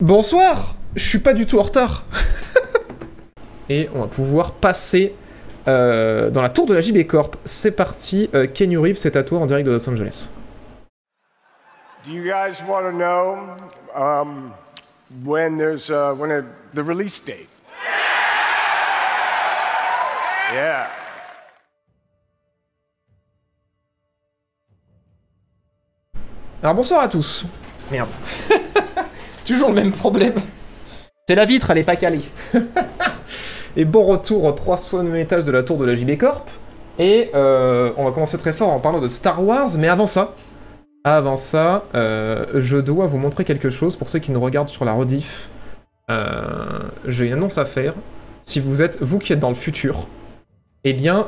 Bonsoir Je suis pas du tout en retard Et on va pouvoir passer euh, dans la tour de la JB Corp. C'est parti, euh, Kenny Reeves, c'est à toi en direct de Los Angeles. Do you guys want to know um, when there's uh, when a, the release date? Yeah. Alors bonsoir à tous. Merde. Toujours le même problème. C'est la vitre, elle est pas calée. Et bon retour au 300 étage de la tour de la JB Corp. Et euh, on va commencer très fort en parlant de Star Wars, mais avant ça, avant ça, euh, je dois vous montrer quelque chose pour ceux qui nous regardent sur la rediff. Euh, J'ai une annonce à faire. Si vous êtes, vous qui êtes dans le futur, eh bien,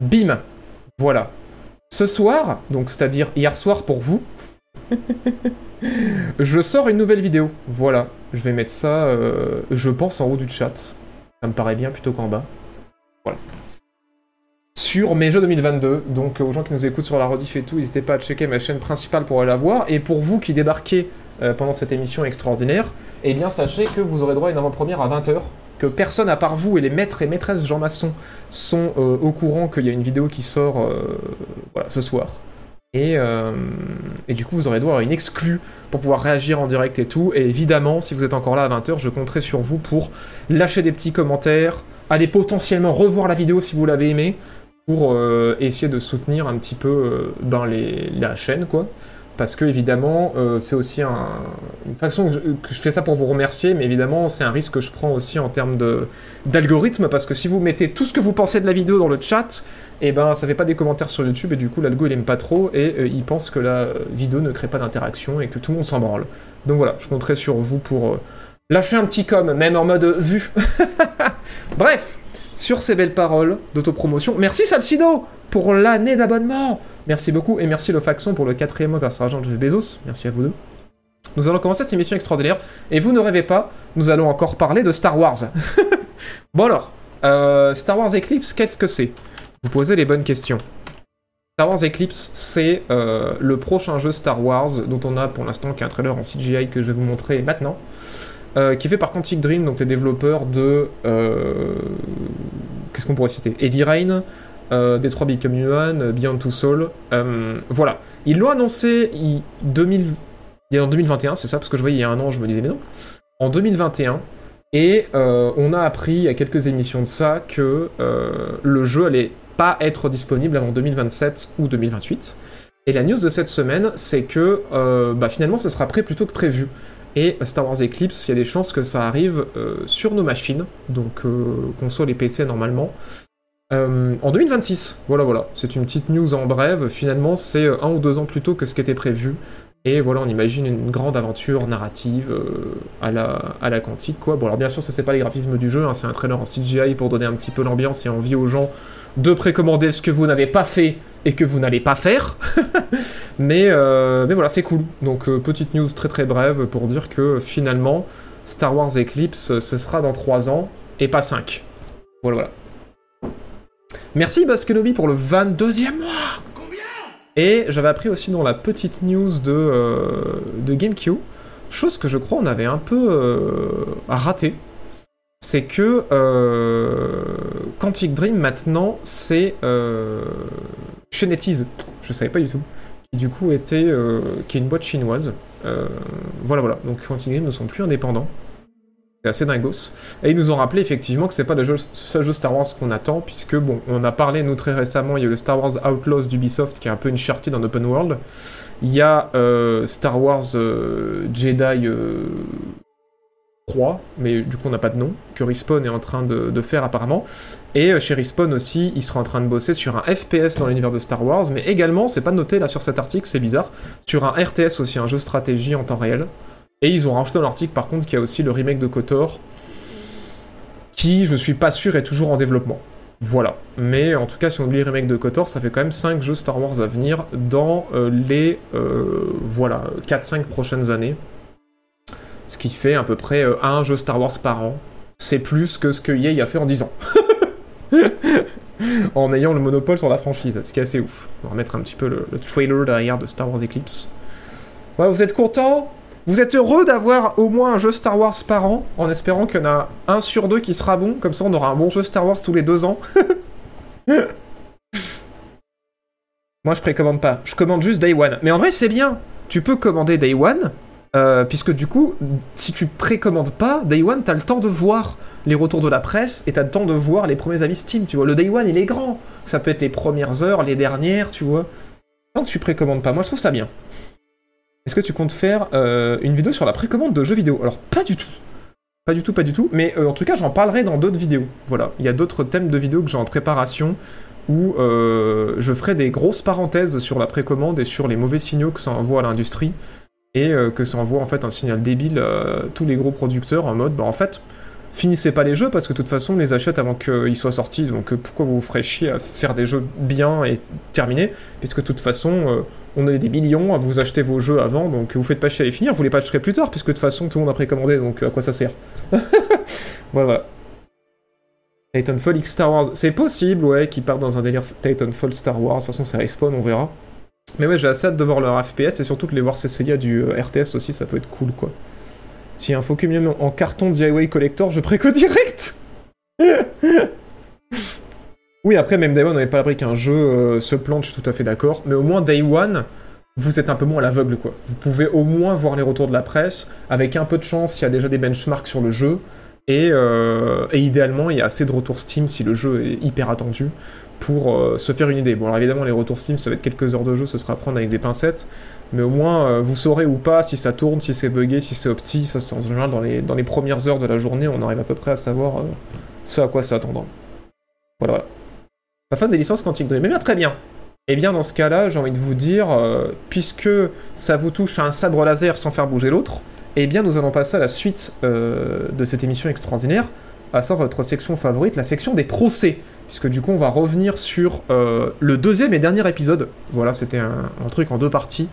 bim, voilà. Ce soir, donc c'est-à-dire hier soir pour vous, je sors une nouvelle vidéo. Voilà, je vais mettre ça, euh, je pense, en haut du chat. Ça me paraît bien plutôt qu'en bas. Voilà. Sur mes jeux 2022, donc euh, aux gens qui nous écoutent sur la rediff et tout, n'hésitez pas à checker ma chaîne principale pour aller la voir. Et pour vous qui débarquez euh, pendant cette émission extraordinaire, eh bien sachez que vous aurez droit à une avant-première à 20h. Que personne à part vous et les maîtres et maîtresses Jean Masson sont au courant qu'il y a une vidéo qui sort ce soir. Et, euh, et du coup, vous aurez droit à une exclue pour pouvoir réagir en direct et tout. Et évidemment, si vous êtes encore là à 20h, je compterai sur vous pour lâcher des petits commentaires, aller potentiellement revoir la vidéo si vous l'avez aimée, pour euh, essayer de soutenir un petit peu euh, ben, les, la chaîne, quoi. Parce que, évidemment, c'est aussi un- une façon que je, que je fais ça pour vous remercier, mais évidemment, c'est un risque que je prends aussi en termes d'algorithme, parce que si vous mettez tout ce que vous pensez de la vidéo dans le chat, et ben ça fait pas des commentaires sur YouTube et du coup l'algo il aime pas trop et euh, il pense que la vidéo ne crée pas d'interaction et que tout le monde s'en branle. Donc voilà, je compterai sur vous pour euh, lâcher un petit com, même en mode vue. Bref, sur ces belles paroles d'autopromotion, merci Salcido pour l'année d'abonnement. Merci beaucoup et merci le Faxon pour le quatrième mois grâce à l'argent de Jeff Bezos. Merci à vous deux. Nous allons commencer cette émission extraordinaire et vous ne rêvez pas, nous allons encore parler de Star Wars. bon alors, euh, Star Wars Eclipse, qu'est-ce que c'est? Vous posez les bonnes questions. Star Wars Eclipse, c'est euh, le prochain jeu Star Wars dont on a pour l'instant qu'un trailer en CGI que je vais vous montrer maintenant, euh, qui est fait par Quantic Dream, donc les développeurs de... euh, Qu'est-ce qu'on pourrait citer? Heavy Rain, Detroit Become Human, Beyond Two Souls. voilà. Ils l'ont annoncé il, 2000, il est en 2021, c'est ça? Parce que je voyais il y a un an, je me disais mais non. En 2021, et on a appris a quelques émissions de ça que le jeu allait pas être disponible avant 2027 ou 2028. Et la news de cette semaine, c'est que euh, bah, finalement ce sera prêt plutôt que prévu. Et Star Wars Eclipse, il y a des chances que ça arrive euh, sur nos machines, donc euh, console et PC normalement, euh, en 2026. Voilà, voilà. C'est une petite news en brève. Finalement, c'est un ou deux ans plus tôt que ce qui était prévu. Et voilà, on imagine une grande aventure narrative euh, à, la, à la quantique, quoi. Bon, alors bien sûr, ça c'est pas les graphismes du jeu, hein, c'est un trailer en CGI pour donner un petit peu l'ambiance et envie aux gens de précommander ce que vous n'avez pas fait et que vous n'allez pas faire. mais, euh, mais voilà, c'est cool. Donc, euh, petite news très très brève pour dire que finalement, Star Wars Eclipse, ce sera dans 3 ans et pas 5. Voilà, voilà. Merci Baskenobi pour le 22e mois Et j'avais appris aussi dans la petite news de, euh, de GameCube, chose que je crois on avait un peu euh, raté, c'est que euh, Quantic Dream maintenant c'est euh, NetEase, je savais pas du tout, qui du coup était, euh, qui est une boîte chinoise. Voilà voilà, donc Quantic Dream ne sont plus indépendants. C'est assez dingos. Et ils nous ont rappelé effectivement que c'est pas le jeu, seul jeu Star Wars qu'on attend, puisque bon, on a parlé nous très récemment, il y a le Star Wars Outlaws d'Ubisoft qui est un peu une chartie dans open world. Il y a euh, Star Wars euh, Jedi euh, 3, mais du coup on n'a pas de nom, que Respawn est en train de, de faire apparemment. Et euh, chez Respawn aussi, il sera en train de bosser sur un FPS dans l'univers de Star Wars, mais également, c'est pas noté là sur cet article, c'est bizarre, sur un RTS aussi, un jeu stratégie en temps réel. Et ils ont rajouté dans l'article par contre qu'il y a aussi le remake de KOTOR, qui je suis pas sûr est toujours en développement. Voilà. Mais en tout cas, si on oublie le remake de KOTOR, ça fait quand même 5 jeux Star Wars à venir dans euh, les euh, voilà, 4-5 prochaines années. Ce qui fait à peu près euh, un jeu Star Wars par an. C'est plus que ce que EA a fait en 10 ans. en ayant le monopole sur la franchise, ce qui est assez ouf. On va remettre un petit peu le, le trailer derrière de Star Wars Eclipse. Ouais, vous êtes content Vous êtes heureux d'avoir au moins un jeu Star Wars par an, en espérant qu'il y en a un sur deux qui sera bon, comme ça on aura un bon jeu Star Wars tous les deux ans. Moi je précommande pas, je commande juste Day One. Mais en vrai c'est bien, tu peux commander Day One, euh, puisque du coup, si tu précommandes pas, Day One, t'as le temps de voir les retours de la presse et t'as le temps de voir les premiers avis Steam, tu vois. Le Day One, il est grand. Ça peut être les premières heures, les dernières, tu vois. Tant que tu précommandes pas, moi je trouve ça bien. Est-ce que tu comptes faire euh, une vidéo sur la précommande de jeux vidéo? Alors, pas du tout. Pas du tout, pas du tout. Mais euh, en tout cas, j'en parlerai dans d'autres vidéos. Voilà. Il y a d'autres thèmes de vidéos que j'ai en préparation où je ferai des grosses parenthèses sur la précommande et sur les mauvais signaux que ça envoie à l'industrie et euh, que ça envoie en fait un signal débile à tous les gros producteurs en mode bah en fait finissez pas les jeux parce que de toute façon on les achète avant qu'ils soient sortis donc euh, pourquoi vous vous ferez chier à faire des jeux bien et terminés? Puisque de toute façon euh, on a des millions à vous acheter vos jeux avant donc vous faites pas chier à les finir. Vous les patcherez plus tard puisque de toute façon tout le monde a précommandé donc à quoi ça sert? Voilà Titanfall X Star Wars. C'est possible ouais qu'ils partent dans un délire Titanfall Star Wars. De toute façon c'est Respawn on verra. Mais ouais, j'ai assez hâte de voir leur FPS et surtout de les voir s'essayer à du euh, RTS aussi, ça peut être cool quoi. Si un Focus en carton DIY Collector, je préco direct Oui, après, même Day One, on n'avait pas l'abri qu'un jeu euh, se plante, je suis tout à fait d'accord. Mais au moins, Day One, vous êtes un peu moins à l'aveugle, quoi. Vous pouvez au moins voir les retours de la presse. Avec un peu de chance, il y a déjà des benchmarks sur le jeu. Et, euh, et idéalement, il y a assez de retours Steam si le jeu est hyper attendu pour euh, se faire une idée. Bon, alors évidemment, les retours Steam, ça va être quelques heures de jeu, ce sera prendre avec des pincettes, mais au moins, euh, vous saurez ou pas si ça tourne, si c'est buggé, si c'est opti, ça en général dans les, dans les premières heures de la journée, on arrive à peu près à savoir euh, ce à quoi s'attendre. Voilà, voilà. La fin des licences Quantic Dream. Mais bien, très bien. Eh bien, dans ce cas-là, j'ai envie de vous dire, puisque ça vous touche à un sabre laser sans faire bouger l'autre, eh bien, nous allons passer à la suite de cette émission extraordinaire, à savoir votre section favorite, la section des procès puisque du coup on va revenir sur euh, le deuxième et dernier épisode, voilà c'était un, truc en deux parties,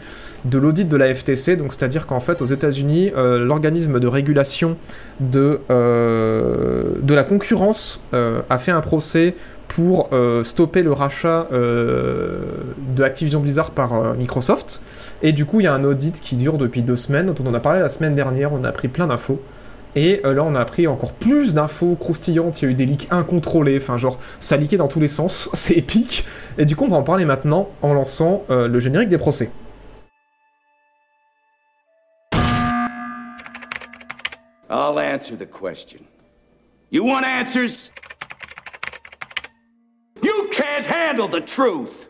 de l'audit de la FTC, donc c'est-à-dire qu'en fait aux États-Unis, euh, l'organisme de régulation de, euh, la concurrence a fait un procès pour stopper le rachat de Activision Blizzard par Microsoft, et du coup il y a un audit qui dure depuis deux semaines, dont on a parlé la semaine dernière, on a appris plein d'infos. Et euh, là, on a appris encore plus d'infos croustillantes. Il y a eu des leaks incontrôlés. Enfin, genre, ça leaké dans tous les sens. C'est épique. Et du coup, on va en parler maintenant en lançant euh, le générique des procès. I'll answer the question. You want answers? You can't handle the truth.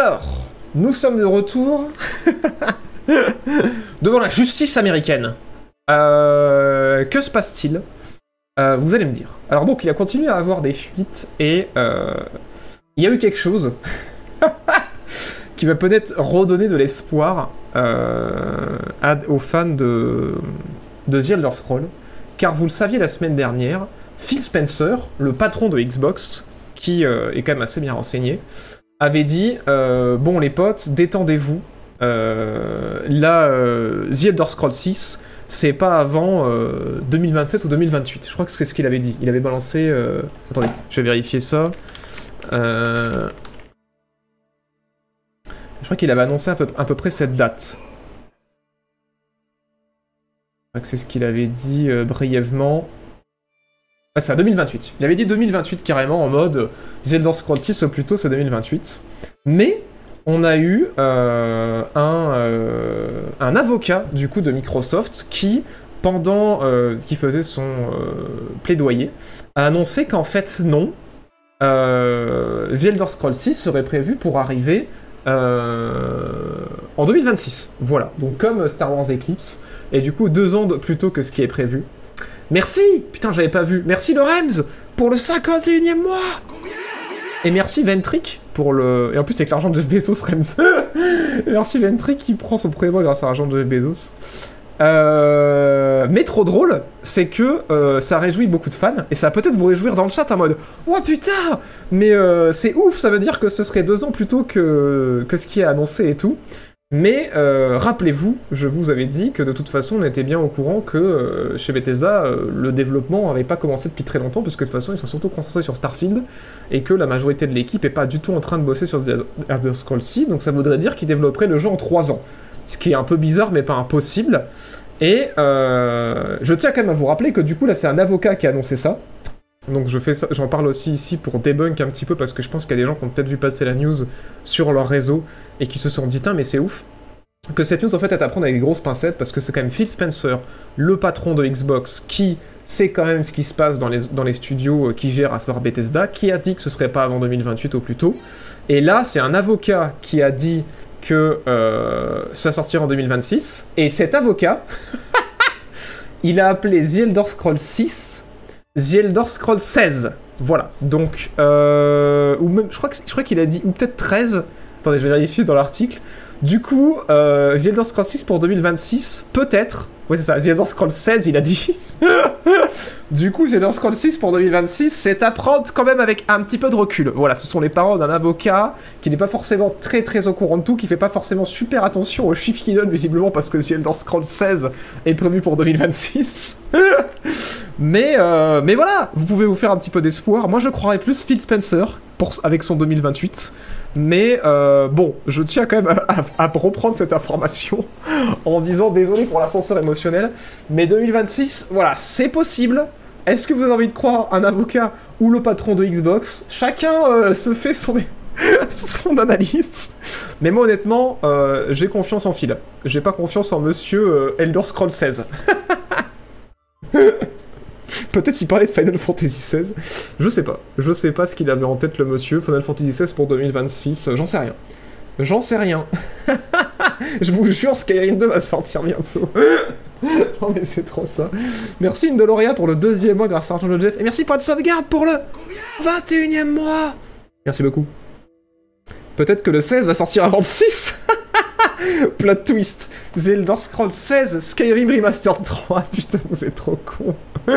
Alors, nous sommes de retour devant la justice américaine. Euh, que se passe-t-il? Euh, Vous allez me dire. Alors donc, il a continué à avoir des fuites et euh, il y a eu quelque chose qui va peut-être redonner de l'espoir aux fans de, de The Elder Scroll. Car vous le saviez la semaine dernière, Phil Spencer, le patron de Xbox, qui est quand même assez bien renseigné, avait dit euh, Bon, les potes, détendez-vous. Euh, là, euh, The Elder Scrolls 6, c'est pas avant 2027 ou 2028. Je crois que c'est ce qu'il avait dit. Il avait balancé. Attendez, je vais vérifier ça. Je crois qu'il avait annoncé à peu, à peu, près cette date. Je crois que c'est ce qu'il avait dit brièvement. C'est à 2028. Il avait dit 2028 carrément en mode Zelda Scroll 6 au plus tôt c'est 2028. Mais on a eu euh, un, euh, un, avocat du coup de Microsoft qui pendant euh, qui faisait son plaidoyer a annoncé qu'en fait non Elder Scrolls 6 serait prévu pour arriver en 2026. Voilà, donc comme Star Wars Eclipse, et du coup deux ans de, plus tôt que ce qui est prévu. Merci Putain, j'avais pas vu. Merci Lorenz pour le 51e mois Et merci Ventric pour le... Et en plus, c'est avec l'argent de Jeff Bezos, Rems. merci Ventric qui prend son premier mois grâce à l'argent de Jeff Bezos. Euh... Mais trop drôle, c'est que euh, ça réjouit beaucoup de fans, et ça va peut-être vous réjouir dans le chat en mode Oh putain Mais euh, c'est ouf, ça veut dire que ce serait deux ans plus tôt que, que ce qui est annoncé et tout. Mais euh, rappelez-vous, je vous avais dit que de toute façon, on était bien au courant que euh, chez Bethesda, euh, le développement n'avait pas commencé depuis très longtemps, parce que de toute façon, ils sont surtout concentrés sur Starfield, et que la majorité de l'équipe est pas du tout en train de bosser sur The Elder Scrolls 6, donc ça voudrait dire qu'ils développeraient le jeu en 3 ans. Ce qui est un peu bizarre, mais pas impossible. Et je tiens quand même à vous rappeler que du coup, là, c'est un avocat qui a annoncé ça. Donc je fais j'en parle aussi ici pour debunk un petit peu parce que je pense qu'il y a des gens qui ont peut-être vu passer la news sur leur réseau et qui se sont dit mais c'est ouf que cette news en fait est à prendre avec des grosses pincettes parce que c'est quand même Phil Spencer, le patron de Xbox, qui sait quand même ce qui se passe dans les, dans les studios euh, qui gèrent à savoir Bethesda, qui a dit que ce serait pas avant 2028 au plus tôt. Et là, c'est un avocat qui a dit que euh, ça sortira en 2026. Et cet avocat, il a appelé The Elder Scrolls 6 The Elder Scrolls 16. Voilà. Donc, euh, ou même, je crois, je qu'il a dit, ou peut-être 13. Attendez, je vais vérifier dans l'article. Du coup, euh, The Elder Scrolls 6 pour 2026, peut-être. Oui, c'est ça, The Elder Scrolls 16, il a dit. du coup, The Elder Scrolls 6 pour 2026, c'est à prendre quand même avec un petit peu de recul. Voilà, ce sont les paroles d'un avocat qui n'est pas forcément très très au courant de tout, qui fait pas forcément super attention aux chiffres qu'il donne, visiblement, parce que The Elder Scrolls 16 est prévu pour 2026. mais, euh, mais voilà, vous pouvez vous faire un petit peu d'espoir. Moi, je croirais plus Phil Spencer pour, avec son 2028. Mais euh, bon, je tiens quand même à, reprendre cette information en disant désolé pour l'ascenseur émotionnel, mais 2026, voilà, c'est possible. Est-ce que vous avez envie de croire un avocat ou le patron de Xbox? Chacun euh, se fait son, son analyse. Mais moi honnêtement, euh, j'ai confiance en Phil. J'ai pas confiance en monsieur Elder Scroll 16. Peut-être qu'il parlait de Final Fantasy XVI. Je sais pas. Je sais pas ce qu'il avait en tête le monsieur. Final Fantasy XVI pour 2026. J'en sais rien. J'en sais rien. je vous jure, Skyrim 2 va sortir bientôt. non mais c'est trop ça. Merci Indoloria pour le deuxième mois grâce à Argent de Jeff. Et merci pour de sauvegarde pour le 21 e mois. Merci beaucoup. Peut-être que le 16 va sortir avant le 6 Plot twist. Zelda Scroll 16, Skyrim Remastered 3. Putain, vous êtes trop con.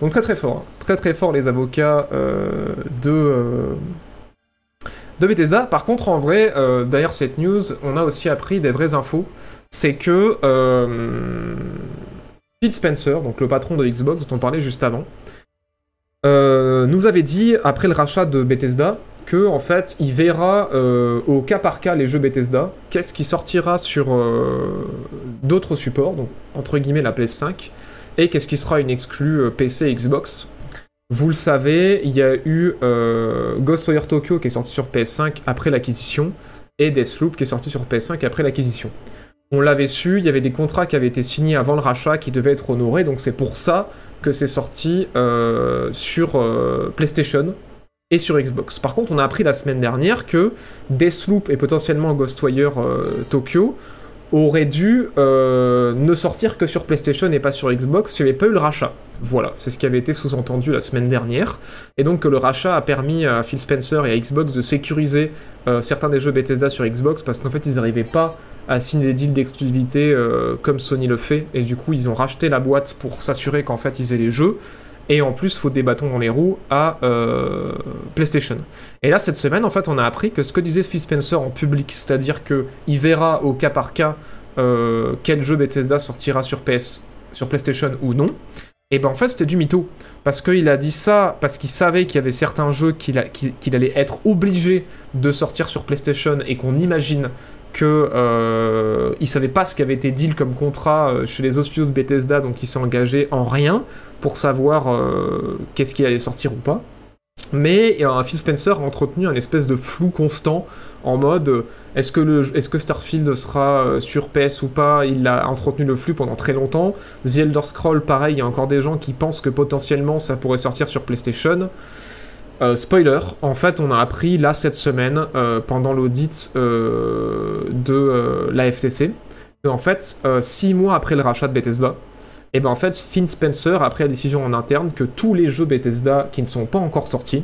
Donc très très fort. Hein. Très très fort les avocats euh, de... Euh, de Bethesda. Par contre, en vrai, euh, derrière cette news, on a aussi appris des vraies infos. C'est que Phil Spencer, donc le patron de Xbox dont on parlait juste avant, nous avait dit, après le rachat de Bethesda, que en fait il verra euh, au cas par cas les jeux Bethesda, qu'est-ce qui sortira sur euh, d'autres supports, donc entre guillemets la PS5, et qu'est-ce qui sera une exclue euh, PC et Xbox. Vous le savez, il y a eu Ghostwire Tokyo qui est sorti sur PS5 après l'acquisition, et Deathloop qui est sorti sur PS5 après l'acquisition. On l'avait su, il y avait des contrats qui avaient été signés avant le rachat qui devaient être honorés, donc c'est pour ça que c'est sorti sur PlayStation et sur Xbox. Par contre, on a appris la semaine dernière que Deathloop et potentiellement Ghostwire euh, Tokyo auraient dû euh, ne sortir que sur PlayStation et pas sur Xbox s'il n'y avait pas eu le rachat. Voilà, c'est ce qui avait été sous-entendu la semaine dernière. Et donc que le rachat a permis à Phil Spencer et à Xbox de sécuriser euh, certains des jeux Bethesda sur Xbox parce qu'en fait ils n'arrivaient pas à signer des deals d'exclusivité comme Sony le fait. Et du coup ils ont racheté la boîte pour s'assurer qu'en fait ils aient les jeux et en plus faut des bâtons dans les roues à euh, PlayStation. Et là cette semaine en fait on a appris que ce que disait Phil Spencer en public, c'est-à-dire que il verra au cas par cas euh, quel jeu Bethesda sortira sur PS, sur PlayStation ou non. Et ben en fait c'était du mytho parce qu'il a dit ça parce qu'il savait qu'il y avait certains jeux qu'il allait être obligé de sortir sur PlayStation et qu'on imagine que euh, savait pas ce qui avait été deal comme contrat euh, chez les studios de Bethesda, donc il s'est engagé en rien pour savoir euh, qu'est-ce qui allait sortir ou pas. Mais Phil Spencer a entretenu un espèce de flou constant en mode est-ce que, est que Starfield sera sur PS ou pas? Il a entretenu le flux pendant très longtemps. The Elder Scroll, pareil, il y a encore des gens qui pensent que potentiellement ça pourrait sortir sur PlayStation. Euh, spoiler, en fait, on a appris là cette semaine, euh, pendant l'audit euh, de la FTC, que en fait, six mois après le rachat de Bethesda, et eh ben en fait, Finn Spencer a pris la décision en interne que tous les jeux Bethesda qui ne sont pas encore sortis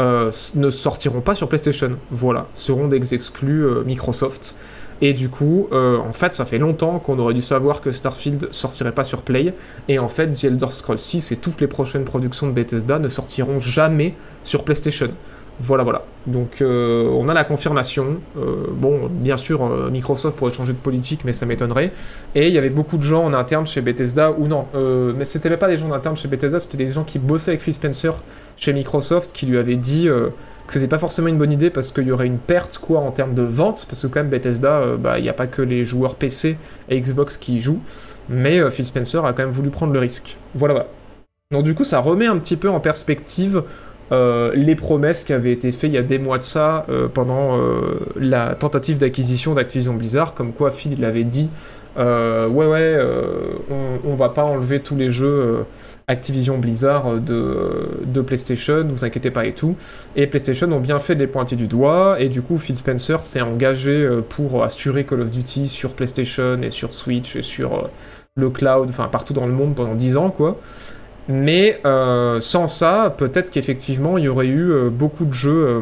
ne sortiront pas sur PlayStation. Voilà, seront des exclus Microsoft. Et du coup, euh, en fait, ça fait longtemps qu'on aurait dû savoir que Starfield sortirait pas sur Play. Et en fait, The Elder Scrolls 6 et toutes les prochaines productions de Bethesda ne sortiront jamais sur PlayStation. Voilà, voilà. Donc euh, on a la confirmation. Euh, bon, bien sûr, euh, Microsoft pourrait changer de politique, mais ça m'étonnerait. Et il y avait beaucoup de gens en interne chez Bethesda, ou non, mais c'était pas des gens en interne chez Bethesda, c'était des gens qui bossaient avec Phil Spencer chez Microsoft, qui lui avaient dit que c'était pas forcément une bonne idée parce qu'il y aurait une perte quoi en termes de vente, parce que quand même Bethesda, bah, il n'y a pas que les joueurs PC et Xbox qui y jouent, mais Phil Spencer a quand même voulu prendre le risque. Voilà, voilà. Donc du coup, ça remet un petit peu en perspective euh, les promesses qui avaient été faites il y a des mois de ça euh, pendant euh, la tentative d'acquisition d'Activision Blizzard, comme quoi Phil l'avait dit, ouais ouais, on, va pas enlever tous les jeux Activision Blizzard de, PlayStation, vous inquiétez pas et tout. Et PlayStation ont bien fait des pointés du doigt, et du coup Phil Spencer s'est engagé pour assurer Call of Duty sur PlayStation et sur Switch et sur le cloud, enfin partout dans le monde pendant 10 ans quoi. Mais euh, sans ça, peut-être qu'effectivement, il y aurait eu euh, beaucoup de jeux, euh,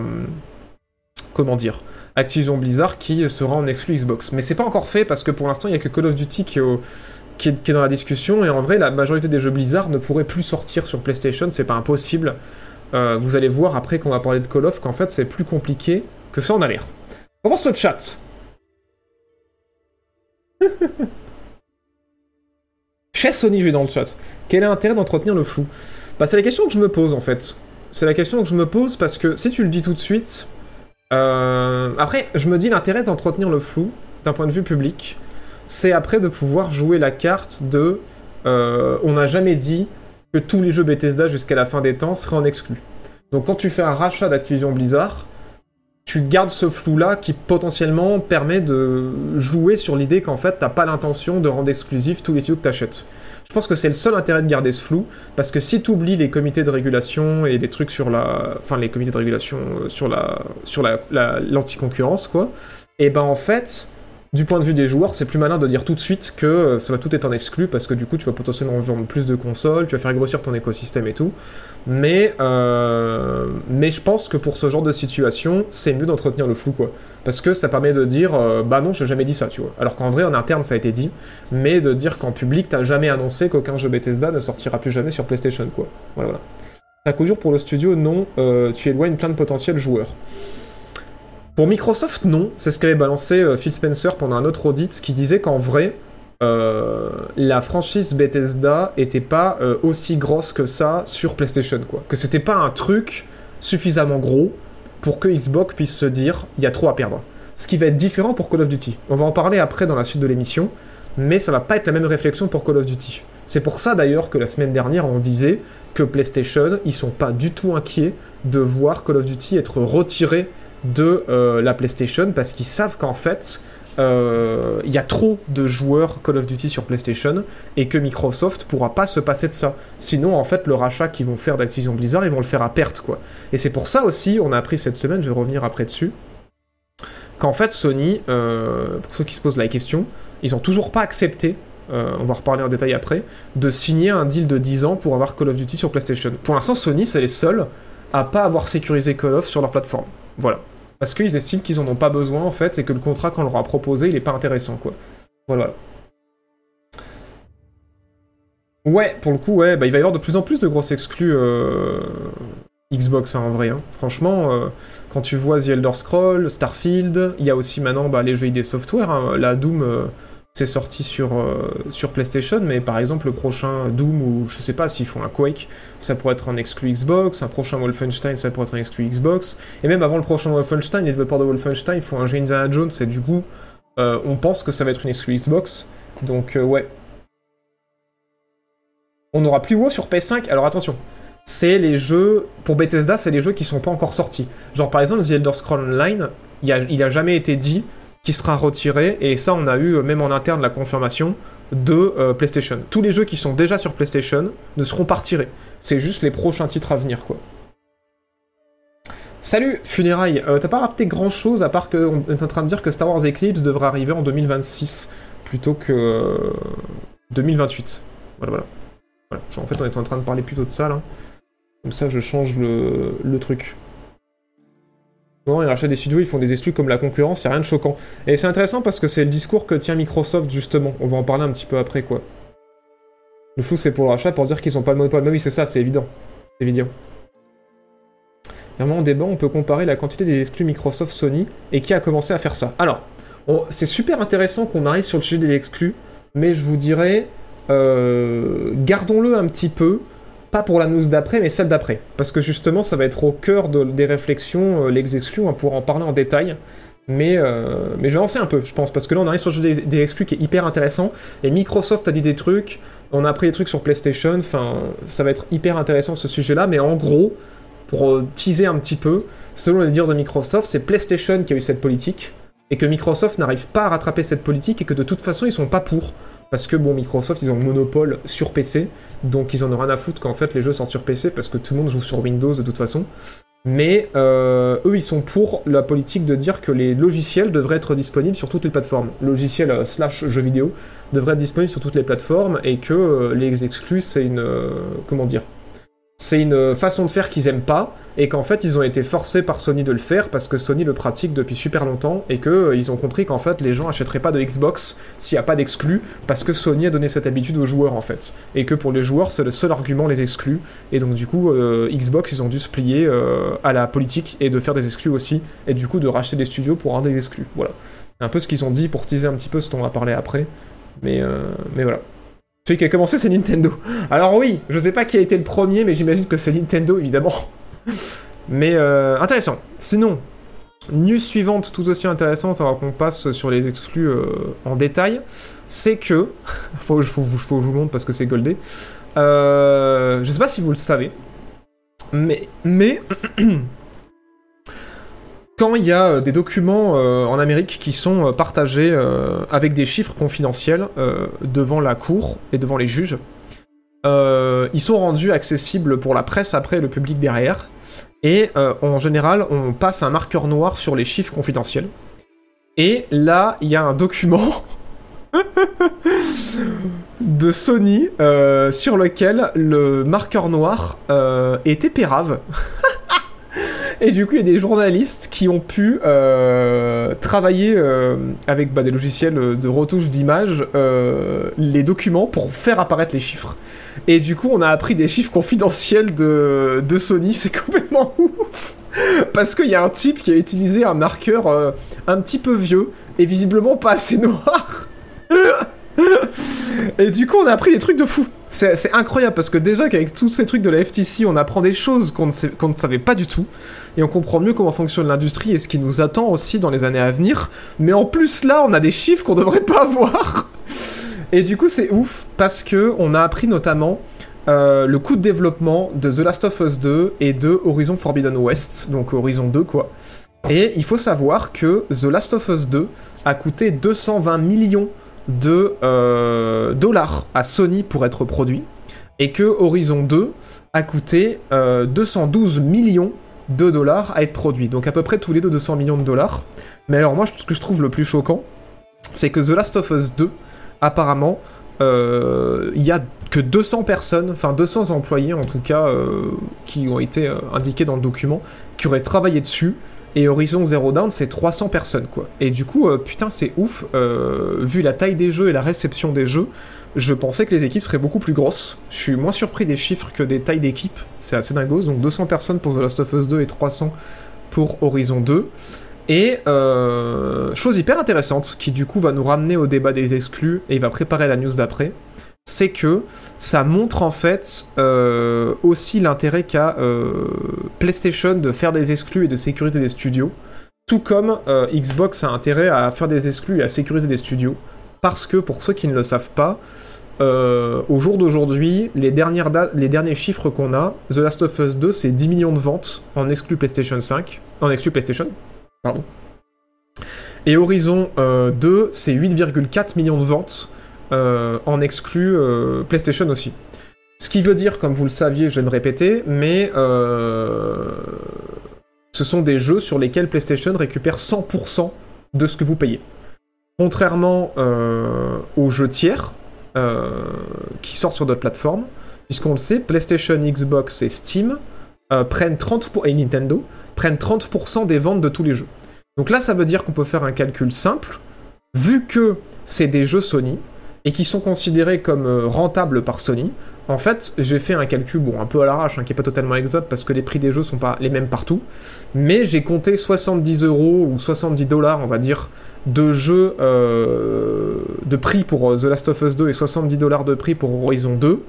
comment dire, Activision Blizzard qui sera en exclu Xbox. Mais c'est pas encore fait parce que pour l'instant, il n'y a que Call of Duty qui est, dans la discussion. Et en vrai, la majorité des jeux Blizzard ne pourraient plus sortir sur PlayStation, c'est pas impossible. vous allez voir après qu'on va parler de Call of qu'en fait, c'est plus compliqué que ça en a l'air. On le chat Chez Sony, je vais dans le chat. Quel est l'intérêt d'entretenir le flou? Bah, c'est la question que je me pose en fait. C'est la question que je me pose parce que si tu le dis tout de suite. Euh, après, je me dis l'intérêt d'entretenir le flou, d'un point de vue public, c'est après de pouvoir jouer la carte de. Euh, on n'a jamais dit que tous les jeux Bethesda jusqu'à la fin des temps seraient en exclu. Donc quand tu fais un rachat d'Activision Blizzard, tu gardes ce flou-là qui potentiellement permet de jouer sur l'idée qu'en fait, t'as pas l'intention de rendre exclusif tous les studios que t'achètes. Je pense que c'est le seul intérêt de garder ce flou, parce que si tu oublies les comités de régulation et les trucs sur la... Enfin, les comités de régulation euh, sur la... sur la... l'anticoncurrence, quoi, et ben en fait, du point de vue des joueurs, c'est plus malin de dire tout de suite que euh, ça va tout être en exclu parce que du coup tu vas potentiellement vendre plus de consoles, tu vas faire grossir ton écosystème et tout. Mais, euh, je pense que pour ce genre de situation, c'est mieux d'entretenir le flou quoi. Parce que ça permet de dire euh, bah non, j'ai jamais dit ça, tu vois. Alors qu'en vrai, en interne, ça a été dit, mais de dire qu'en public, t'as jamais annoncé qu'aucun jeu Bethesda ne sortira plus jamais sur PlayStation quoi. Voilà, voilà. Un coup dur pour le studio, non, tu éloignes plein de potentiels joueurs. Pour Microsoft, non. C'est ce qu'avait balancé euh, Phil Spencer pendant un autre audit qui disait qu'en vrai, euh, la franchise Bethesda était pas euh, aussi grosse que ça sur PlayStation, quoi. Que c'était pas un truc suffisamment gros pour que Xbox puisse se dire il y a trop à perdre. Ce qui va être différent pour Call of Duty. On va en parler après dans la suite de l'émission, mais ça va pas être la même réflexion pour Call of Duty. C'est pour ça d'ailleurs que la semaine dernière on disait que PlayStation, ils sont pas du tout inquiets de voir Call of Duty être retiré de euh, la PlayStation parce qu'ils savent qu'en fait, euh, il y a trop de joueurs Call of Duty sur PlayStation et que Microsoft pourra pas se passer de ça. Sinon, en fait, le rachat qu'ils vont faire d'Activision Blizzard, ils vont le faire à perte, quoi. Et c'est pour ça aussi, on a appris cette semaine, je vais revenir après dessus, qu'en fait, Sony, euh, pour ceux qui se posent la question, ils ont toujours pas accepté on va reparler en détail après, de signer un deal de 10 ans pour avoir Call of Duty sur PlayStation. Pour l'instant, Sony, c'est les seuls à pas avoir sécurisé Call of sur leur plateforme. Voilà. Parce qu'ils estiment qu'ils en ont pas besoin, en fait, et que le contrat qu'on leur a proposé, il est pas intéressant, quoi. Voilà. Ouais, pour le coup, ouais, bah, il va y avoir de plus en plus de grosses exclus euh, Xbox, hein, en vrai. Hein. Franchement, euh, quand tu vois The Elder Scroll, Starfield, il y a aussi maintenant bah, les jeux ID Software, hein. la Doom... Euh, c'est sorti sur, euh, sur PlayStation, mais par exemple le prochain Doom ou je sais pas s'ils font un Quake, ça pourrait être un exclu Xbox, un prochain Wolfenstein ça pourrait être un exclu Xbox, et même avant le prochain Wolfenstein, les développeurs de Wolfenstein font un jeu Indiana Jones et du coup euh, on pense que ça va être une exclu Xbox, donc euh, ouais. On n'aura plus WoW sur PS5, alors attention, c'est les jeux, pour Bethesda c'est les jeux qui sont pas encore sortis. Genre par exemple The Elder Scrolls Online, il a, il a jamais été dit qui sera retiré, et ça on a eu euh, même en interne la confirmation de euh, PlayStation. Tous les jeux qui sont déjà sur PlayStation ne seront pas retirés. C'est juste les prochains titres à venir quoi. Salut Funérailles, euh, t'as pas rappelé grand chose à part qu'on est en train de dire que Star Wars Eclipse devrait arriver en 2026 plutôt que 2028. Voilà, voilà. En fait, on est en train de parler plutôt de ça là. Comme ça, je change le, le truc. Non, ils rachètent des studios, ils font des exclus comme la concurrence, y a rien de choquant. Et c'est intéressant parce que c'est le discours que tient Microsoft justement. On va en parler un petit peu après quoi. Le flou c'est pour le rachat pour dire qu'ils ont pas le monopole. Mais oui, c'est ça, c'est évident. C'est évident. Il un moment débat, on peut comparer la quantité des exclus Microsoft Sony et qui a commencé à faire ça. Alors, c'est super intéressant qu'on arrive sur le sujet des exclus, mais je vous dirais, euh, gardons-le un petit peu, pas pour la news d'après, mais celle d'après. Parce que justement, ça va être au cœur des réflexions, euh, les exclus, on pourra en parler en détail. Mais, euh, mais je vais avancer un peu, je pense, parce que là on arrive sur le jeu des, exclus qui est hyper intéressant. Et Microsoft a dit des trucs, on a appris des trucs sur PlayStation, enfin, ça va être hyper intéressant ce sujet-là. Mais en gros, pour teaser un petit peu, selon les dires de Microsoft, c'est PlayStation qui a eu cette politique et que Microsoft n'arrive pas à rattraper cette politique et que de toute façon ils sont pas pour. Parce que bon, Microsoft ils ont le monopole sur PC, donc ils en ont rien à foutre qu'en fait les jeux sortent sur PC parce que tout le monde joue sur Windows de toute façon. Mais euh, eux ils sont pour la politique de dire que les logiciels devraient être disponibles sur toutes les plateformes. Logiciels euh, slash jeux vidéo devraient être disponibles sur toutes les plateformes et que euh, les exclus c'est une. comment dire c'est une façon de faire qu'ils aiment pas et qu'en fait ils ont été forcés par Sony de le faire parce que Sony le pratique depuis super longtemps et que euh, ils ont compris qu'en fait les gens achèteraient pas de Xbox s'il n'y a pas d'exclus parce que Sony a donné cette habitude aux joueurs en fait. Et que pour les joueurs c'est le seul argument les exclus. Et donc du coup euh, Xbox ils ont dû se plier euh, à la politique et de faire des exclus aussi et du coup de racheter des studios pour rendre des exclus. Voilà. C'est un peu ce qu'ils ont dit pour teaser un petit peu ce dont on va parler après. Mais mais voilà celui qui a commencé, c'est Nintendo. Alors oui, je sais pas qui a été le premier, mais j'imagine que c'est Nintendo, évidemment. mais euh, intéressant. Sinon, news suivante, tout aussi intéressante, avant qu'on passe sur les exclus euh, en détail, c'est que... faut, faut, que je vous montre parce que c'est goldé. Euh, je sais pas si vous le savez, mais... mais quand il y a euh, des documents euh, en Amérique qui sont euh, partagés avec des chiffres confidentiels devant la cour et devant les juges, ils sont rendus accessibles pour la presse après le public derrière. Et en général, on passe un marqueur noir sur les chiffres confidentiels. Et là, il y a un document de Sony sur lequel le marqueur noir était pérave. Et du coup, il y a des journalistes qui ont pu euh, travailler euh, avec bah, des logiciels de retouche d'image euh, les documents pour faire apparaître les chiffres. Et du coup, on a appris des chiffres confidentiels de, de Sony, c'est complètement ouf Parce qu'il y a un type qui a utilisé un marqueur un petit peu vieux et visiblement pas assez noir. Et du coup, on a appris des trucs de fou. C'est incroyable parce que déjà qu'avec tous ces trucs de la FTC, on apprend des choses qu'on ne, savait pas du tout. Et on comprend mieux comment fonctionne l'industrie et ce qui nous attend aussi dans les années à venir. Mais en plus, là, on a des chiffres qu'on devrait pas avoir. Et du coup, c'est ouf parce que on a appris notamment euh, le coût de développement de The Last of Us 2 et de Horizon Forbidden West, donc Horizon 2 quoi. Et il faut savoir que The Last of Us 2 a coûté 220 millions de euh, dollars à Sony pour être produit, et que Horizon 2 a coûté 212 euh, millions de dollars à être produit. Donc à peu près tous les deux 200 millions de dollars. Mais alors moi, ce que je trouve le plus choquant, c'est que The Last of Us 2, apparemment, euh, il y a que 200 personnes, enfin 200 employés en tout cas, qui ont été indiqués dans le document, qui auraient travaillé dessus et Horizon Zero Dawn, c'est 300 personnes, quoi. Et du coup, euh, putain, c'est ouf. Euh, vu la taille des jeux et la réception des jeux, je pensais que les équipes seraient beaucoup plus grosses. Je suis moins surpris des chiffres que des tailles d'équipes. C'est assez dingos. Donc 200 personnes pour The Last of Us 2 et 300 pour Horizon 2. Et euh, chose hyper intéressante, qui du coup va nous ramener au débat des exclus et il va préparer la news d'après c'est que ça montre en fait euh, aussi l'intérêt qu'a euh, PlayStation de faire des exclus et de sécuriser des studios, tout comme euh, Xbox a intérêt à faire des exclus et à sécuriser des studios, parce que pour ceux qui ne le savent pas, au jour d'aujourd'hui, les, les derniers chiffres qu'on a, The Last of Us 2, c'est 10 millions de ventes en exclu PlayStation 5, en exclu PlayStation, pardon. Et Horizon 2, c'est 8,4 millions de ventes en exclut euh, PlayStation aussi. Ce qui veut dire, comme vous le saviez, je vais me répéter, mais euh, ce sont des jeux sur lesquels PlayStation récupère 100% de ce que vous payez. Contrairement aux jeux tiers qui sortent sur d'autres plateformes, puisqu'on le sait, PlayStation, Xbox et Steam prennent 30 et Nintendo prennent 30% des ventes de tous les jeux. Donc là, ça veut dire qu'on peut faire un calcul simple, vu que c'est des jeux Sony, et qui sont considérés comme euh, rentables par Sony, en fait, j'ai fait un calcul, bon, un peu à l'arrache, hein, qui n'est pas totalement exact parce que les prix des jeux sont pas les mêmes partout, mais j'ai compté 70 euros ou 70 dollars, on va dire, de jeux euh, de prix pour euh, The Last of Us 2 et 70 dollars de prix pour Horizon 2,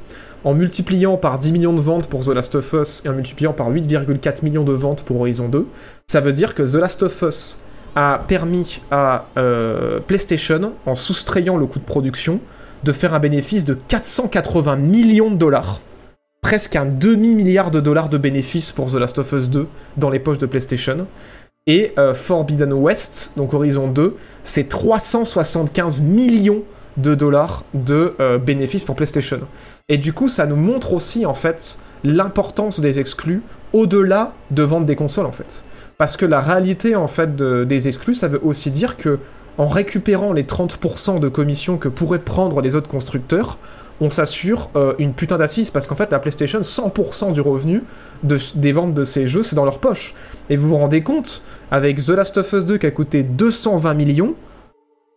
en multipliant par 10 millions de ventes pour The Last of Us et en multipliant par 8,4 millions de ventes pour Horizon 2, ça veut dire que The Last of Us a permis à euh, PlayStation, en soustrayant le coût de production, de faire un bénéfice de 480 millions de dollars. Presque un demi-milliard de dollars de bénéfices pour The Last of Us 2 dans les poches de PlayStation. Et euh, Forbidden West, donc Horizon 2, c'est 375 millions de dollars de euh, bénéfices pour PlayStation. Et du coup, ça nous montre aussi en fait l'importance des exclus au-delà de vendre des consoles en fait. Parce que la réalité en fait des exclus, ça veut aussi dire que en récupérant les 30% de commissions que pourraient prendre les autres constructeurs, on s'assure euh, une putain d'assise parce qu'en fait la PlayStation 100% du revenu des ventes de ces jeux c'est dans leur poche. Et vous vous rendez compte avec The Last of Us 2 qui a coûté 220 millions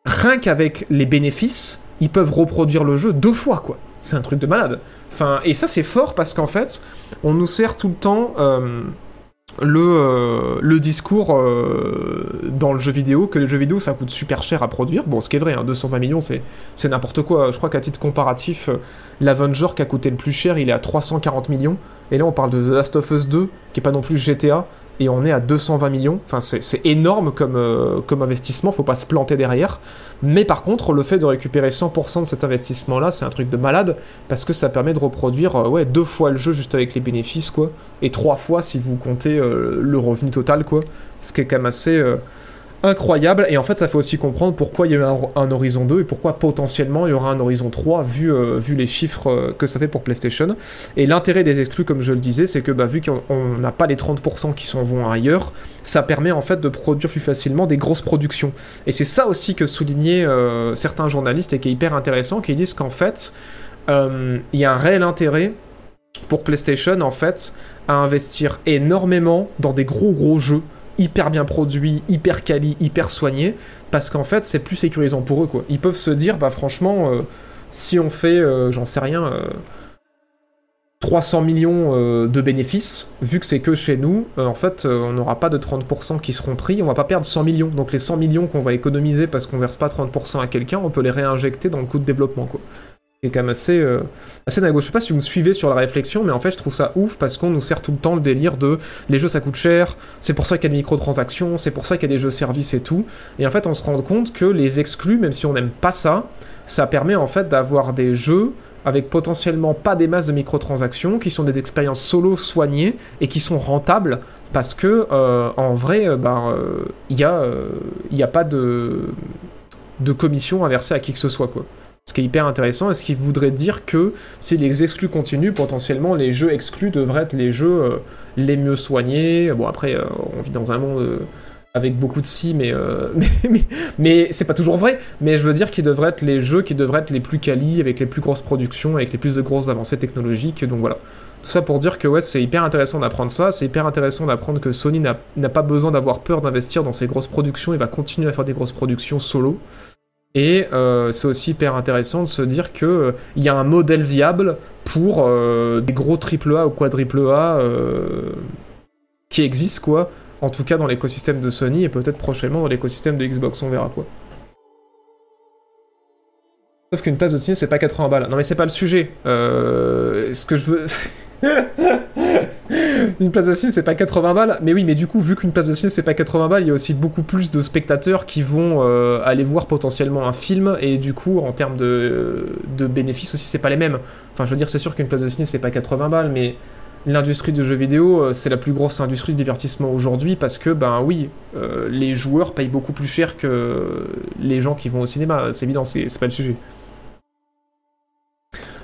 rien qu'avec les bénéfices ils peuvent reproduire le jeu deux fois quoi. C'est un truc de malade. Enfin et ça c'est fort parce qu'en fait on nous sert tout le temps euh, le, euh, le discours euh, dans le jeu vidéo, que les jeux vidéo ça coûte super cher à produire. Bon, ce qui est vrai, 220 hein, millions c'est, c'est n'importe quoi. Je crois qu'à titre comparatif, euh, l'Avenger qui a coûté le plus cher, il est à 340 millions. Et là, on parle de The Last of Us 2, qui est pas non plus GTA, et on est à 220 millions. Enfin, c'est énorme comme, euh, comme investissement, faut pas se planter derrière. Mais par contre, le fait de récupérer 100% de cet investissement-là, c'est un truc de malade, parce que ça permet de reproduire euh, ouais, deux fois le jeu juste avec les bénéfices, quoi. Et trois fois si vous comptez euh, le revenu total, quoi. Ce qui est quand même assez incroyable. Et en fait, ça fait aussi comprendre pourquoi il y a eu un, Horizon 2 et pourquoi potentiellement il y aura un Horizon 3 vu, euh, vu les chiffres euh, que ça fait pour PlayStation. Et l'intérêt des exclus, comme je le disais, c'est que bah, vu qu'on n'a pas les 30% qui s'en vont ailleurs, ça permet en fait de produire plus facilement des grosses productions. Et c'est ça aussi que soulignaient euh, certains journalistes et qui est hyper intéressant, qui disent qu'en fait, il y a un réel intérêt pour PlayStation en fait à investir énormément dans des gros gros jeux hyper bien produit, hyper quali, hyper soigné, parce qu'en fait, c'est plus sécurisant pour eux, quoi. Ils peuvent se dire, bah franchement, euh, si on fait, euh, j'en sais rien, 300 euh, millions de bénéfices, vu que c'est que chez nous, en fait, on n'aura pas de 30% qui seront pris, on va pas perdre 100 millions. Donc les 100 millions qu'on va économiser parce qu'on verse pas 30% à quelqu'un, on peut les réinjecter dans le coût de développement, quoi qui est quand même assez, euh, assez Je sais pas si vous me suivez sur la réflexion, mais en fait, je trouve ça ouf parce qu'on nous sert tout le temps le délire de les jeux ça coûte cher, c'est pour ça qu'il y a des microtransactions, c'est pour ça qu'il y a des jeux services et tout. Et en fait, on se rend compte que les exclus, même si on n'aime pas ça, ça permet en fait d'avoir des jeux avec potentiellement pas des masses de microtransactions, qui sont des expériences solo soignées et qui sont rentables parce que euh, en vrai, il euh, ben, n'y a, y a pas de, de commission à verser à qui que ce soit quoi. Ce qui est hyper intéressant, et ce qui voudrait dire que si les exclus continuent, potentiellement les jeux exclus devraient être les jeux euh, les mieux soignés. Bon, après, euh, on vit dans un monde euh, avec beaucoup de si, mais, mais, mais, c'est pas toujours vrai. Mais je veux dire qu'ils devraient être les jeux qui devraient être les plus quali, avec les plus grosses productions, avec les plus de grosses avancées technologiques. Donc voilà. Tout ça pour dire que ouais, c'est hyper intéressant d'apprendre ça, c'est hyper intéressant d'apprendre que Sony n'a pas besoin d'avoir peur d'investir dans ses grosses productions, il va continuer à faire des grosses productions solo. Et euh, c'est aussi hyper intéressant de se dire qu'il euh, y a un modèle viable pour euh, des gros AAA ou quadruple A qui existent, quoi. En tout cas dans l'écosystème de Sony et peut-être prochainement dans l'écosystème de Xbox, on verra quoi. Sauf qu'une place de ciné c'est pas 80 balles. Non mais c'est pas le sujet. ce que je veux. une place de ciné, c'est pas 80 balles. Mais oui, mais du coup, vu qu'une place de ciné, c'est pas 80 balles, il y a aussi beaucoup plus de spectateurs qui vont euh, aller voir potentiellement un film. Et du coup, en termes de, bénéfices aussi, c'est pas les mêmes. Enfin, je veux dire, c'est sûr qu'une place de ciné, c'est pas 80 balles, mais l'industrie du jeu vidéo, euh, c'est la plus grosse industrie de divertissement aujourd'hui parce que, ben oui, euh, les joueurs payent beaucoup plus cher que les gens qui vont au cinéma. C'est évident, c'est pas le sujet.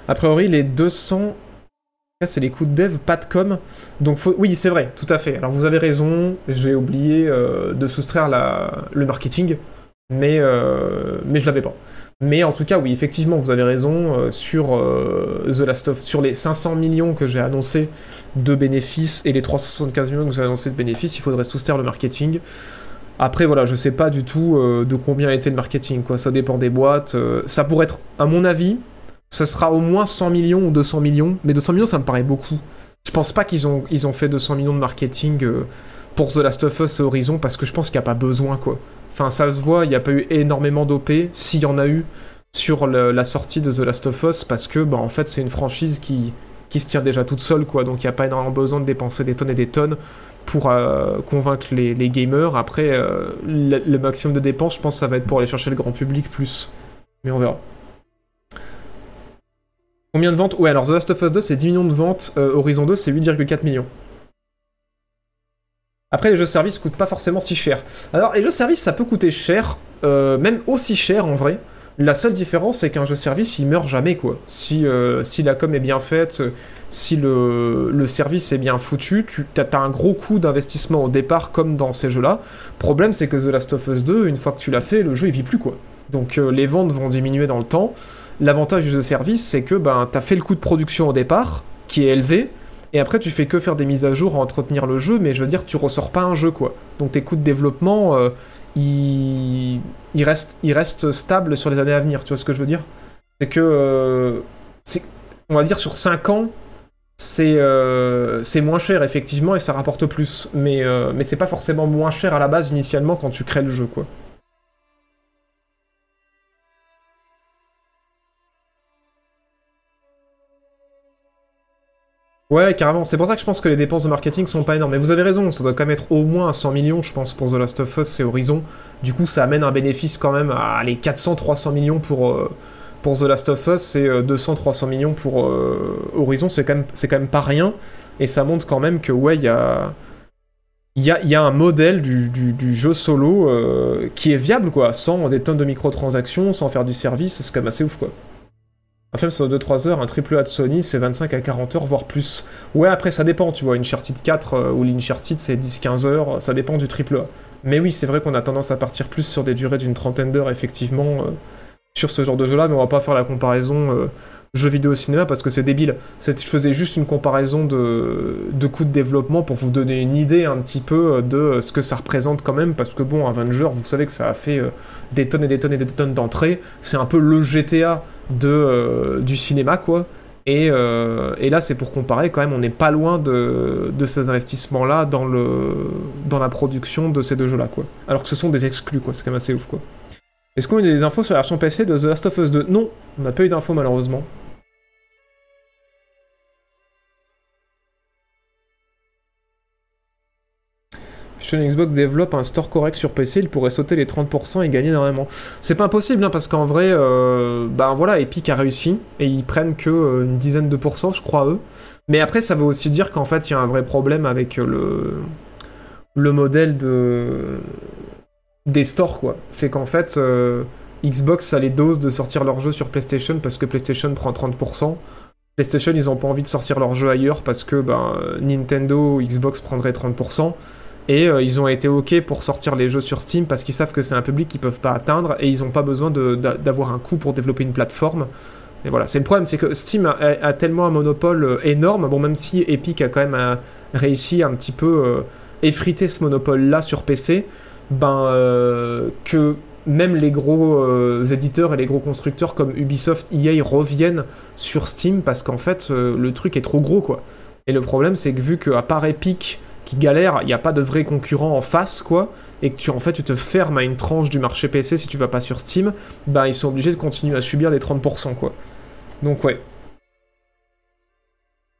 A priori, les 200 c'est les coûts de dev, pas de com. Donc oui, c'est vrai, tout à fait. Alors vous avez raison, j'ai oublié euh, de soustraire le marketing, mais, euh, mais je l'avais pas. Mais en tout cas, oui, effectivement, vous avez raison euh, sur The Last of, sur les 500 millions que j'ai annoncé de bénéfices et les 375 millions que j'ai annoncé de bénéfices, il faudrait soustraire le marketing. Après, voilà, je sais pas du tout de combien a été le marketing, quoi. Ça dépend des boîtes. ça pourrait être, à mon avis, ça sera au moins 100 millions ou 200 millions. Mais 200 millions, ça me paraît beaucoup. Je pense pas qu'ils ont, fait 200 millions de marketing euh, pour The Last of Us et Horizon parce que je pense qu'il n'y a pas besoin, quoi. Enfin, ça se voit, il n'y a pas eu énormément d'OP, s'il y en a eu, sur la sortie de The Last of Us parce que, bah, en fait, c'est une franchise qui, se tient déjà toute seule, quoi. Donc, il n'y a pas énormément besoin de dépenser des tonnes et des tonnes pour euh, convaincre les, gamers. Après, euh, le, le maximum de dépenses, je pense ça va être pour aller chercher le grand public plus. Mais on verra. Combien de ventes Ouais, alors The Last of Us 2, c'est 10 millions de ventes. euh, Horizon 2, c'est 8,4 millions. Après, les jeux services coûtent pas forcément si cher. Alors, les jeux services, ça peut coûter cher, euh, même aussi cher en vrai. La seule différence, c'est qu'un jeu service, il meurt jamais, quoi. Si, euh, si la com est bien faite, si le, le service est bien foutu, tu as, un gros coût d'investissement au départ, comme dans ces jeux-là. Problème, c'est que The Last of Us 2, une fois que tu l'as fait, le jeu, il vit plus, quoi. Donc, les ventes vont diminuer dans le temps. L'avantage du jeu service, c'est que ben, tu as fait le coût de production au départ, qui est élevé, et après, tu fais que faire des mises à jour, entretenir le jeu, mais je veux dire, tu ressors pas un jeu, quoi. Donc tes coûts de développement, euh, ils... Restent, stables sur les années à venir, tu vois ce que je veux dire? C'est que, euh, on va dire, sur 5 ans, c'est euh, c'est moins cher, effectivement, et ça rapporte plus. Mais, mais c'est pas forcément moins cher à la base, initialement, quand tu crées le jeu, quoi. Ouais, carrément. C'est pour ça que je pense que les dépenses de marketing sont pas énormes. Mais vous avez raison, ça doit quand même être au moins 100 millions, je pense, pour The Last of Us et Horizon. Du coup, ça amène un bénéfice quand même à les 400-300 millions pour, euh, pour The Last of Us et 200-300 millions pour euh, Horizon. C'est quand, même- quand pas rien. Et ça montre quand même que, ouais, il y a. Un modèle du, jeu solo euh, qui est viable, quoi, sans des tonnes de microtransactions, sans faire du service, c'est quand même assez ouf, quoi. Un film sur 2-3 heures, un triple A de Sony, c'est 25 à 40 heures, voire plus. Ouais, après, ça dépend, tu vois. Une Uncharted 4 euh, ou l'Uncharted, c'est 10-15 heures, ça dépend du triple A. Mais oui, c'est vrai qu'on a tendance à partir plus sur des durées d'une trentaine d'heures, effectivement, euh, sur ce genre de jeu-là, mais on va pas faire la comparaison euh, jeu vidéo cinéma parce que c'est débile. Je faisais juste une comparaison de, de coûts de développement pour vous donner une idée un petit peu de ce que ça représente quand même, parce que bon, Avenger, vous savez que ça a fait euh, des tonnes et des tonnes et des tonnes d'entrées. C'est un peu le GTA de, euh, du cinéma, quoi. Et, euh, et là, c'est pour comparer, quand même, on n'est pas loin de, de ces investissements-là dans, le, dans la production de ces deux jeux-là, quoi. Alors que ce sont des exclus, quoi. C'est quand même assez ouf, quoi. Est-ce qu'on a des infos sur la version PC de The Last of Us 2 Non, on n'a pas eu d'infos, malheureusement. Xbox développe un store correct sur PC, il pourrait sauter les 30% et gagner énormément. C'est pas impossible, hein, parce qu'en vrai, euh, ben voilà, Epic a réussi, et ils prennent que euh, une dizaine de pourcents, je crois, eux. Mais après, ça veut aussi dire qu'en fait, il y a un vrai problème avec euh, le, le modèle de... des stores, quoi. C'est qu'en fait, Xbox a les doses de sortir leurs jeux sur PlayStation parce que PlayStation prend 30%. PlayStation, ils ont pas envie de sortir leurs jeux ailleurs parce que ben, Nintendo ou Xbox prendraient 30%. Et euh, ils ont été OK pour sortir les jeux sur Steam parce qu'ils savent que c'est un public qu'ils peuvent pas atteindre et ils n'ont pas besoin d'avoir un coût pour développer une plateforme. Et voilà, c'est le problème, c'est que Steam a, tellement un monopole euh, énorme, bon même si Epic a quand même euh, réussi un petit peu effriter ce monopole-là sur PC, ben que même les gros éditeurs et les gros constructeurs comme Ubisoft, EA reviennent sur Steam parce qu'en fait le truc est trop gros quoi. Et le problème c'est que vu qu'à part Epic qui galère, il n'y a pas de vrai concurrent en face, quoi, et que tu, en fait, tu te fermes à une tranche du marché PC si tu vas pas sur Steam, bah, ils sont obligés de continuer à subir les 30%, quoi. Donc, ouais.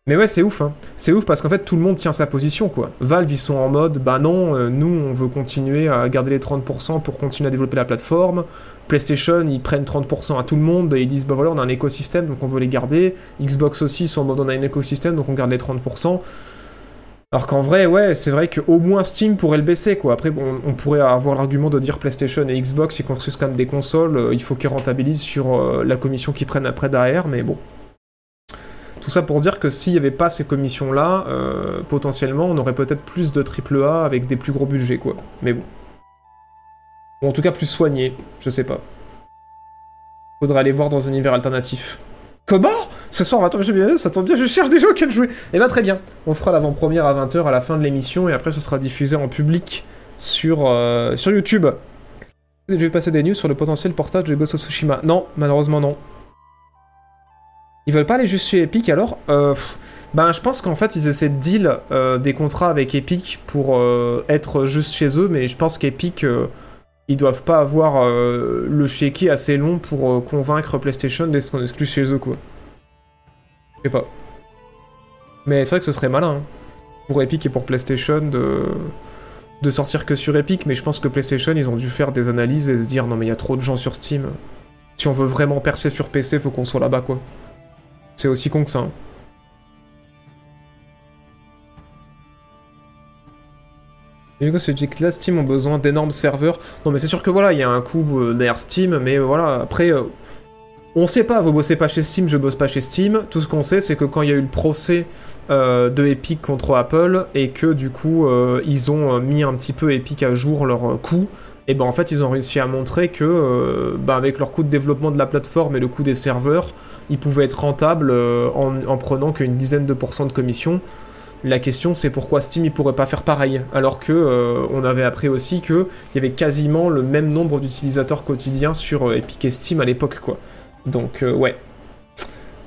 Mais ouais, c'est ouf, hein. C'est ouf parce qu'en fait, tout le monde tient sa position, quoi. Valve, ils sont en mode, bah non, euh, nous, on veut continuer à garder les 30% pour continuer à développer la plateforme. PlayStation, ils prennent 30% à tout le monde et ils disent, bah voilà, on a un écosystème, donc on veut les garder. Xbox aussi, ils sont en mode, on a un écosystème, donc on garde les 30%. Alors qu'en vrai, ouais, c'est vrai qu'au moins Steam pourrait le baisser, quoi. Après, bon, on pourrait avoir l'argument de dire PlayStation et Xbox, ils construisent quand même des consoles, euh, il faut qu'ils rentabilisent sur euh, la commission qu'ils prennent après derrière, mais bon. Tout ça pour dire que s'il n'y avait pas ces commissions-là, euh, potentiellement, on aurait peut-être plus de AAA avec des plus gros budgets, quoi. Mais bon. Ou en tout cas plus soigné, je sais pas. Faudrait aller voir dans un univers alternatif. Comment? Ce soir, attends, je bien, ça tombe bien, je cherche des jeux auxquels jouer. Eh ben très bien, on fera l'avant-première à 20h à la fin de l'émission et après ce sera diffusé en public sur, euh, sur YouTube. Avez déjà passé des news sur le potentiel portage de Ghost of Tsushima Non, malheureusement non. Ils veulent pas aller juste chez Epic alors euh, Ben je pense qu'en fait ils essaient de deal euh, des contrats avec Epic pour être juste chez eux, mais je pense qu'Epic ils doivent pas avoir le chéquier assez long pour convaincre PlayStation d'être exclu chez eux quoi. Sais pas. Mais c'est vrai que ce serait malin. Hein pour Epic et pour PlayStation de, de sortir que sur Epic, mais je pense que PlayStation, ils ont dû faire des analyses et se dire non mais il y a trop de gens sur Steam. Si on veut vraiment percer sur PC, faut qu'on soit là-bas quoi. C'est aussi con que ça. Hein. Et du coup, dit que là, Steam ont besoin d'énormes serveurs. Non, mais c'est sûr que voilà, il y a un coût euh, derrière Steam, mais voilà, après, euh, on sait pas, vous bossez pas chez Steam, je bosse pas chez Steam. Tout ce qu'on sait, c'est que quand il y a eu le procès euh, de Epic contre Apple et que du coup euh, ils ont euh, mis un petit peu Epic à jour leur coût, et ben en fait ils ont réussi à montrer que bah, avec leur coût de développement de la plateforme et le coût des serveurs, ils pouvaient être rentables en, en, prenant qu'une dizaine de pourcents de commission. La question c'est pourquoi Steam il pourrait pas faire pareil alors que on avait appris aussi qu'il y avait quasiment le même nombre d'utilisateurs quotidiens sur Epic et Steam à l'époque quoi. Donc, euh, ouais.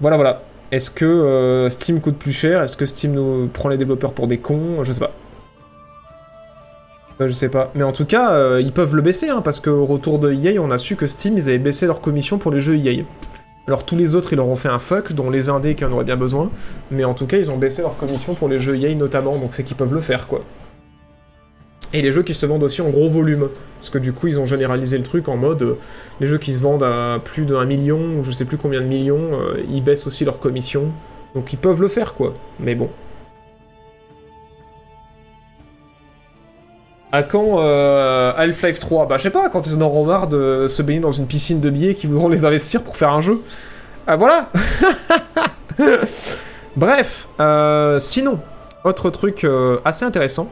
Voilà, voilà. Est-ce que euh, Steam coûte plus cher? Est-ce que Steam nous prend les développeurs pour des cons? Je sais pas. je sais pas. Mais en tout cas, euh, ils peuvent le baisser, hein, parce qu'au retour de EA, on a su que Steam, ils avaient baissé leur commission pour les jeux EA. Alors tous les autres, ils leur ont fait un fuck, dont les indés qui en auraient bien besoin. Mais en tout cas, ils ont baissé leur commission pour les jeux EA notamment, donc c'est qu'ils peuvent le faire, quoi. Et les jeux qui se vendent aussi en gros volume. Parce que du coup, ils ont généralisé le truc en mode euh, les jeux qui se vendent à plus d'un million, ou je sais plus combien de millions, euh, ils baissent aussi leur commission. Donc ils peuvent le faire, quoi. Mais bon. À quand euh, Half-Life 3 Bah je sais pas, quand ils en auront marre de se baigner dans une piscine de billets qui voudront les investir pour faire un jeu. Ah voilà Bref, sinon, autre truc assez intéressant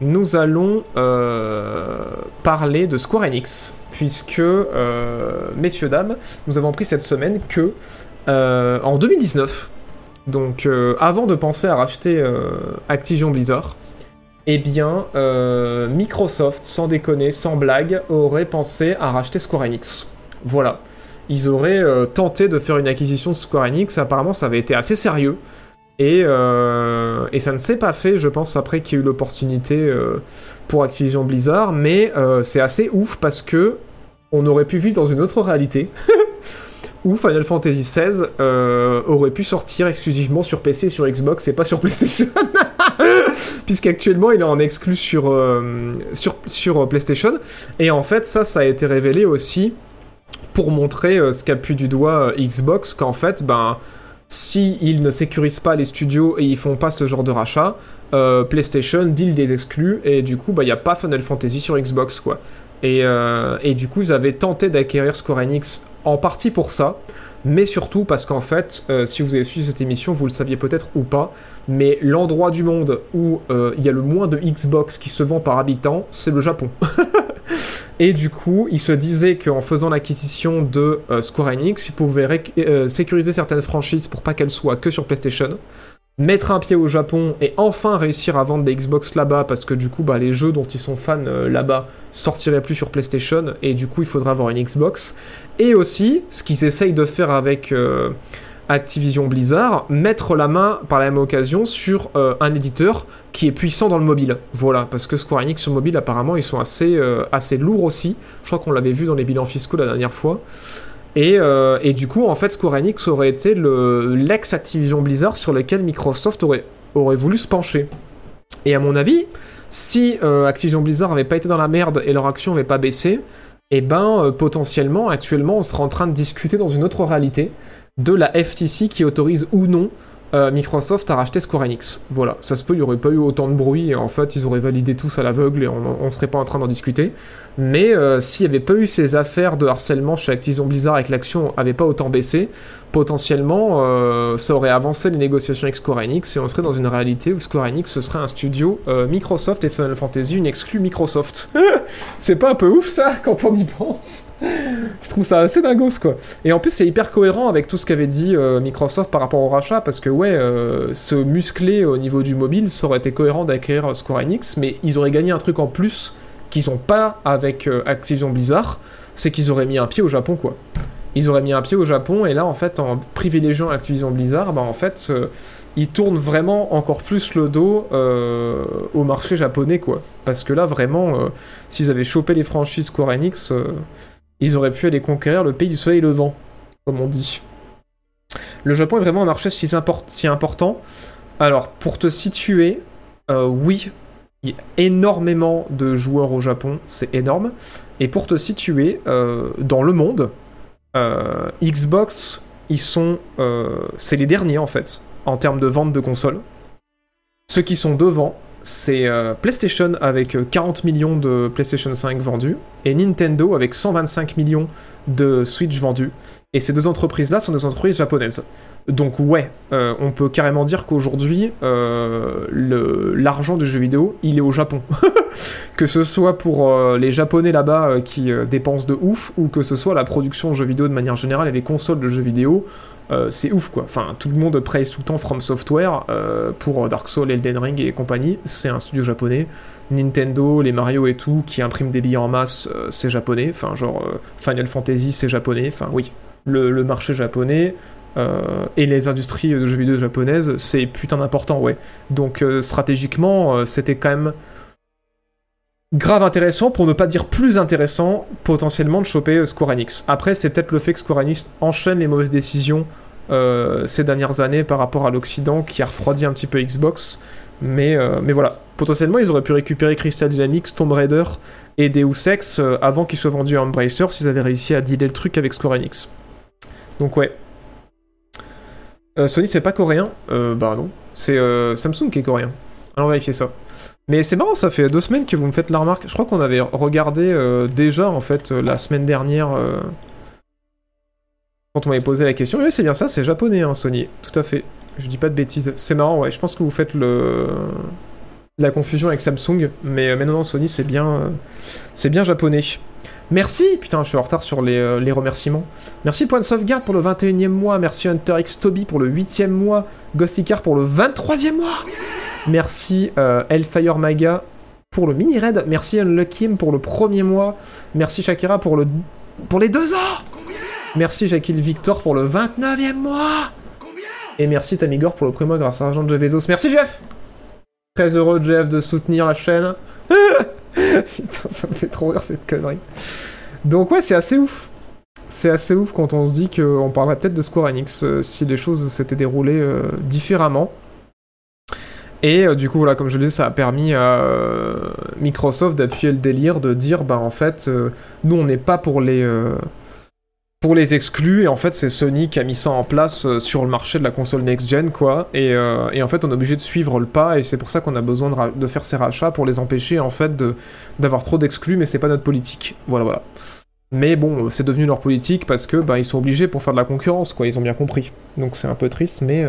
nous allons euh, parler de Square Enix, puisque, euh, messieurs, dames, nous avons appris cette semaine que, euh, en 2019, donc avant de penser à racheter Activision Blizzard, eh bien, Microsoft, sans déconner, sans blague, aurait pensé à racheter Square Enix. Voilà. Ils auraient tenté de faire une acquisition de Square Enix, apparemment ça avait été assez sérieux. Euh, et, ça ne s'est pas fait, je pense, après qu'il y ait eu l'opportunité euh, pour Activision Blizzard, mais euh, c'est assez ouf parce que on aurait pu vivre dans une autre réalité où Final Fantasy XVI aurait pu sortir exclusivement sur PC et sur Xbox et pas sur PlayStation. Puisqu'actuellement il est en exclu sur, sur, sur PlayStation. Et en fait, ça, ça a été révélé aussi pour montrer ce qu'a pu du doigt Xbox, qu'en fait, ben si ils ne sécurisent pas les studios et ils font pas ce genre de rachat, euh, PlayStation deal des exclus et du coup, bah, il n'y a pas Final Fantasy sur Xbox, quoi. Et, euh, et du coup, ils avaient tenté d'acquérir Square Enix en partie pour ça, mais surtout parce qu'en fait, euh, si vous avez suivi cette émission, vous le saviez peut-être ou pas, mais l'endroit du monde où il y a le moins de Xbox qui se vend par habitant, c'est le Japon. Et du coup, il se disait qu'en faisant l'acquisition de euh, Square Enix, il pouvait euh, sécuriser certaines franchises pour pas qu'elles soient que sur PlayStation, mettre un pied au Japon et enfin réussir à vendre des Xbox là-bas parce que du coup, bah, les jeux dont ils sont fans euh, là-bas sortiraient plus sur PlayStation et du coup, il faudrait avoir une Xbox. Et aussi, ce qu'ils essayent de faire avec Activision Blizzard, mettre la main par la même occasion sur euh, un éditeur qui est puissant dans le mobile. Voilà, parce que Square Enix sur mobile, apparemment, ils sont assez, euh, assez lourds aussi. Je crois qu'on l'avait vu dans les bilans fiscaux la dernière fois. Et, euh, et, du coup, en fait, Square Enix aurait été l'ex Activision Blizzard sur lequel Microsoft aurait, aurait voulu se pencher. Et à mon avis, si Activision Blizzard n'avait pas été dans la merde et leur action n'avait pas baissé, eh ben potentiellement, actuellement, on serait en train de discuter dans une autre réalité de la FTC qui autorise ou non euh, Microsoft a racheté Square Enix. Voilà, ça se peut, il n'y aurait pas eu autant de bruit, et en fait, ils auraient validé tous à l'aveugle, et on ne serait pas en train d'en discuter. Mais euh, s'il n'y avait pas eu ces affaires de harcèlement chez Activision Blizzard et que l'action n'avait pas autant baissé, potentiellement, euh, ça aurait avancé les négociations avec Square Enix, et on serait dans une réalité où Square Enix, ce serait un studio Microsoft et Final Fantasy, une exclue Microsoft. C'est pas un peu ouf, ça, quand on y pense? Je trouve ça assez dingos, quoi. Et en plus, c'est hyper cohérent avec tout ce qu'avait dit euh, Microsoft par rapport au rachat, parce que, ouais, euh, se muscler au niveau du mobile, ça aurait été cohérent d'acquérir Square Enix, mais ils auraient gagné un truc en plus qu'ils ont pas avec euh, Activision Blizzard, c'est qu'ils auraient mis un pied au Japon, quoi. Ils auraient mis un pied au Japon, et là, en fait, en privilégiant Activision Blizzard, bah, en fait, ils tournent vraiment encore plus le dos au marché japonais, quoi. Parce que là, vraiment, s'ils avaient chopé les franchises Square Enix ils auraient pu aller conquérir le pays du soleil levant, comme on dit. Le Japon est vraiment un marché si, important. Alors, pour te situer, euh, oui, il y a énormément de joueurs au Japon, c'est énorme. Et pour te situer, euh, dans le monde, euh, Xbox, ils sont, c'est les derniers en fait, en termes de vente de consoles. Ceux qui sont devant, c'est euh, PlayStation avec 40 euh, millions de PlayStation 5 vendus et Nintendo avec 125 millions de Switch vendus. Et ces deux entreprises-là sont des entreprises japonaises. Donc ouais, euh, on peut carrément dire qu'aujourd'hui, l'argent du jeu vidéo, il est au Japon. que ce soit pour les Japonais là-bas qui dépensent de ouf, ou que ce soit la production de jeux vidéo de manière générale et les consoles de jeux vidéo, euh, c'est ouf quoi. Enfin, tout le monde praise tout le temps From Software euh, pour Dark Souls, Elden Ring et compagnie. C'est un studio japonais. Nintendo, les Mario et tout, qui impriment des billets en masse, euh, c'est japonais. Enfin, genre Final Fantasy, c'est japonais. Enfin, oui, le, marché japonais. Et les industries de jeux vidéo japonaises, c'est putain d'important, ouais. Donc stratégiquement, c'était quand même grave intéressant, pour ne pas dire plus intéressant, potentiellement de choper euh, Square Enix. Après, c'est peut-être le fait que Square Enix enchaîne les mauvaises décisions euh, ces dernières années par rapport à l'Occident qui a refroidi un petit peu Xbox. Mais, euh, mais voilà, potentiellement, ils auraient pu récupérer Crystal Dynamics, Tomb Raider et Deus Ex avant qu'ils soient vendus à Embracer s'ils avaient réussi à dealer le truc avec Square Enix. Donc ouais. Sony, c'est pas coréen Bah non. C'est Samsung qui est coréen. Allons vérifier ça. Mais c'est marrant, ça fait deux semaines que vous me faites la remarque. Je crois qu'on avait regardé euh, déjà, en fait, euh, la semaine dernière, euh, quand on m'avait posé la question. Oui, c'est bien ça, c'est japonais, hein, Sony. Tout à fait. Je dis pas de bêtises. C'est marrant, ouais. Je pense que vous faites la confusion avec Samsung. Mais, mais non, non, Sony, c'est bien, c'est bien japonais. Merci Putain, je suis en retard sur les, les, remerciements. Merci Point de Sauvegarde pour le 21e mois. Merci Hunter X Toby pour le 8e mois. Ghosticar pour le 23e mois. Merci euh, Hellfire Maga pour le mini raid. Merci Unluckim pour le premier mois. Merci Shakira pour, le... pour les deux ans. Merci Jacqueline Victor pour le 29e mois. Et merci Tamigor pour le premier mois grâce à l'argent de Jeff. Merci Jeff Très heureux Jeff de soutenir la chaîne. Putain, ça me fait trop rire cette connerie. Donc ouais, c'est assez ouf. C'est assez ouf quand on se dit qu'on parlerait peut-être de Square Enix euh, si les choses s'étaient déroulées euh, différemment. Et euh, du coup, voilà, comme je le disais, ça a permis à Microsoft d'appuyer le délire de dire, bah en fait, nous on n'est pas pour les pour les exclus, et en fait c'est Sony qui a mis ça en place sur le marché de la console next-gen, quoi, et, et, en fait on est obligé de suivre le pas, et c'est pour ça qu'on a besoin de, faire ces rachats pour les empêcher en fait d'avoir trop d'exclus, mais c'est pas notre politique. Voilà, voilà. Mais bon, c'est devenu leur politique parce que bah, ils sont obligés pour faire de la concurrence, quoi, ils ont bien compris. Donc c'est un peu triste, mais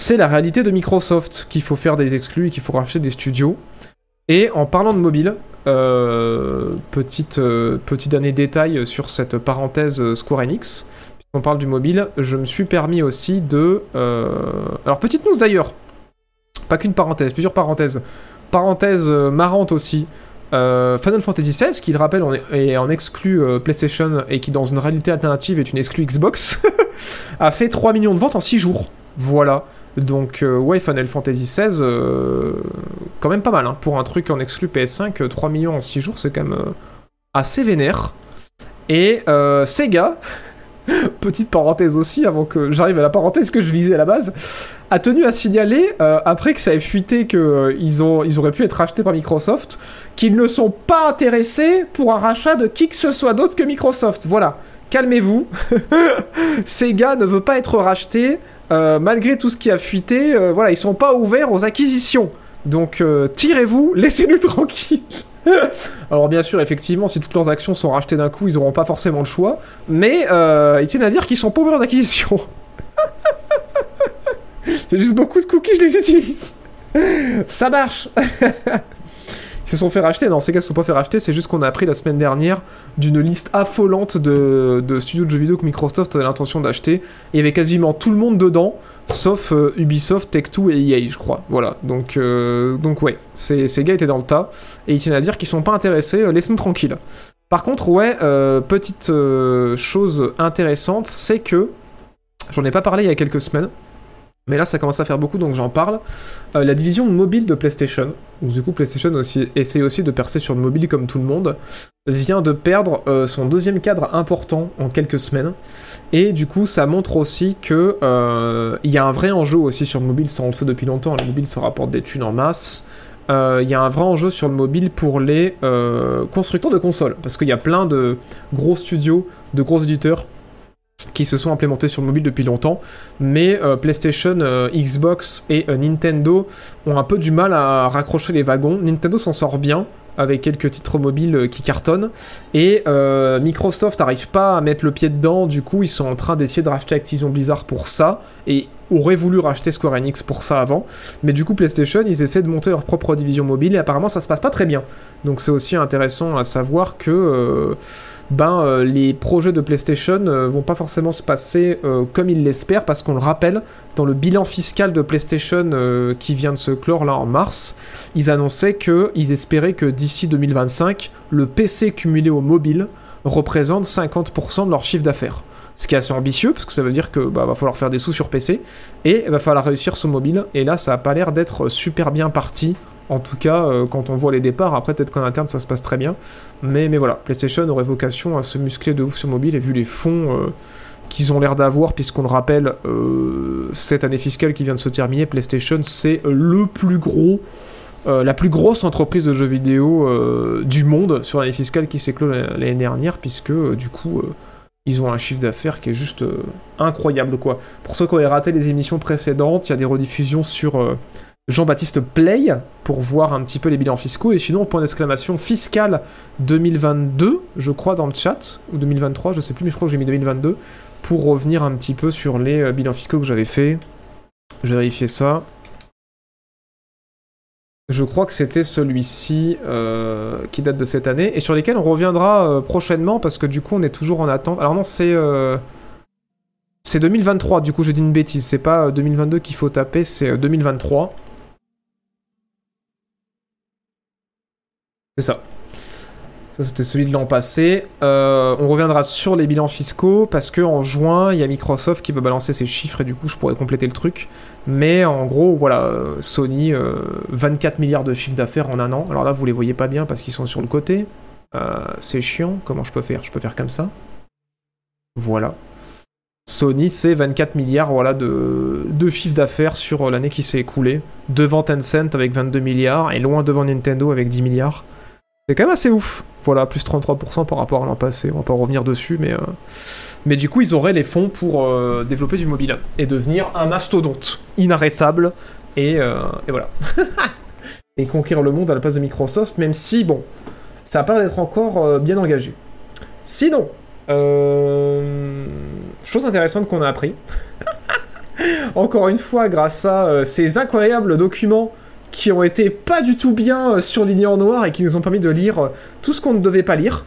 c'est la réalité de Microsoft qu'il faut faire des exclus et qu'il faut racheter des studios. Et en parlant de mobile, euh, petite, euh, petit dernier détail sur cette parenthèse euh, Square Enix. Puisqu'on parle du mobile, je me suis permis aussi de... Alors petite news d'ailleurs, pas qu'une parenthèse, plusieurs parenthèses. Parenthèse marrante aussi. Final Fantasy XVI, qui le rappelle est en exclu PlayStation et qui dans une réalité alternative est une exclu Xbox, a fait 3 millions de ventes en 6 jours. Voilà. Donc, euh, ouais, Final Fantasy XVI, euh, quand même pas mal. Hein. Pour un truc en exclu PS5, 3 euh, millions en 6 jours, c'est quand même assez vénère. Et Sega, petite parenthèse aussi, avant que j'arrive à la parenthèse que je visais à la base, a tenu à signaler, après que ça ait fuité qu'ils ils auraient pu être rachetés par Microsoft, qu'ils ne sont pas intéressés pour un rachat de qui que ce soit d'autre que Microsoft. Voilà, calmez-vous. Sega ne veut pas être racheté euh, malgré tout ce qui a fuité, euh, voilà, ils sont pas ouverts aux acquisitions. Donc euh, tirez-vous, laissez-nous tranquilles. Alors bien sûr, effectivement, si toutes leurs actions sont rachetées d'un coup, ils n'auront pas forcément le choix. Mais ils tiennent à dire qu'ils sont pas ouverts aux acquisitions. J'ai juste beaucoup de cookies, je les utilise. Ça marche. Ils se sont fait racheter. Non, ces gars se sont pas fait racheter. C'est juste qu'on a appris la semaine dernière d'une liste affolante de, studios de jeux vidéo que Microsoft avait l'intention d'acheter. Et il y avait quasiment tout le monde dedans, sauf euh, Ubisoft, Tech2 et EA, je crois. Voilà. Donc, euh, donc ouais, ces, ces, gars étaient dans le tas. Et ils tiennent à dire qu'ils sont pas intéressés. Euh, Laissez-nous tranquilles. Par contre, ouais, petite chose intéressante, c'est que. J'en ai pas parlé il y a quelques semaines. Mais là, ça commence à faire beaucoup, donc j'en parle. Euh, la division mobile de PlayStation, où du coup PlayStation aussi, essaie aussi de percer sur le mobile comme tout le monde, vient de perdre euh, son deuxième cadre important en quelques semaines. Et du coup, ça montre aussi que euh, il y a un vrai enjeu aussi sur le mobile, ça on le sait depuis longtemps, le mobile ça rapporte des thunes en masse. Il y a un vrai enjeu sur le mobile pour les constructeurs de consoles, parce qu'il y a plein de gros studios, de gros éditeurs qui se sont implémentés sur le mobile depuis longtemps, mais euh, PlayStation, euh, Xbox et euh, Nintendo ont un peu du mal à raccrocher les wagons. Nintendo s'en sort bien avec quelques titres mobiles qui cartonnent et Microsoft n'arrive pas à mettre le pied dedans. Du coup, ils sont en train d'essayer de racheter Activision Blizzard pour ça et auraient voulu racheter Square Enix pour ça avant. Mais du coup, PlayStation, ils essaient de monter leur propre division mobile et apparemment, ça se passe pas très bien. Donc, c'est aussi intéressant à savoir que ben, euh, les projets de PlayStation euh, vont pas forcément se passer euh, comme ils l'espèrent, parce qu'on le rappelle, dans le bilan fiscal de PlayStation qui vient de se clore là en mars, ils annonçaient qu'ils espéraient que d'ici 2025, le PC cumulé au mobile représente 50% de leur chiffre d'affaires. Ce qui est assez ambitieux, parce que ça veut dire que bah, va falloir faire des sous sur PC, et il va falloir réussir ce mobile, et là ça a pas l'air d'être super bien parti en tout cas, euh, quand on voit les départs, après peut-être qu'en interne ça se passe très bien. Mais, mais voilà, PlayStation aurait vocation à se muscler de ouf sur mobile et vu les fonds euh, qu'ils ont l'air d'avoir, puisqu'on le rappelle, euh, cette année fiscale qui vient de se terminer, PlayStation c'est le plus gros, la plus grosse entreprise de jeux vidéo du monde sur l'année fiscale qui clôt l'année dernière, puisque du coup ils ont un chiffre d'affaires qui est juste incroyable quoi. Pour ceux qui auraient raté les émissions précédentes, il y a des rediffusions sur Jean-Baptiste Play pour voir un petit peu les bilans fiscaux. Et sinon, point d'exclamation fiscal 2022, je crois, dans le chat, ou 2023, je sais plus, mais je crois que j'ai mis 2022, pour revenir un petit peu sur les euh, bilans fiscaux que j'avais fait. Je vais vérifier ça. Je crois que c'était celui-ci euh, qui date de cette année et sur lesquels on reviendra euh, prochainement parce que du coup on est toujours en attente. Alors non, c'est c'est 2023. Du coup, j'ai dit une bêtise. C'est pas 2022 qu'il faut taper, c'est 2023. C'est ça. Ça, c'était celui de l'an passé. Euh, on reviendra sur les bilans fiscaux parce que en juin, il y a Microsoft qui va balancer ses chiffres et du coup, je pourrais compléter le truc. Mais en gros, voilà, euh, Sony, 24 euh, milliards de chiffre d'affaires en un an. Alors là, vous les voyez pas bien parce qu'ils sont sur le côté. c'est chiant. Comment je peux faire? Je peux faire comme ça? Voilà. Sony, c'est 24 milliards voilà, de, de d'affaires sur l'année qui s'est écoulée. Devant Tencent avec 22 milliards et loin devant Nintendo avec 10 milliards. C'est quand même assez ouf. Voilà, plus 33% par rapport à l'an passé. On va pas revenir dessus, mais, euh, mais du coup, ils auraient les fonds pour euh, développer du mobile et devenir un mastodonte inarrêtable. Et, euh, et voilà. et conquérir le monde à la place de Microsoft, même si, bon, ça a pas d'être encore bien engagé. Sinon, chose intéressante qu'on a appris. encore une fois, grâce à ces incroyables documents qui ont été pas du tout bien euh, surlignés en noir et qui nous ont permis de lire euh, tout ce qu'on ne devait pas lire.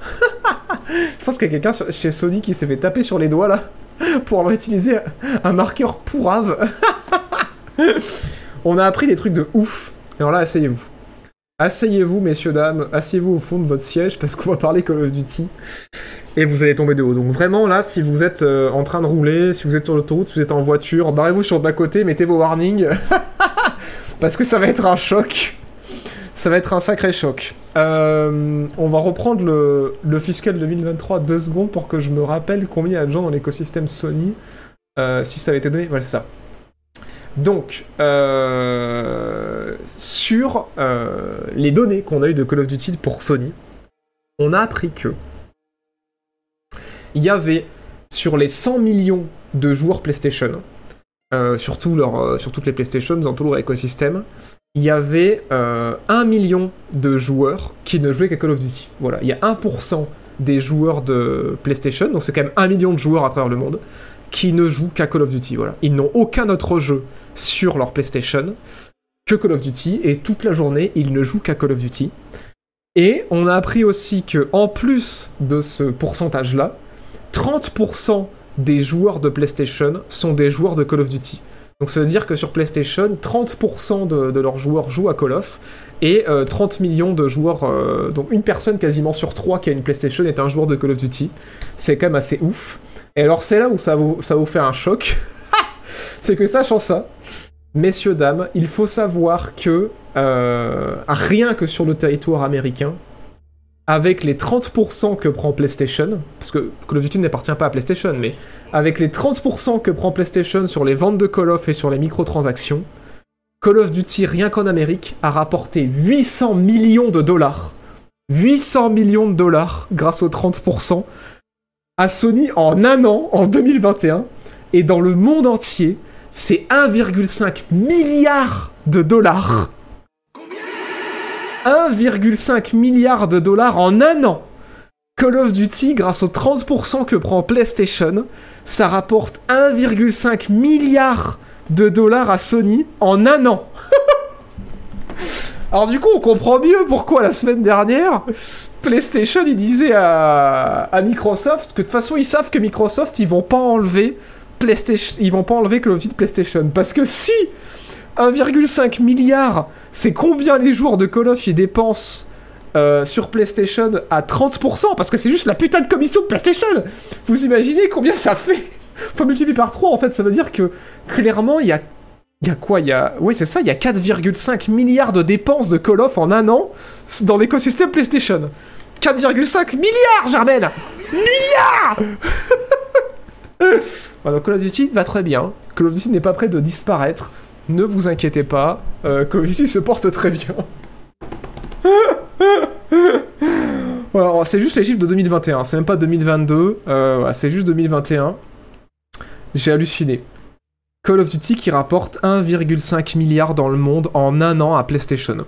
Je pense qu'il y a quelqu'un chez Sony qui s'est fait taper sur les doigts là pour avoir utilisé un marqueur pourrave. On a appris des trucs de ouf. Alors là, asseyez-vous. Asseyez-vous, messieurs, dames, asseyez-vous au fond de votre siège parce qu'on va parler Call of Duty et vous allez tomber de haut. Donc vraiment là, si vous êtes euh, en train de rouler, si vous êtes sur l'autoroute, si vous êtes en voiture, barrez-vous sur le bas-côté, mettez vos warnings parce que ça va être un choc. Ça va être un sacré choc. Euh, on va reprendre le, fiscal 2023 deux secondes pour que je me rappelle combien il y a de gens dans l'écosystème Sony. Euh, si ça avait été donné, voilà, c'est ça. Donc, euh, sur les données qu'on a eues de Call of Duty pour Sony, on a appris que il y avait sur les 100 millions de joueurs PlayStation, euh, sur, euh, sur, toutes les PlayStation, dans tout leur écosystème, il y avait euh, 1 million de joueurs qui ne jouaient qu'à Call of Duty. Voilà, il y a 1% des joueurs de PlayStation, donc c'est quand même 1 million de joueurs à travers le monde, qui ne jouent qu'à Call of Duty. Voilà. Ils n'ont aucun autre jeu sur leur PlayStation que Call of Duty, et toute la journée, ils ne jouent qu'à Call of Duty. Et on a appris aussi que en plus de ce pourcentage-là, 30% des joueurs de PlayStation sont des joueurs de Call of Duty. Donc ça veut dire que sur PlayStation, 30% de, leurs joueurs jouent à Call of et 30 euh, millions de joueurs, euh, donc une personne quasiment sur trois qui a une PlayStation est un joueur de Call of Duty. C'est quand même assez ouf. Et alors c'est là où ça vous, fait un choc. c'est que sachant ça, messieurs, dames, il faut savoir que euh, rien que sur le territoire américain, avec les 30% que prend PlayStation, parce que Call of Duty n'appartient pas à PlayStation, mais avec les 30% que prend PlayStation sur les ventes de Call of et sur les microtransactions, Call of Duty, rien qu'en Amérique, a rapporté 800 millions de dollars. 800 millions de dollars grâce aux 30% à Sony en un an, en 2021. Et dans le monde entier, c'est 1,5 milliard de dollars 1,5 milliard de dollars en un an. Call of Duty, grâce aux 30% que prend PlayStation, ça rapporte 1,5 milliard de dollars à Sony en un an. Alors du coup, on comprend mieux pourquoi la semaine dernière, PlayStation, il disait à, Microsoft que de toute façon, ils savent que Microsoft, ils vont pas enlever PlayStation, ils vont pas enlever Call of Duty de PlayStation. Parce que si 1,5 milliard, c'est combien les joueurs de Call of y dépensent euh, sur PlayStation à 30% parce que c'est juste la putain de commission de PlayStation. Vous imaginez combien ça fait? Faut multiplier par 3 en fait, ça veut dire que clairement il y a il y a quoi? Il y a oui, c'est ça, il y a 4,5 milliards de dépenses de Call of en un an dans l'écosystème PlayStation. 4,5 milliards, Germaine Milliards voilà, Call of Duty va très bien. Call of Duty n'est pas prêt de disparaître ne vous inquiétez pas, euh, se porte très bien. voilà, c'est juste les chiffres de 2021, c'est même pas 2022, euh, c'est juste 2021. J'ai halluciné. Call of Duty qui rapporte 1,5 milliard dans le monde en un an à PlayStation.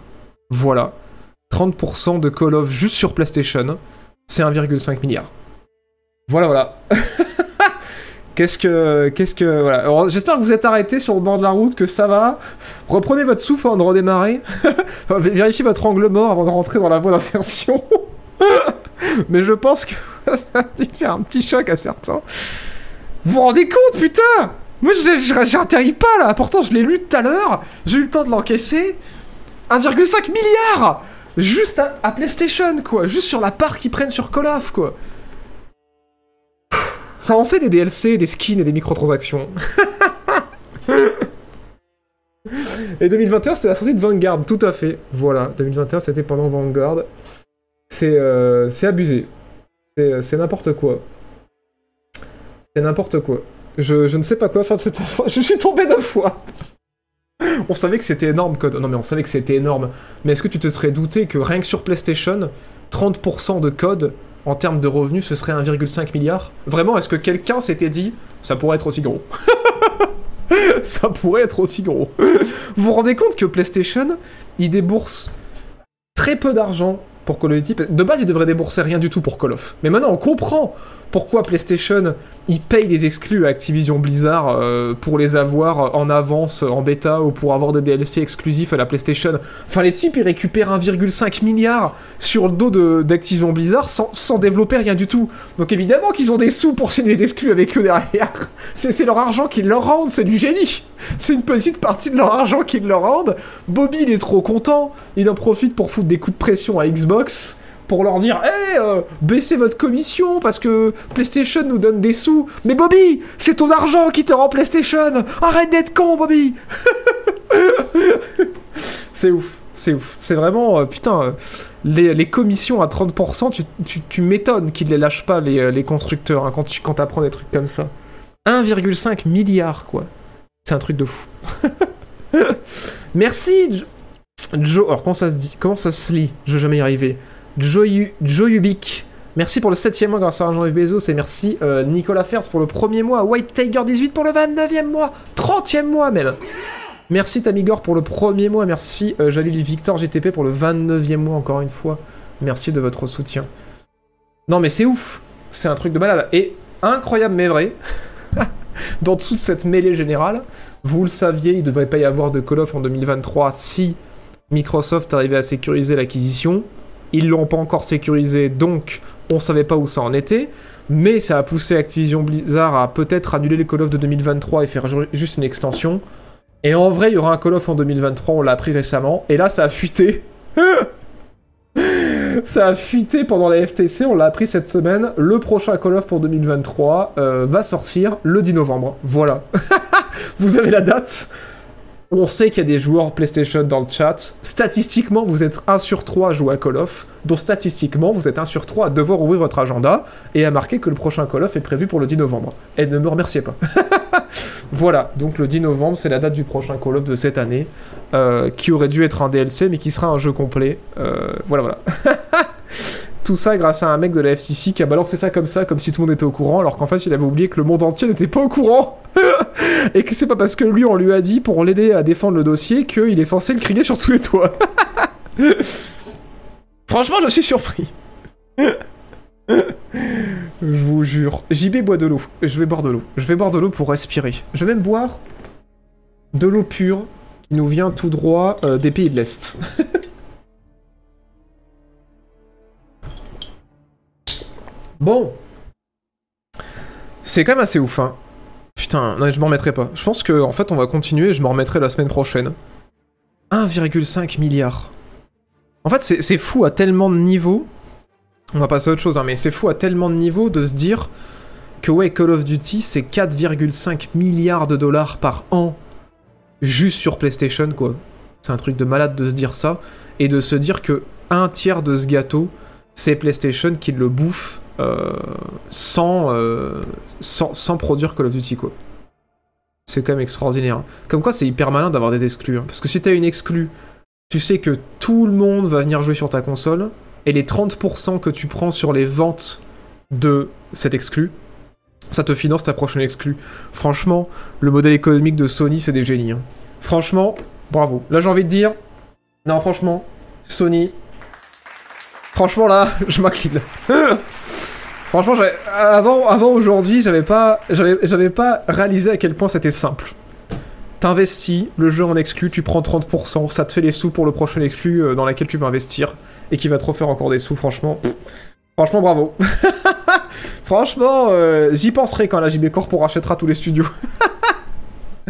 Voilà. 30% de Call of juste sur PlayStation, c'est 1,5 milliard. Voilà, voilà. Qu'est-ce que, qu'est-ce que, voilà. j'espère que vous êtes arrêté sur le bord de la route, que ça va. Reprenez votre souffle avant de redémarrer. vérifiez votre angle mort avant de rentrer dans la voie d'insertion. Mais je pense que ça va faire un petit choc à certains. Vous vous rendez compte, putain? Moi, j'atterris pas là. Pourtant, je l'ai lu tout à l'heure. J'ai eu le temps de l'encaisser. 1,5 milliard Juste à, à PlayStation, quoi. Juste sur la part qu'ils prennent sur Call of, quoi. Ça en fait des DLC, des skins et des microtransactions. et 2021, c'était la sortie de Vanguard, tout à fait. Voilà, 2021, c'était pendant Vanguard. C'est euh, abusé. C'est euh, n'importe quoi. C'est n'importe quoi. Je, je, ne sais pas quoi faire de cette fois. Je suis tombé deux fois. On savait que c'était énorme, code. Non, mais on savait que c'était énorme. Mais est-ce que tu te serais douté que rien que sur PlayStation, 30% de code en termes de revenus, ce serait 1,5 milliard Vraiment, est-ce que quelqu'un s'était dit ça pourrait être aussi gros Ça pourrait être aussi gros. vous vous rendez compte que PlayStation, il débourse très peu d'argent pour Call of Duty. De base, il devrait débourser rien du tout pour Call of. Mais maintenant, on comprend pourquoi PlayStation, il paye des exclus à Activision Blizzard euh, pour les avoir en avance, en bêta, ou pour avoir des DLC exclusifs à la PlayStation. Enfin, les types, ils récupèrent 1,5 milliard sur le dos d'Activision Blizzard sans, sans, développer rien du tout. Donc évidemment qu'ils ont des sous pour signer des exclus avec eux derrière. C'est leur argent qu'ils leur rendent, c'est du génie. C'est une petite partie de leur argent qu'ils leur rendent. Bobby, il est trop content. Il en profite pour foutre des coups de pression à Xbox pour leur dire Hé, euh, baissez votre commission parce que PlayStation nous donne des sous. Mais Bobby, c'est ton argent qui te rend PlayStation Arrête d'être con, Bobby C'est ouf, c'est ouf. C'est vraiment, euh, putain, euh, les, commissions à 30%, tu, m'étonnes qu'ils les lâchent pas, les, constructeurs, hein, quand tu apprends des trucs comme ça. 1,5 milliard, quoi. C'est un truc de fou. Merci, Joe. Alors, comment ça se dit Comment ça se lit? Je vais jamais y arriver. Joyubik. Merci pour le 7ème mois grâce à Jean Yves Bezos et merci euh, Nicolas Fers pour le premier mois, White Tiger 18 pour le 29e mois, 30e mois même. Merci Tamigor pour le premier mois, merci euh, Victor GTP pour le 29e mois encore une fois. Merci de votre soutien. Non mais c'est ouf, c'est un truc de malade. Et incroyable mais vrai, dans toute cette mêlée générale, vous le saviez, il ne devrait pas y avoir de Call of en 2023 si Microsoft arrivait à sécuriser l'acquisition. Ils l'ont pas encore sécurisé, donc on savait pas où ça en était. Mais ça a poussé Activision Blizzard à peut-être annuler les Call of de 2023 et faire juste une extension. Et en vrai, il y aura un Call of en 2023, on l'a appris récemment. Et là, ça a fuité. ça a fuité pendant la FTC, on l'a appris cette semaine. Le prochain Call of pour 2023 euh, va sortir le 10 novembre. Voilà. Vous avez la date? On sait qu'il y a des joueurs PlayStation dans le chat. Statistiquement, vous êtes 1 sur 3 à jouer à Call of. Donc statistiquement, vous êtes 1 sur 3 à devoir ouvrir votre agenda et à marquer que le prochain Call of est prévu pour le 10 novembre. Et ne me remerciez pas. voilà, donc le 10 novembre, c'est la date du prochain Call of de cette année, euh, qui aurait dû être un DLC, mais qui sera un jeu complet. Euh, voilà, voilà. Tout ça grâce à un mec de la FTC qui a balancé ça comme ça, comme si tout le monde était au courant, alors qu'en fait il avait oublié que le monde entier n'était pas au courant. et que c'est pas parce que lui on lui a dit pour l'aider à défendre le dossier qu'il est censé le crier sur tous les toits. Franchement, je suis surpris. je vous jure. JB boit de l'eau. Je vais boire de l'eau. Je vais boire de l'eau pour respirer. Je vais même boire de l'eau pure qui nous vient tout droit euh, des pays de l'Est. Bon. C'est quand même assez ouf, hein. Putain, non, je m'en remettrai pas. Je pense que en fait, on va continuer et je m'en remettrai la semaine prochaine. 1,5 milliard. En fait, c'est fou à tellement de niveaux. On va passer à autre chose, hein, mais c'est fou à tellement de niveaux de se dire que ouais, Call of Duty, c'est 4,5 milliards de dollars par an juste sur PlayStation, quoi. C'est un truc de malade de se dire ça et de se dire que un tiers de ce gâteau, c'est PlayStation qui le bouffe euh, euh, sans, sans, produire Call of Duty, quoi. C'est quand même extraordinaire. Comme quoi, c'est hyper malin d'avoir des exclus. Hein. Parce que si t'as une exclue, tu sais que tout le monde va venir jouer sur ta console, et les 30% que tu prends sur les ventes de cet exclu, ça te finance ta prochaine exclue. Franchement, le modèle économique de Sony, c'est des génies. Hein. Franchement, bravo. Là, j'ai envie de dire, non, franchement, Sony, franchement, là, je m'incline. Franchement, avant, aujourd'hui, j'avais pas, pas réalisé à quel point c'était simple. T'investis, le jeu en exclu, tu prends 30%, ça te fait les sous pour le prochain exclu euh, dans lequel tu vas investir et qui va te refaire encore des sous, franchement. Franchement, bravo. franchement, euh, j'y penserai quand la JB Corp rachètera tous les studios.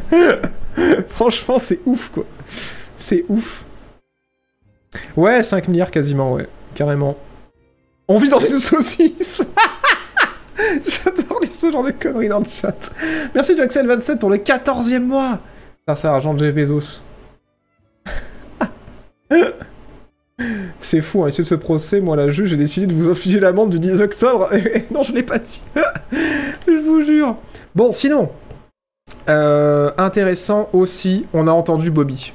franchement, c'est ouf, quoi. C'est ouf. Ouais, 5 milliards quasiment, ouais. Carrément. On vit dans une saucisse J'adore ce genre de conneries dans le chat. Merci Jaxel27 pour le 14e mois. Ça, c'est argent de Jeff Bezos. C'est fou, hein, de ce procès, moi la juge, j'ai décidé de vous infliger l'amende du 10 octobre. non, je l'ai pas dit. je vous jure. Bon, sinon, euh, intéressant aussi, on a entendu Bobby.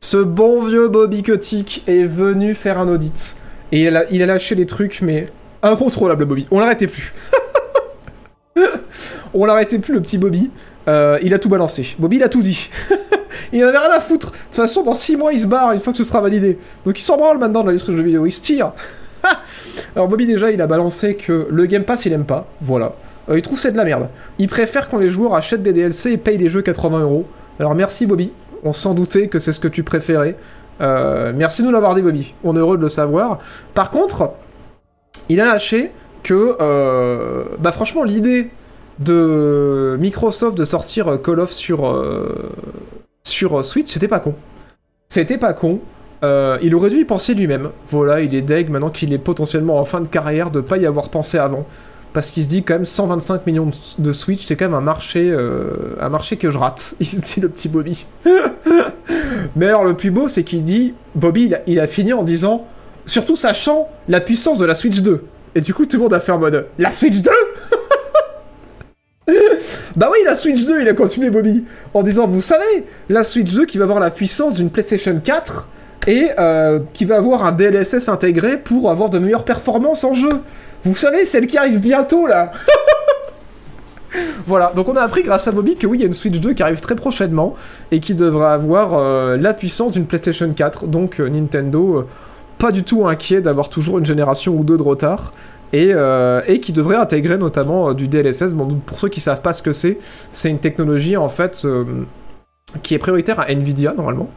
Ce bon vieux Bobby Kotick est venu faire un audit. Et il a, lâché des trucs, mais incontrôlables, Bobby. On l'arrêtait plus. On l'arrêtait plus, le petit Bobby. Euh, il a tout balancé. Bobby, il a tout dit. il en avait rien à foutre. De toute façon, dans 6 mois, il se barre une fois que ce sera validé. Donc il s'en branle maintenant de la liste de jeux vidéo. Il se tire. Alors Bobby, déjà, il a balancé que le Game Pass, il aime pas. Voilà. Euh, il trouve c'est de la merde. Il préfère quand les joueurs achètent des DLC et payent les jeux 80 euros. Alors merci Bobby. On s'en doutait que c'est ce que tu préférais. Euh, merci de nous l'avoir dit. On est heureux de le savoir. Par contre, il a lâché que, euh, bah franchement, l'idée de Microsoft de sortir Call of sur, euh, sur Switch, c'était pas con. C'était pas con. il aurait dû y penser lui-même. Voilà, il est deg maintenant qu'il est potentiellement en fin de carrière de pas y avoir pensé avant parce qu'il se dit quand même 125 millions de Switch, c'est quand même un marché, euh, un marché que je rate. Il se dit le petit Bobby. Mais alors le plus beau, c'est qu'il dit, Bobby, il a, fini en disant, surtout sachant la puissance de la Switch 2. Et du coup, tout le monde a fait en mode, la Switch 2 Bah oui, la Switch 2, il a continué Bobby, en disant, vous savez, la Switch 2 qui va avoir la puissance d'une PlayStation 4 et euh, qui va avoir un DLSS intégré pour avoir de meilleures performances en jeu. Vous savez, celle qui arrive bientôt là Voilà, donc on a appris grâce à Bobby que oui, il y a une Switch 2 qui arrive très prochainement et qui devrait avoir euh, la puissance d'une PlayStation 4. Donc euh, Nintendo, euh, pas du tout inquiet d'avoir toujours une génération ou deux de retard. Et, et qui devrait intégrer notamment du DLSS. Bon, pour ceux qui savent pas ce que c'est, c'est une technologie en fait qui est prioritaire à Nvidia normalement.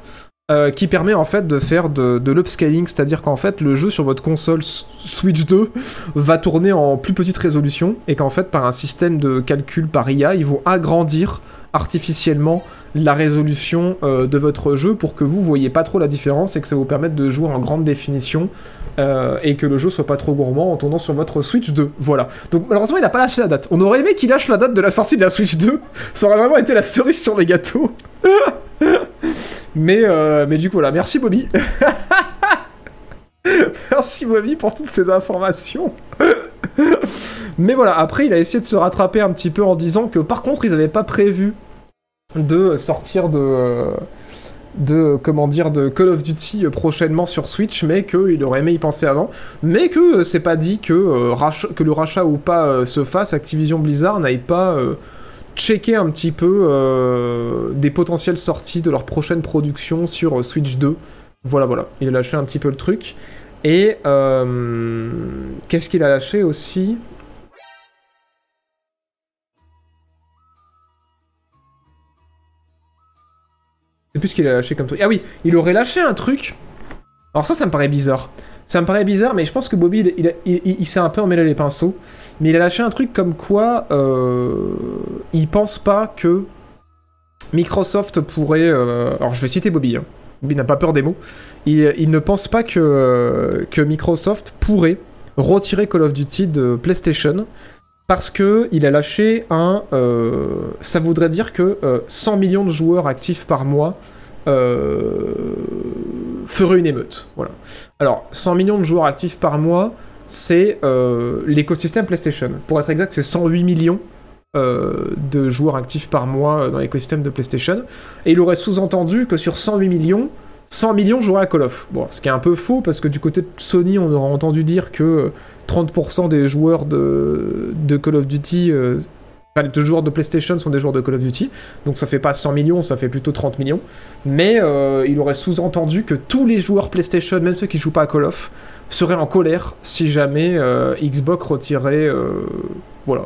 Euh, qui permet en fait de faire de, l'upscaling, c'est-à-dire qu'en fait le jeu sur votre console Switch 2 va tourner en plus petite résolution et qu'en fait par un système de calcul par IA, ils vont agrandir artificiellement la résolution euh, de votre jeu pour que vous voyez pas trop la différence et que ça vous permette de jouer en grande définition euh, et que le jeu soit pas trop gourmand en tournant sur votre Switch 2. Voilà. Donc malheureusement il n'a pas lâché la date. On aurait aimé qu'il lâche la date de la sortie de la Switch 2. Ça aurait vraiment été la cerise sur les gâteaux. mais, euh, mais du coup voilà, merci Bobby. merci Bobby pour toutes ces informations. mais voilà, après il a essayé de se rattraper un petit peu en disant que par contre ils n'avaient pas prévu de sortir de... de comment dire de Call of Duty prochainement sur Switch mais qu'il aurait aimé y penser avant mais que euh, c'est pas dit que, euh, que le rachat ou pas se fasse Activision Blizzard n'aille pas checker un petit peu euh, des potentielles sorties de leur prochaine production sur euh, Switch 2 voilà voilà il a lâché un petit peu le truc et euh, qu'est-ce qu'il a lâché aussi? Sais plus ce qu'il a lâché comme truc. Ah oui, il aurait lâché un truc. Alors ça, ça me paraît bizarre. Ça me paraît bizarre, mais je pense que Bobby, il, il, il- s'est un peu emmêlé les pinceaux. Mais il a lâché un truc comme quoi euh, il pense pas que Microsoft pourrait... euh, alors je vais citer Bobby. hein. Bobby n'a pas peur des mots. Il, ne pense pas que, euh, que Microsoft pourrait retirer Call of Duty de PlayStation parce que il a lâché un. ça voudrait dire que euh, 100 millions de joueurs actifs par mois feraient une émeute. Voilà. Alors, 100 millions de joueurs actifs par mois, c'est euh, l'écosystème PlayStation. Pour être exact, c'est 108 millions euh, de joueurs actifs par mois dans l'écosystème de PlayStation. Et il aurait sous-entendu que sur 108 millions, 100 millions joueraient à Call of. Bon, ce qui est un peu faux parce que du côté de Sony, on aurait entendu dire que euh, 30% des joueurs de Call of Duty, les joueurs de PlayStation sont des joueurs de Call of Duty, donc ça fait pas 100 millions, ça fait plutôt 30 millions. Mais euh, il aurait sous-entendu que tous les joueurs PlayStation, même ceux qui jouent pas à Call of, seraient en colère si jamais euh, Xbox retirait euh, voilà,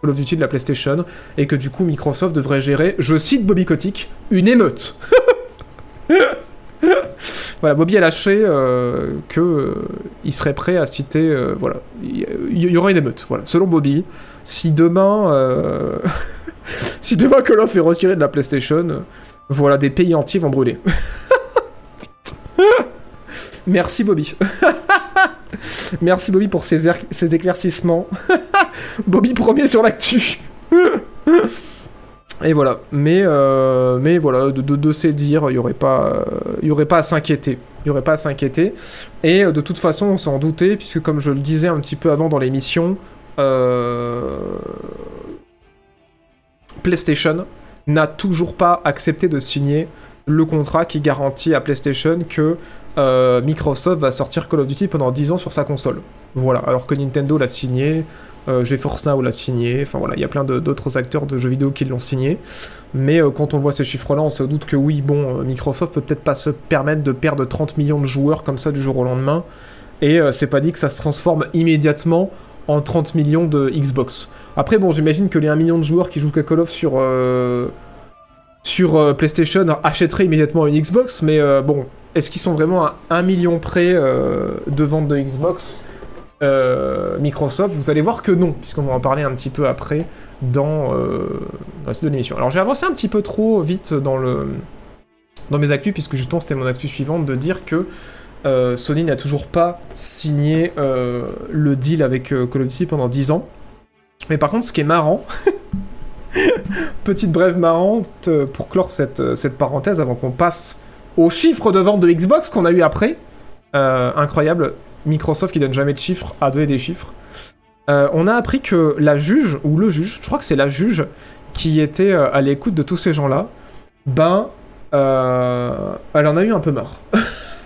Call of Duty de la PlayStation et que du coup Microsoft devrait gérer, je cite Bobby Kotick, une émeute. Voilà, Bobby a lâché que il serait prêt à citer, voilà, il y, y aura une émeute, voilà. Selon Bobby, si demain, euh, si demain Call of est retiré de la PlayStation, voilà, des pays entiers vont brûler. Merci Bobby. Merci Bobby pour ces, er- éclaircissements. Bobby premier sur l'actu. Et voilà, mais, euh, mais voilà, de, de, de ces dires, il n'y aurait, pas, euh, pas à s'inquiéter. Il n'y aurait pas à s'inquiéter. Et de toute façon, on s'en doutait, puisque comme je le disais un petit peu avant dans l'émission, PlayStation n'a toujours pas accepté de signer le contrat qui garantit à PlayStation que euh, Microsoft va sortir Call of Duty pendant 10 ans sur sa console. Voilà, alors que Nintendo l'a signé, euh, GeForce Now l'a signé, enfin voilà, il y a plein d'autres acteurs de jeux vidéo qui l'ont signé. Mais euh, quand on voit ces chiffres-là, on se doute que oui, bon, euh, Microsoft peut peut-être pas se permettre de perdre 30 millions de joueurs comme ça du jour au lendemain. Et euh, c'est pas dit que ça se transforme immédiatement en 30 millions de Xbox. Après, bon, j'imagine que les 1 million de joueurs qui jouent Call of sur, euh, sur euh, PlayStation achèteraient immédiatement une Xbox, mais euh, bon, est-ce qu'ils sont vraiment à 1 million près de vente de Xbox? Microsoft, vous allez voir que non, puisqu'on va en parler un petit peu après dans, dans la suite de l'émission. Alors j'ai avancé un petit peu trop vite dans, le, dans mes actus, puisque justement c'était mon actu suivante de dire que euh, Sony n'a toujours pas signé euh, le deal avec euh, Call of Duty pendant 10 ans. Mais par contre, ce qui est marrant, petite brève marrante euh, pour clore cette, cette parenthèse avant qu'on passe aux chiffres de vente de Xbox qu'on a eu après. Incroyable, Microsoft qui donne jamais de chiffres a donné des chiffres. On a appris que la juge, ou le juge, je crois que c'est la juge qui était à l'écoute de tous ces gens-là, ben, elle en a eu un peu marre.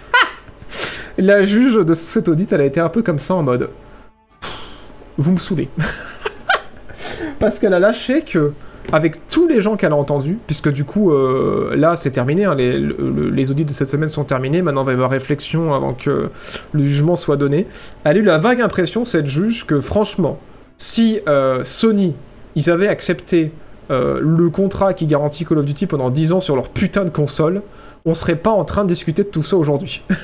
la juge de cet audit, elle a été un peu comme ça en mode Vous me saoulez. Parce qu'elle a lâché que, avec tous les gens qu'elle a entendus, puisque du coup, euh, là, c'est terminé, hein, les, le- les audits de cette semaine sont terminés, maintenant il va y avoir réflexion avant que le jugement soit donné. Elle a eu la vague impression, cette juge, que franchement, si euh, Sony, ils avaient accepté euh, le contrat qui garantit Call of Duty pendant 10 ans sur leur putain de console, on serait pas en train de discuter de tout ça aujourd'hui.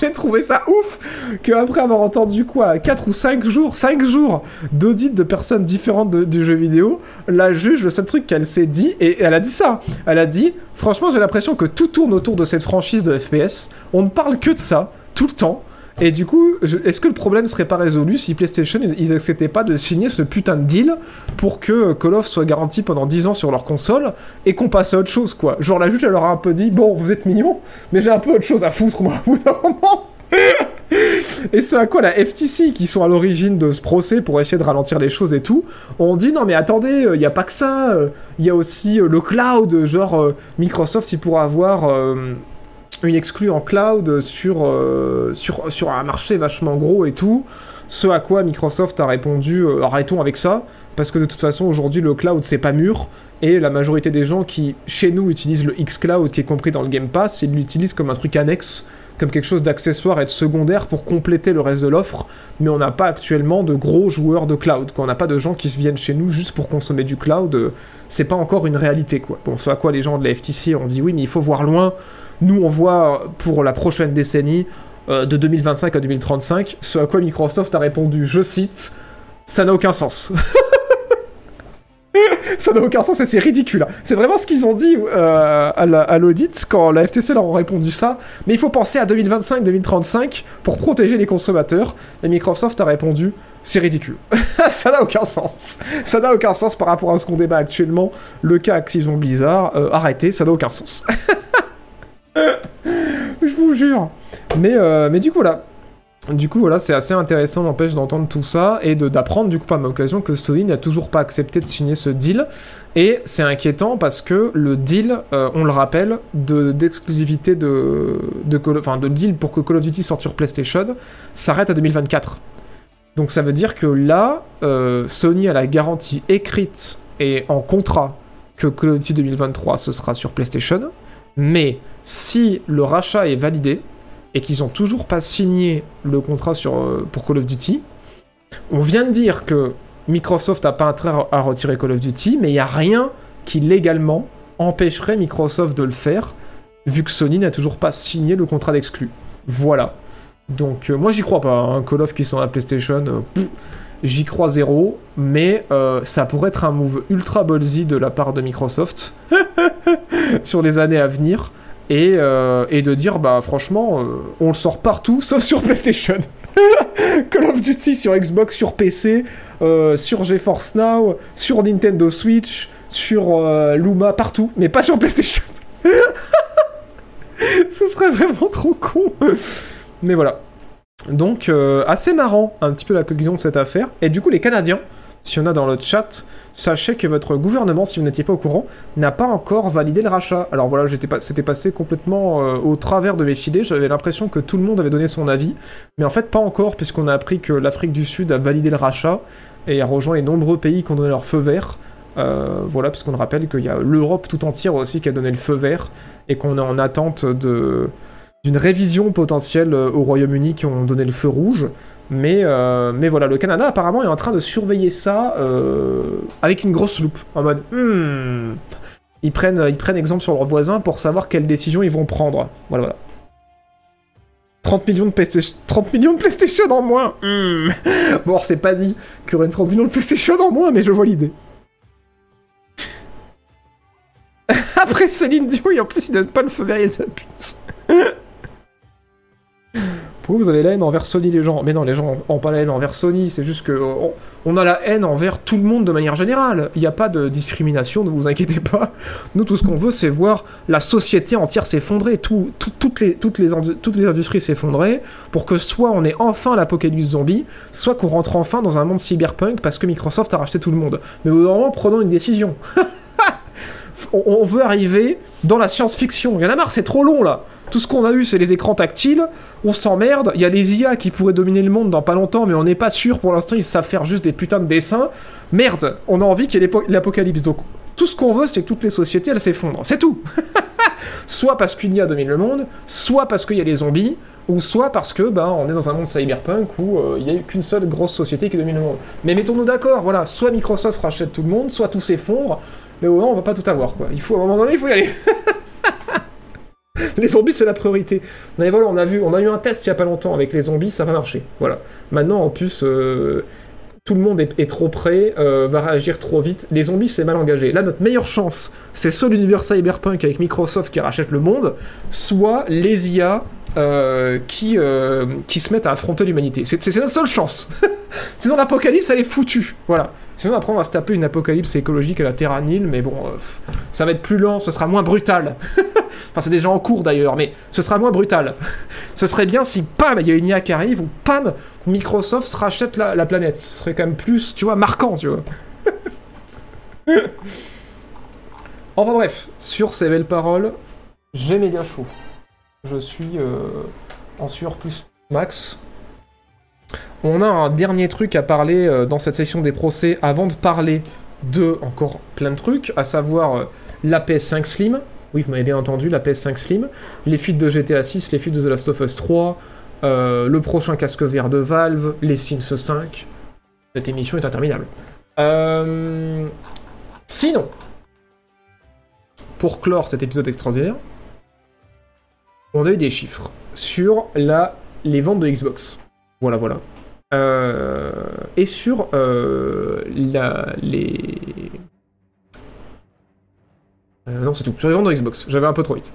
J'ai trouvé ça ouf que après avoir entendu quoi 4 ou 5 jours, 5 jours d'audit de personnes différentes du jeu vidéo, la juge, le seul truc qu'elle s'est dit, et elle a dit ça, elle a dit, franchement j'ai l'impression que tout tourne autour de cette franchise de FPS, on ne parle que de ça, tout le temps, et du coup, est-ce que le problème serait pas résolu si PlayStation, ils, acceptaient pas de signer ce putain de deal pour que Call of soit garanti pendant 10 ans sur leur console et qu'on passe à autre chose, quoi? Genre la juge, elle leur a un peu dit, bon, vous êtes mignons, mais j'ai un peu autre chose à foutre, moi, au bout d'un moment. Et ce à quoi la FTC, qui sont à l'origine de ce procès pour essayer de ralentir les choses et tout, ont dit non mais attendez, il euh, n'y a pas que ça, il euh, y a aussi euh, le cloud, genre Microsoft il pourra avoir une exclue en cloud sur, euh, sur, sur un marché vachement gros et tout. Ce à quoi Microsoft a répondu euh, arrêtons avec ça, parce que de toute façon aujourd'hui le cloud c'est pas mûr, et la majorité des gens qui chez nous utilisent le xCloud qui est compris dans le Game Pass, ils l'utilisent comme un truc annexe, comme quelque chose d'accessoire et de secondaire pour compléter le reste de l'offre, mais on n'a pas actuellement de gros joueurs de cloud, quand on n'a pas de gens qui viennent chez nous juste pour consommer du cloud, c'est pas encore une réalité quoi. Bon, ce à quoi les gens de la FTC ont dit oui mais il faut voir loin, nous, on voit pour la prochaine décennie, euh, de 2025 à 2035, ce à quoi Microsoft a répondu, je cite, ça n'a aucun sens. ça n'a aucun sens et c'est ridicule. C'est vraiment ce qu'ils ont dit euh, à l'audit quand la FTC leur a répondu ça. Mais il faut penser à 2025-2035 pour protéger les consommateurs. Et Microsoft a répondu c'est ridicule. ça n'a aucun sens. Ça n'a aucun sens par rapport à ce qu'on débat actuellement. Le cas Activision Blizzard, euh, arrêtez, ça n'a aucun sens. je vous jure. Mais, euh, mais du coup, là. Du coup, voilà, c'est assez intéressant, n'empêche, d'entendre tout ça et d'apprendre, du coup, par ma occasion, que Sony n'a toujours pas accepté de signer ce deal. Et c'est inquiétant parce que le deal, euh, on le rappelle, d'exclusivité de, de, enfin, de deal pour que Call of Duty sorte sur PlayStation s'arrête à 2024. Donc ça veut dire que là, euh, Sony a la garantie écrite et en contrat que Call of Duty 2023 ce sera sur PlayStation. Mais si le rachat est validé et qu'ils n'ont toujours pas signé le contrat sur, euh, pour Call of Duty, on vient de dire que Microsoft n'a pas intérêt à retirer Call of Duty, mais il n'y a rien qui légalement empêcherait Microsoft de le faire, vu que Sony n'a toujours pas signé le contrat d'exclus. Voilà. Donc euh, moi j'y crois pas, un hein. Call of qui sont à la PlayStation, euh, j'y crois zéro, mais ça pourrait être un move ultra ballsy de la part de Microsoft. sur les années à venir. Et, euh, de dire, bah franchement, euh, on le sort partout sauf sur PlayStation. Call of Duty sur Xbox, sur PC, euh, sur GeForce Now, sur Nintendo Switch, sur Luma, partout, mais pas sur PlayStation. Ce serait vraiment trop con. mais voilà. Donc, assez marrant, un petit peu la conclusion de cette affaire. Et du coup, les Canadiens, si on a dans le chat, sachez que votre gouvernement, si vous n'étiez pas au courant, n'a pas encore validé le rachat. Alors voilà, c'était passé complètement euh, au travers de mes filets, j'avais l'impression que tout le monde avait donné son avis, mais en fait pas encore, puisqu'on a appris que l'Afrique du Sud a validé le rachat et a rejoint les nombreux pays qui ont donné leur feu vert. Euh, voilà, puisqu'on rappelle qu'il y a l'Europe tout entière aussi qui a donné le feu vert, et qu'on est en attente de d'une révision potentielle euh, au Royaume-Uni qui ont donné le feu rouge. Mais, euh, mais voilà, le Canada apparemment est en train de surveiller ça euh, avec une grosse loupe. En mode, hmm, ils, prennent, ils prennent exemple sur leurs voisins pour savoir quelles décisions ils vont prendre. Voilà, voilà. 30 millions de PlayStation, 30 millions de PlayStation en moins. Hmm. Bon, c'est pas dit qu'il y aurait 30 millions de PlayStation en moins, mais je vois l'idée. Après Céline Dion, et en plus, il donne pas le feu vert, il s'abuse. Vous avez la haine envers Sony, les gens Mais non, les gens n'ont pas la haine envers Sony, c'est juste que on, a la haine envers tout le monde de manière générale. Il n'y a pas de discrimination, ne vous inquiétez pas. Nous, tout ce qu'on veut, c'est voir la société entière s'effondrer, tout, toutes, les, toutes, les, toutes les industries s'effondrer, pour que soit on ait enfin l'apocalypse zombie, soit qu'on rentre enfin dans un monde cyberpunk parce que Microsoft a racheté tout le monde. Mais vraiment, prenons une décision. on, veut arriver dans la science-fiction. Il y en a marre, c'est trop long là. Tout ce qu'on a eu, c'est les écrans tactiles. On s'emmerde. Il y a les IA qui pourraient dominer le monde dans pas longtemps, mais on n'est pas sûr. Pour l'instant, ils savent faire juste des putains de dessins. Merde, on a envie qu'il y ait l'apocalypse. Donc, tout ce qu'on veut, c'est que toutes les sociétés, elles s'effondrent. C'est tout. soit parce qu'une IA domine le monde, soit parce qu'il y a les zombies, ou soit parce que bah, on est dans un monde cyberpunk où euh, il n'y a qu'une seule grosse société qui domine le monde. Mais mettons-nous d'accord, voilà, soit Microsoft rachète tout le monde, soit tout s'effondre, Mais au moins, on va pas tout avoir, quoi. Il faut, à un moment donné, il faut y aller. les zombies, c'est la priorité. Mais voilà, on a vu, on a eu un test il y a pas longtemps avec les zombies, ça va marcher. Voilà. Maintenant, en plus, euh, tout le monde est, trop prêt, euh, va réagir trop vite. Les zombies, c'est mal engagé. Là, notre meilleure chance, c'est soit l'univers cyberpunk avec Microsoft qui rachète le monde, soit les IA euh, qui, qui se mettent à affronter l'humanité. C'est notre seule chance. Sinon, l'apocalypse, elle est foutue. Voilà. Sinon, après, on va se taper une apocalypse écologique à la Terra Nil, mais bon, ça va être plus lent, ce sera moins brutal. Enfin, c'est déjà en cours d'ailleurs, mais ce sera moins brutal. ce serait bien si, pam, il y a une IA qui arrive, ou pam, Microsoft se rachète la, planète. Ce serait quand même plus, tu vois, marquant, tu vois. enfin bref, sur ces belles paroles, j'ai méga chaud. Je suis euh, en surplus max. On a un dernier truc à parler euh, dans cette session des procès avant de parler de encore plein de trucs, à savoir euh, la PS5 Slim, oui, vous m'avez bien entendu, la PS5 Slim, les fuites de GTA 6, les fuites de The Last of Us 3, euh, le prochain casque vert de Valve, les Sims 5. Cette émission est interminable. Sinon, pour clore cet épisode extraordinaire, on a eu des chiffres sur la... les ventes de Xbox. Voilà, voilà. Euh, et sur la... les euh, non, c'est tout. Je vendre Xbox. J'avais un peu trop vite.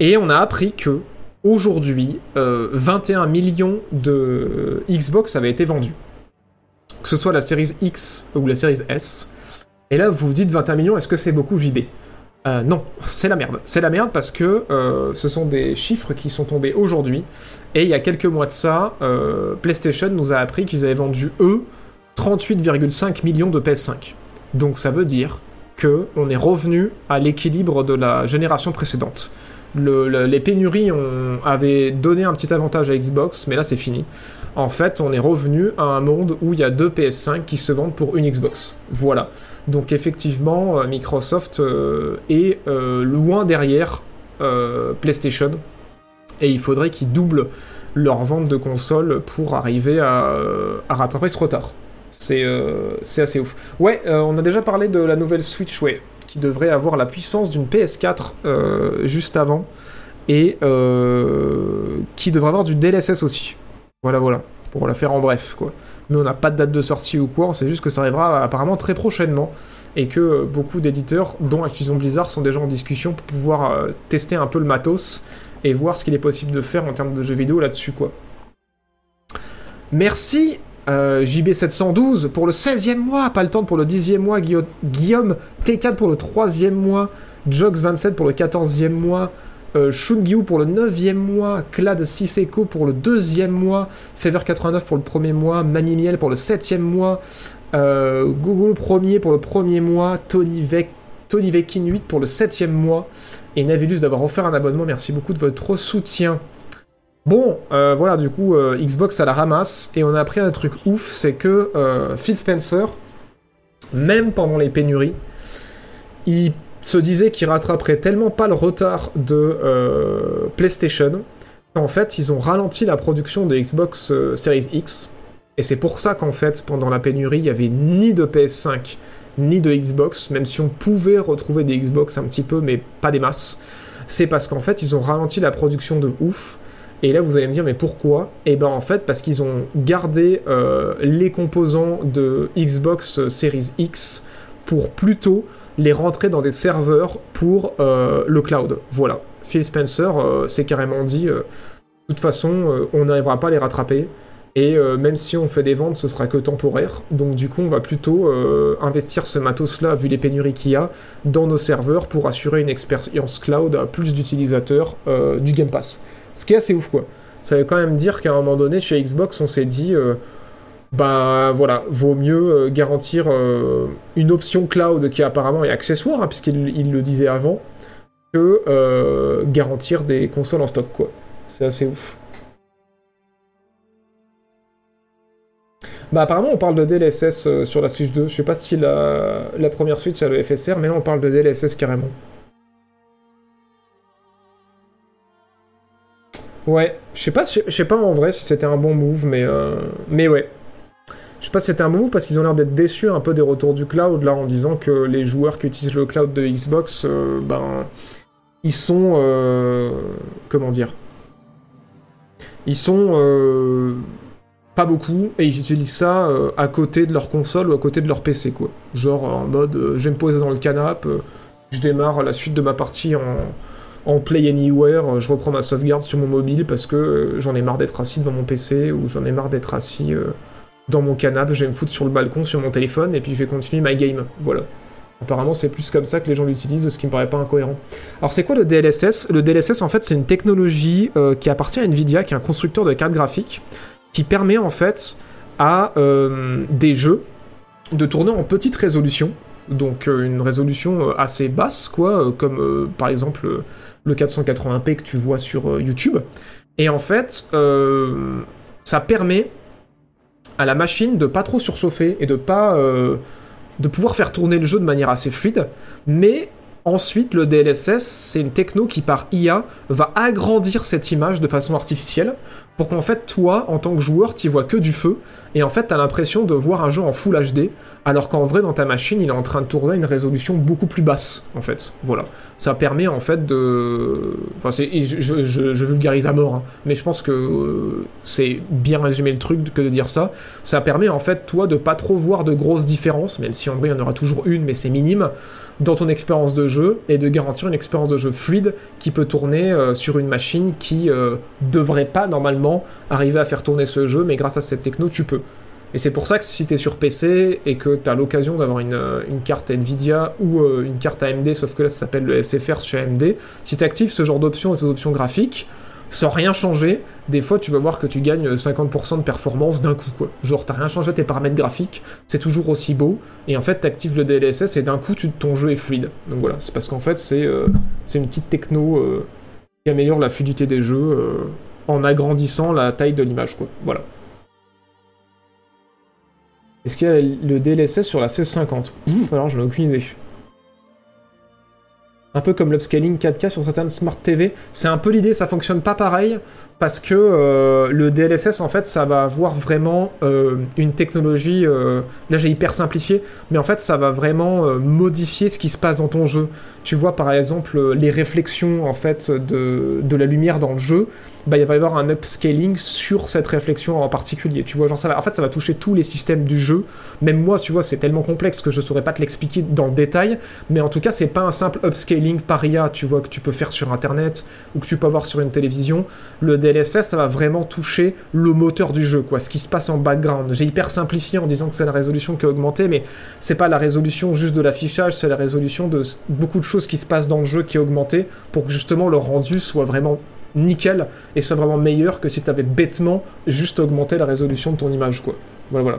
Et on a appris que aujourd'hui, 21 euh, millions de Xbox avaient été vendus. Que ce soit la série X ou la série S. Et là, vous vous dites 21 millions, est-ce que c'est beaucoup JB euh, non, c'est la merde. C'est la merde parce que ce sont des chiffres qui sont tombés aujourd'hui. Et il y a quelques mois de ça, PlayStation nous a appris qu'ils avaient vendu, eux, 38,5 millions de PS5. Donc ça veut dire on est revenu à l'équilibre de la génération précédente. les pénuries ont, avaient donné un petit avantage à Xbox, mais là c'est fini. En fait, on est revenu à un monde où il y a deux PS5 qui se vendent pour une Xbox. Voilà. Donc effectivement, euh, Microsoft euh, est euh, loin derrière PlayStation, et il faudrait qu'ils doublent leur vente de consoles pour arriver à rattraper ce retard. C'est assez ouf. Ouais, on a déjà parlé de la nouvelle Switch, qui devrait avoir la puissance d'une PS4 euh, juste avant, et qui devrait avoir du DLSS aussi. Voilà, voilà, pour la faire en bref, quoi. Mais on n'a pas de date de sortie ou quoi, on sait juste que ça arrivera apparemment très prochainement, et que beaucoup d'éditeurs, dont Activision Blizzard, sont déjà en discussion pour pouvoir tester un peu le matos, et voir ce qu'il est possible de faire en termes de jeux vidéo là-dessus, quoi. Merci euh, JB712 pour le 16e mois, pas le temps pour le 10e mois, Guillaume T4 pour le 3e mois, Jox27 pour le 14e mois, euh, Shungyu pour le 9e mois, Clad Siseko pour le 2e mois, Fever89 pour le 1er mois, Mamie Miel pour le 7e mois, euh, Google premier pour le 1er mois, Tony Vekin 8 pour le 7e mois, et Navilus d'avoir offert un abonnement, merci beaucoup de votre soutien. Bon, euh, voilà, du coup, Xbox à la ramasse, et on a appris un truc ouf, c'est que Phil Spencer, même pendant les pénuries, il se disait qu'il rattraperait tellement pas le retard de PlayStation, qu'en fait, ils ont ralenti la production de Xbox Series X, et c'est pour ça qu'en fait, pendant la pénurie, il n'y avait ni de PS5, ni de Xbox, même si on pouvait retrouver des Xbox un petit peu, mais pas des masses. C'est parce qu'en fait, ils ont ralenti la production de ouf, et là, vous allez me dire, mais pourquoi? Eh ben, en fait, parce qu'ils ont gardé euh, les composants de Xbox Series X pour plutôt les rentrer dans des serveurs pour euh, le cloud. Voilà. Phil Spencer euh, s'est carrément dit, de toute façon, on n'arrivera pas à les rattraper. Et même si on fait des ventes, ce sera que temporaire. Donc du coup, on va plutôt investir ce matos-là, vu les pénuries qu'il y a, dans nos serveurs pour assurer une expérience cloud à plus d'utilisateurs du Game Pass. Ce qui est assez ouf, quoi. Ça veut quand même dire qu'à un moment donné, chez Xbox, on s'est dit, euh, bah voilà, vaut mieux euh, garantir euh, une option cloud qui apparemment est accessoire, hein, puisqu'il le disait avant, que garantir des consoles en stock, quoi. C'est assez ouf. Bah apparemment on parle de DLSS sur la Switch 2. Je sais pas si la, la première Switch a le FSR, mais là on parle de DLSS carrément. Ouais, je sais pas, je sais pas en vrai si c'était un bon move, mais euh, mais ouais. Je sais pas si c'était un move parce qu'ils ont l'air d'être déçus un peu des retours du cloud là en disant que les joueurs qui utilisent le cloud de Xbox, euh, ben ils sont euh, comment dire Ils sont euh, pas beaucoup et ils utilisent ça à côté de leur console ou à côté de leur PC quoi. Genre en mode je vais me poser dans le canapé, je démarre la suite de ma partie en en Play Anywhere, je reprends ma sauvegarde sur mon mobile parce que j'en ai marre d'être assis devant mon PC ou j'en ai marre d'être assis dans mon canapé, je vais me foutre sur le balcon sur mon téléphone et puis je vais continuer ma game. Voilà. Apparemment, c'est plus comme ça que les gens l'utilisent, ce qui me paraît pas incohérent. Alors, c'est quoi le DLSS Le DLSS, en fait, c'est une technologie euh, qui appartient à Nvidia, qui est un constructeur de cartes graphiques, qui permet en fait à euh, des jeux de tourner en petite résolution, donc euh, une résolution assez basse, quoi, comme par exemple le 480p que tu vois sur YouTube. Et en fait, ça permet à la machine de pas trop surchauffer et de euh, de pouvoir faire tourner le jeu de manière assez fluide, mais ensuite le DLSS c'est une techno qui par IA va agrandir cette image de façon artificielle pour qu'en fait toi en tant que joueur tu vois que du feu et en fait t'as l'impression de voir un jeu en Full HD alors qu'en vrai dans ta machine il est en train de tourner à une résolution beaucoup plus basse en fait. Voilà. Ça permet en fait de enfin c'est je, je, vulgarise à mort hein. mais je pense que euh, c'est bien résumé le truc que de dire ça. Ça permet en fait toi de pas trop voir de grosses différences même si en vrai il y en aura toujours une mais c'est minime dans ton expérience de jeu et de garantir une expérience de jeu fluide qui peut tourner euh, sur une machine qui euh, devrait pas normalement arriver à faire tourner ce jeu, mais grâce à cette techno, tu peux. Et c'est pour ça que si tu es sur PC et que tu as l'occasion d'avoir une, euh, une, carte Nvidia ou une carte AMD, sauf que là ça s'appelle le SFR chez AMD, si tu actives ce genre d'options et ces options graphiques, sans rien changer, des fois tu vas voir que tu gagnes 50% de performance d'un coup quoi. Genre t'as rien changé à tes paramètres graphiques, c'est toujours aussi beau, et en fait t'actives le DLSS et d'un coup ton jeu est fluide. Donc voilà, c'est parce qu'en fait c'est euh, une petite techno euh, qui améliore la fluidité des jeux euh, en agrandissant la taille de l'image. Est-ce qu'il y a le DLSS sur la C50 Alors j'en ai aucune idée un peu comme l'upscaling 4K sur certaines smart TV. C'est un peu l'idée, ça fonctionne pas pareil parce que euh, le DLSS en fait ça va avoir vraiment euh, une technologie. Euh, là j'ai hyper simplifié, mais en fait ça va vraiment modifier ce qui se passe dans ton jeu. Tu vois par exemple les réflexions en fait de, la lumière dans le jeu bah, il va y avoir un upscaling sur cette réflexion en particulier. Tu vois, genre ça va, en fait, ça va toucher tous les systèmes du jeu. Même moi, tu vois, c'est tellement complexe que je saurais pas te l'expliquer dans le détail. Mais en tout cas, c'est pas un simple upscaling par IA, tu vois, que tu peux faire sur Internet ou que tu peux avoir sur une télévision. Le DLSS, ça va vraiment toucher le moteur du jeu, quoi, ce qui se passe en background. J'ai hyper simplifié en disant que c'est la résolution qui a augmenté, mais c'est pas la résolution juste de l'affichage, c'est la résolution de beaucoup de choses qui se passent dans le jeu qui a augmenté pour que justement le rendu soit vraiment nickel et soit vraiment meilleur que si tu avais bêtement juste augmenté la résolution de ton image, quoi. Voilà, voilà.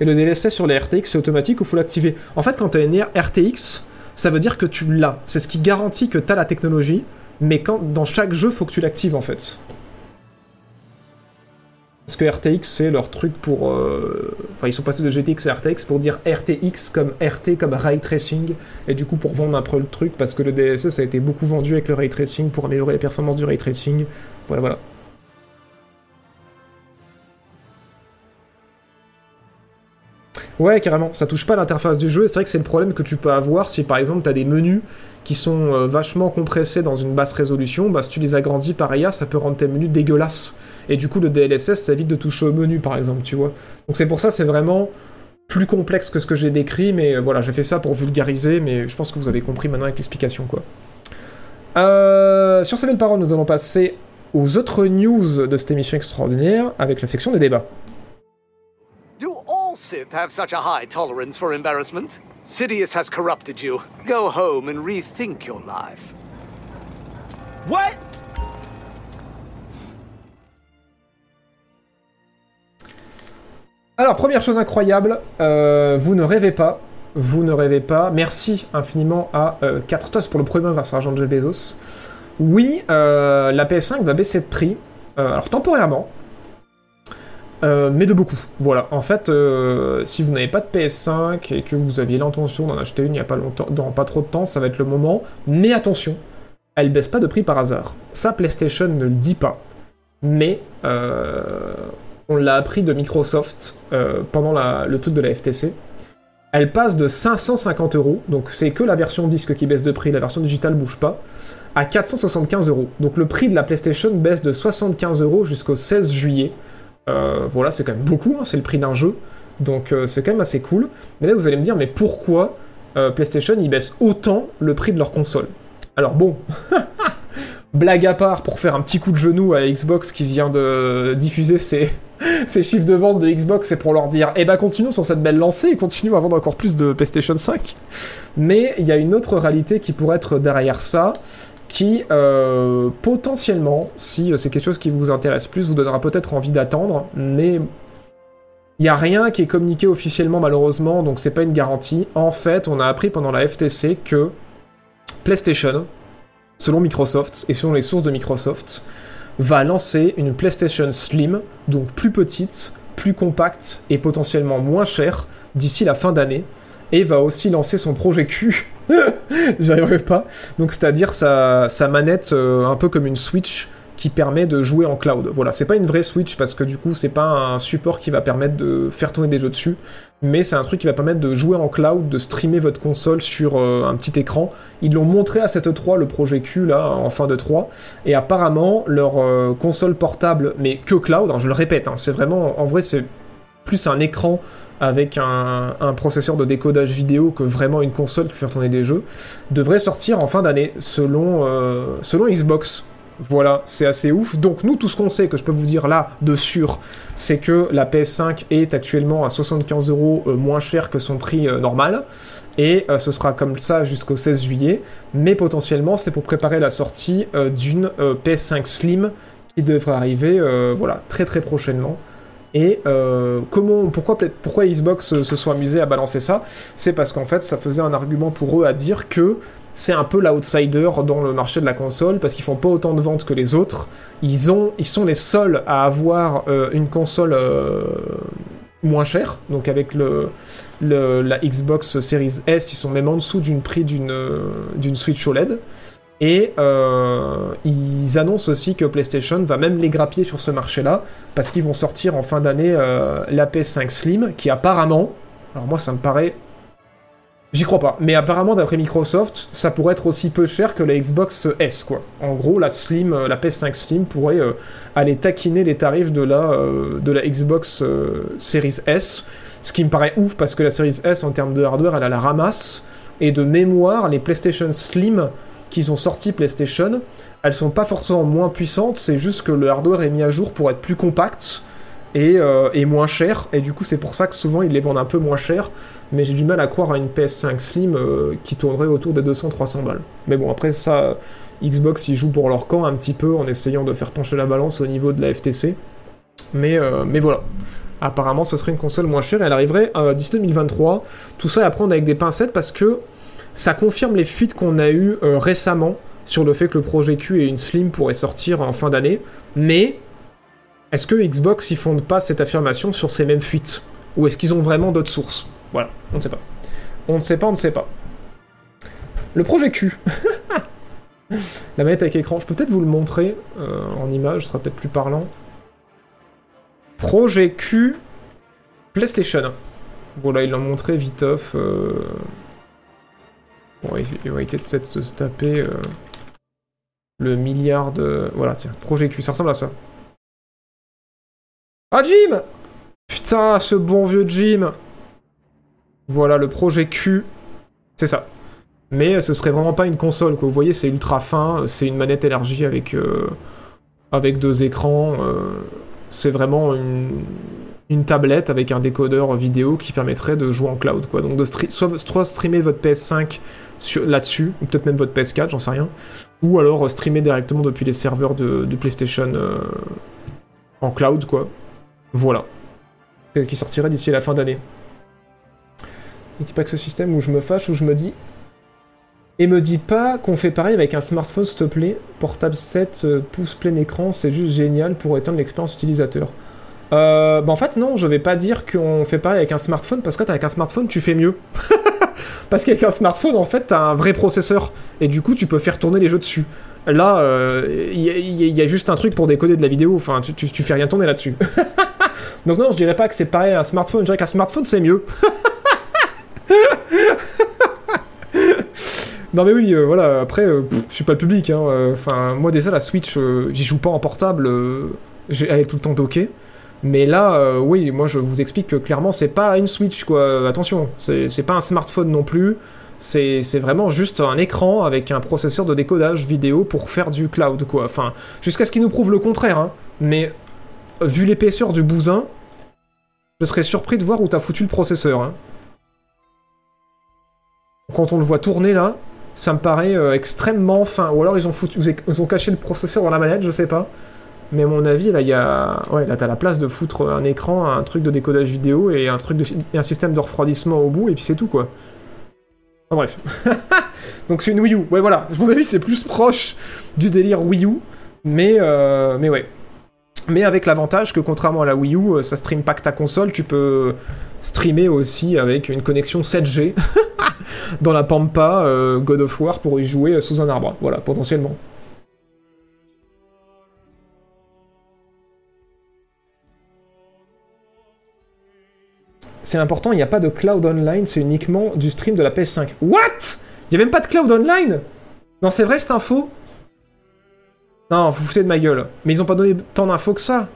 Et le DLSS sur les RTX, c'est automatique ou faut l'activer? En fait, quand tu as une RTX, ça veut dire que tu l'as. C'est ce qui garantit que tu as la technologie, mais quand, dans chaque jeu, faut que tu l'actives en fait. Parce que RTX, c'est leur truc pour. Euh, enfin, ils sont passés de GTX à RTX pour dire RTX comme RT, comme ray tracing. Et du coup, pour vendre un peu le truc, parce que le DLSS a été beaucoup vendu avec le ray tracing pour améliorer les performances du ray tracing. Voilà, voilà. Ouais, carrément, ça touche pas l'interface du jeu, et c'est vrai que c'est le problème que tu peux avoir si par exemple tu as des menus qui sont euh, vachement compressés dans une basse résolution, bah si tu les agrandis par IA, ça peut rendre tes menus dégueulasses. Et du coup, le DLSS, ça évite de toucher au menu par exemple, tu vois. Donc c'est pour ça, c'est vraiment plus complexe que ce que j'ai décrit, mais euh, voilà, j'ai fait ça pour vulgariser, mais je pense que vous avez compris maintenant avec l'explication, quoi. Euh, sur ces belles paroles, nous allons passer aux autres news de cette émission extraordinaire avec la section des débats. Sith have such a high tolerance for embarrassment? Sidious has corrupted you. Go home and rethink your life. What? Alors, première chose incroyable, euh, vous ne rêvez pas, vous ne rêvez pas. Merci infiniment à euh, 4 TOS pour le premier grâce à l'argent de Jeff Bezos. Oui, euh, la PS5 va baisser de prix, euh, alors temporairement, euh, mais de beaucoup. Voilà. En fait, euh, si vous n'avez pas de PS5 et que vous aviez l'intention d'en acheter une il n'y a pas longtemps, dans pas trop de temps, ça va être le moment. Mais attention, elle baisse pas de prix par hasard. Ça, PlayStation ne le dit pas. mais on l'a appris de Microsoft pendant le truc de la FTC. Elle passe de 550 euros, donc c'est que la version disque qui baisse de prix, la version digitale bouge pas, à 475 euros. Donc le prix de la PlayStation baisse de 75 euros jusqu'au 16 juillet. Euh, voilà, c'est quand même beaucoup, hein, c'est le prix d'un jeu, donc euh, c'est quand même assez cool. Mais là, vous allez me dire, mais pourquoi euh, PlayStation, ils baissent autant le prix de leur console? Alors bon, blague à part, pour faire un petit coup de genou à Xbox qui vient de diffuser ses, chiffres de vente de Xbox, c'est pour leur dire Eh ben continuons sur cette belle lancée et continuons à vendre encore plus de PlayStation 5. Mais il y a une autre réalité qui pourrait être derrière ça, qui euh, potentiellement, si c'est quelque chose qui vous intéresse plus, vous donnera peut-être envie d'attendre, mais il n'y a rien qui est communiqué officiellement malheureusement, donc c'est pas une garantie. En fait, on a appris pendant la FTC que PlayStation selon Microsoft et selon les sources de Microsoft, va lancer une PlayStation Slim, donc plus petite, plus compacte et potentiellement moins chère d'ici la fin d'année, et va aussi lancer son projet Q. J'arriverai pas. Donc c'est-à-dire sa, sa manette euh, un peu comme une Switch qui permet de jouer en cloud. Voilà, c'est pas une vraie Switch parce que du coup, c'est pas un support qui va permettre de faire tourner des jeux dessus, mais c'est un truc qui va permettre de jouer en cloud, de streamer votre console sur euh, un petit écran. Ils l'ont montré à cette 3 le projet Q là en fin de 3 et apparemment leur euh, console portable mais que cloud, hein, je le répète, hein, c'est vraiment en vrai c'est plus un écran avec un, processeur de décodage vidéo que vraiment une console qui fait tourner des jeux, devrait sortir en fin d'année selon, euh, selon Xbox. Voilà, c'est assez ouf. Donc nous, tout ce qu'on sait, que je peux vous dire là, de sûr, c'est que la PS5 est actuellement à 75 euros euh, moins cher que son prix euh, normal. Et ce sera comme ça jusqu'au 16 juillet. Mais potentiellement, c'est pour préparer la sortie d'une PS5 Slim qui devrait arriver voilà, très très prochainement. Et comment, pourquoi, pourquoi Xbox se soit amusé à balancer ça? C'est parce qu'en fait, ça faisait un argument pour eux à dire que c'est un peu l'outsider dans le marché de la console parce qu'ils font pas autant de ventes que les autres. Ils, ont, ils sont les seuls à avoir euh, une console euh, moins chère, donc avec le, la Xbox Series S, ils sont même en dessous d'une prix d'une Switch OLED. Et euh, ils annoncent aussi que PlayStation va même les grappier sur ce marché-là, parce qu'ils vont sortir en fin d'année la PS5 Slim, qui apparemment, alors moi ça me paraît J'y crois pas. Mais apparemment, d'après Microsoft, ça pourrait être aussi peu cher que la Xbox S, quoi. En gros, la Slim, euh, la PS5 Slim pourrait euh, aller taquiner les tarifs de la, euh, de la Xbox Series S. Ce qui me paraît ouf parce que la Series S, en termes de hardware, elle a la ramasse. Et de mémoire, les PlayStation Slim qu'ils ont sorti PlayStation, elles sont pas forcément moins puissantes, c'est juste que le hardware est mis à jour pour être plus compact euh, et, moins cher. Et du coup, c'est pour ça que souvent ils les vendent un peu moins cher. Mais j'ai du mal à croire à une PS5 Slim euh, qui tournerait autour des 200-300 balles. Mais bon, après ça, Xbox ils jouent pour leur camp un petit peu en essayant de faire pencher la balance au niveau de la FTC. Mais, euh, mais voilà. Apparemment, ce serait une console moins chère elle arriverait d'ici 2023. Tout ça à prendre avec des pincettes parce que ça confirme les fuites qu'on a eues récemment sur le fait que le projet Q et une Slim pourraient sortir en fin d'année. Mais est-ce que Xbox ils fondent pas cette affirmation sur ces mêmes fuites? Ou est-ce qu'ils ont vraiment d'autres sources? Voilà, on ne sait pas. On ne sait pas, on ne sait pas. Le projet Q. La manette avec écran, je peux peut-être vous le montrer euh, en image, ce sera peut-être plus parlant. Projet Q PlayStation. Voilà, ils l'ont montré vite off. Euh. Bon, il va éviter de se taper euh, le milliard de... Voilà, tiens, projet Q, ça ressemble à ça. Ah, Jim Putain, ce bon vieux Jim Voilà, le projet Q. C'est ça. Mais ce serait vraiment pas une console, quoi. Vous voyez, c'est ultra fin, c'est une manette élargie avec, euh, avec deux écrans. Euh, c'est vraiment une, tablette avec un décodeur vidéo qui permettrait de jouer en cloud, quoi. Donc de soit, streamer votre PS5 là-dessus, ou peut-être même votre PS4, j'en sais rien. Ou alors streamer directement depuis les serveurs de, PlayStation euh, en cloud, quoi. Voilà. Qui sortirait d'ici la fin d'année. Dit pas que ce système où je me fâche, où je me dis. Et me dis pas qu'on fait pareil avec un smartphone, s'il te plaît. Portable 7 euh, pouces plein écran, c'est juste génial pour éteindre l'expérience utilisateur. Euh, bah en fait, non, je vais pas dire qu'on fait pareil avec un smartphone parce que avec un smartphone, tu fais mieux. Parce qu'avec un smartphone, en fait, t'as un vrai processeur. Et du coup, tu peux faire tourner les jeux dessus. Là, il y, a juste un truc pour décoder de la vidéo. Enfin, tu, fais rien tourner là-dessus. Donc non, je dirais pas que c'est pareil à un smartphone. Je dirais qu'un smartphone, c'est mieux. non mais oui, euh, voilà, après, euh, je suis pas le public. Hein, euh, enfin, moi déjà, la Switch, j'y joue pas en portable. elle est tout le temps dockée. Mais là, oui, moi je vous explique que clairement, c'est pas une Switch, quoi. Attention, c'est pas un smartphone non plus. C'est vraiment juste un écran avec un processeur de décodage vidéo pour faire du cloud, quoi. Enfin, jusqu'à ce qu'il nous prouve le contraire, hein. Mais vu l'épaisseur du bousin, je serais surpris de voir où t'as foutu le processeur. Hein. Quand on le voit tourner là, ça me paraît euh, extrêmement fin. Ou alors ils ont, foutu, ils ont caché le processeur dans la manette, je sais pas. Mais à mon avis, là, il y a... Ouais, là, t'as la place de foutre un écran, un truc de décodage vidéo et un, truc système de refroidissement au bout, et puis c'est tout, quoi. Enfin, bref. Donc c'est une Wii U. Ouais, voilà. Mon avis, c'est plus proche du délire Wii U. Mais, euh... mais ouais mais avec l'avantage que contrairement à la Wii U, euh, ça stream pas que ta console, tu peux streamer aussi avec une connexion 7G dans la Pampa euh, God of War pour y jouer sous un arbre. Voilà, potentiellement. C'est important, il n'y a pas de cloud online, c'est uniquement du stream de la PS5. What? Il n'y a même pas de cloud online? Non, c'est vrai cette info? Non, vous foutez de ma gueule. Mais ils ont pas donné tant d'infos que ça.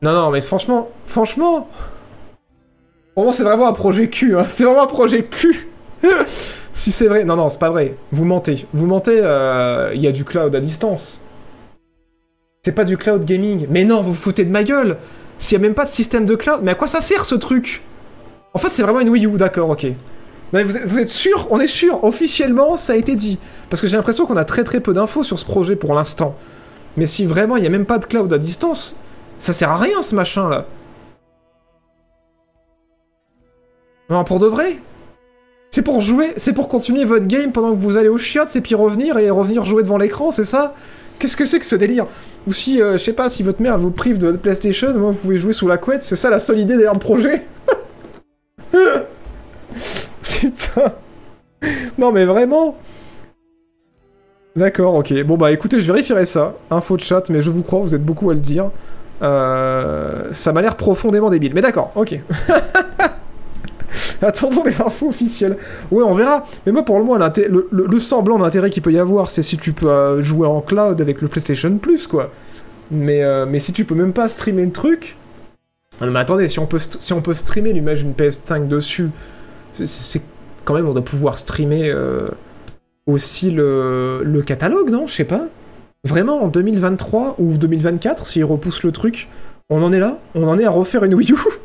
Non, non, mais franchement, franchement... Pour moi, c'est vraiment un projet cul, hein. C'est vraiment un projet cul Si c'est vrai... Non, non, c'est pas vrai. Vous mentez. Vous mentez, euh, il y a du cloud à distance. C'est pas du cloud gaming. Mais non, vous vous foutez de ma gueule S'il y a même pas de système de cloud... Mais à quoi ça sert, ce truc? En fait, c'est vraiment une Wii U, d'accord, ok vous, êtes, sûr? On est sûr Officiellement, ça a été dit. Parce que j'ai l'impression qu'on a très très peu d'infos sur ce projet pour l'instant. Mais si vraiment il n'y a même pas de cloud à distance, ça sert à rien ce machin là. Non, pour de vrai? C'est pour jouer, c'est pour continuer votre game pendant que vous allez aux chiottes et puis revenir et revenir jouer devant l'écran, c'est ça? Qu'est-ce que c'est que ce délire Ou si, euh, je sais pas, si votre mère vous prive de PlayStation, vous pouvez jouer sous la couette, c'est ça la seule idée derrière le projet Putain. Non mais vraiment. D'accord, ok. Bon bah écoutez, je vérifierai ça. Info de chat, mais je vous crois, vous êtes beaucoup à le dire. Euh, ça m'a l'air profondément débile. Mais d'accord, ok. Attendons les infos officielles. Ouais, on verra. Mais moi, pour le moins, le, semblant d'intérêt qu'il peut y avoir, c'est si tu peux euh, jouer en cloud avec le PlayStation Plus, quoi. Mais, euh, si tu peux même pas streamer le truc. Mais attendez, si on peut, si on peut streamer l'image d'une PS5 dessus, c'est quand même, on doit pouvoir streamer euh, aussi le, catalogue, non? Je sais pas. Vraiment, en 2023 ou 2024, s'ils repoussent le truc, on en est là? On en est à refaire une Wii U?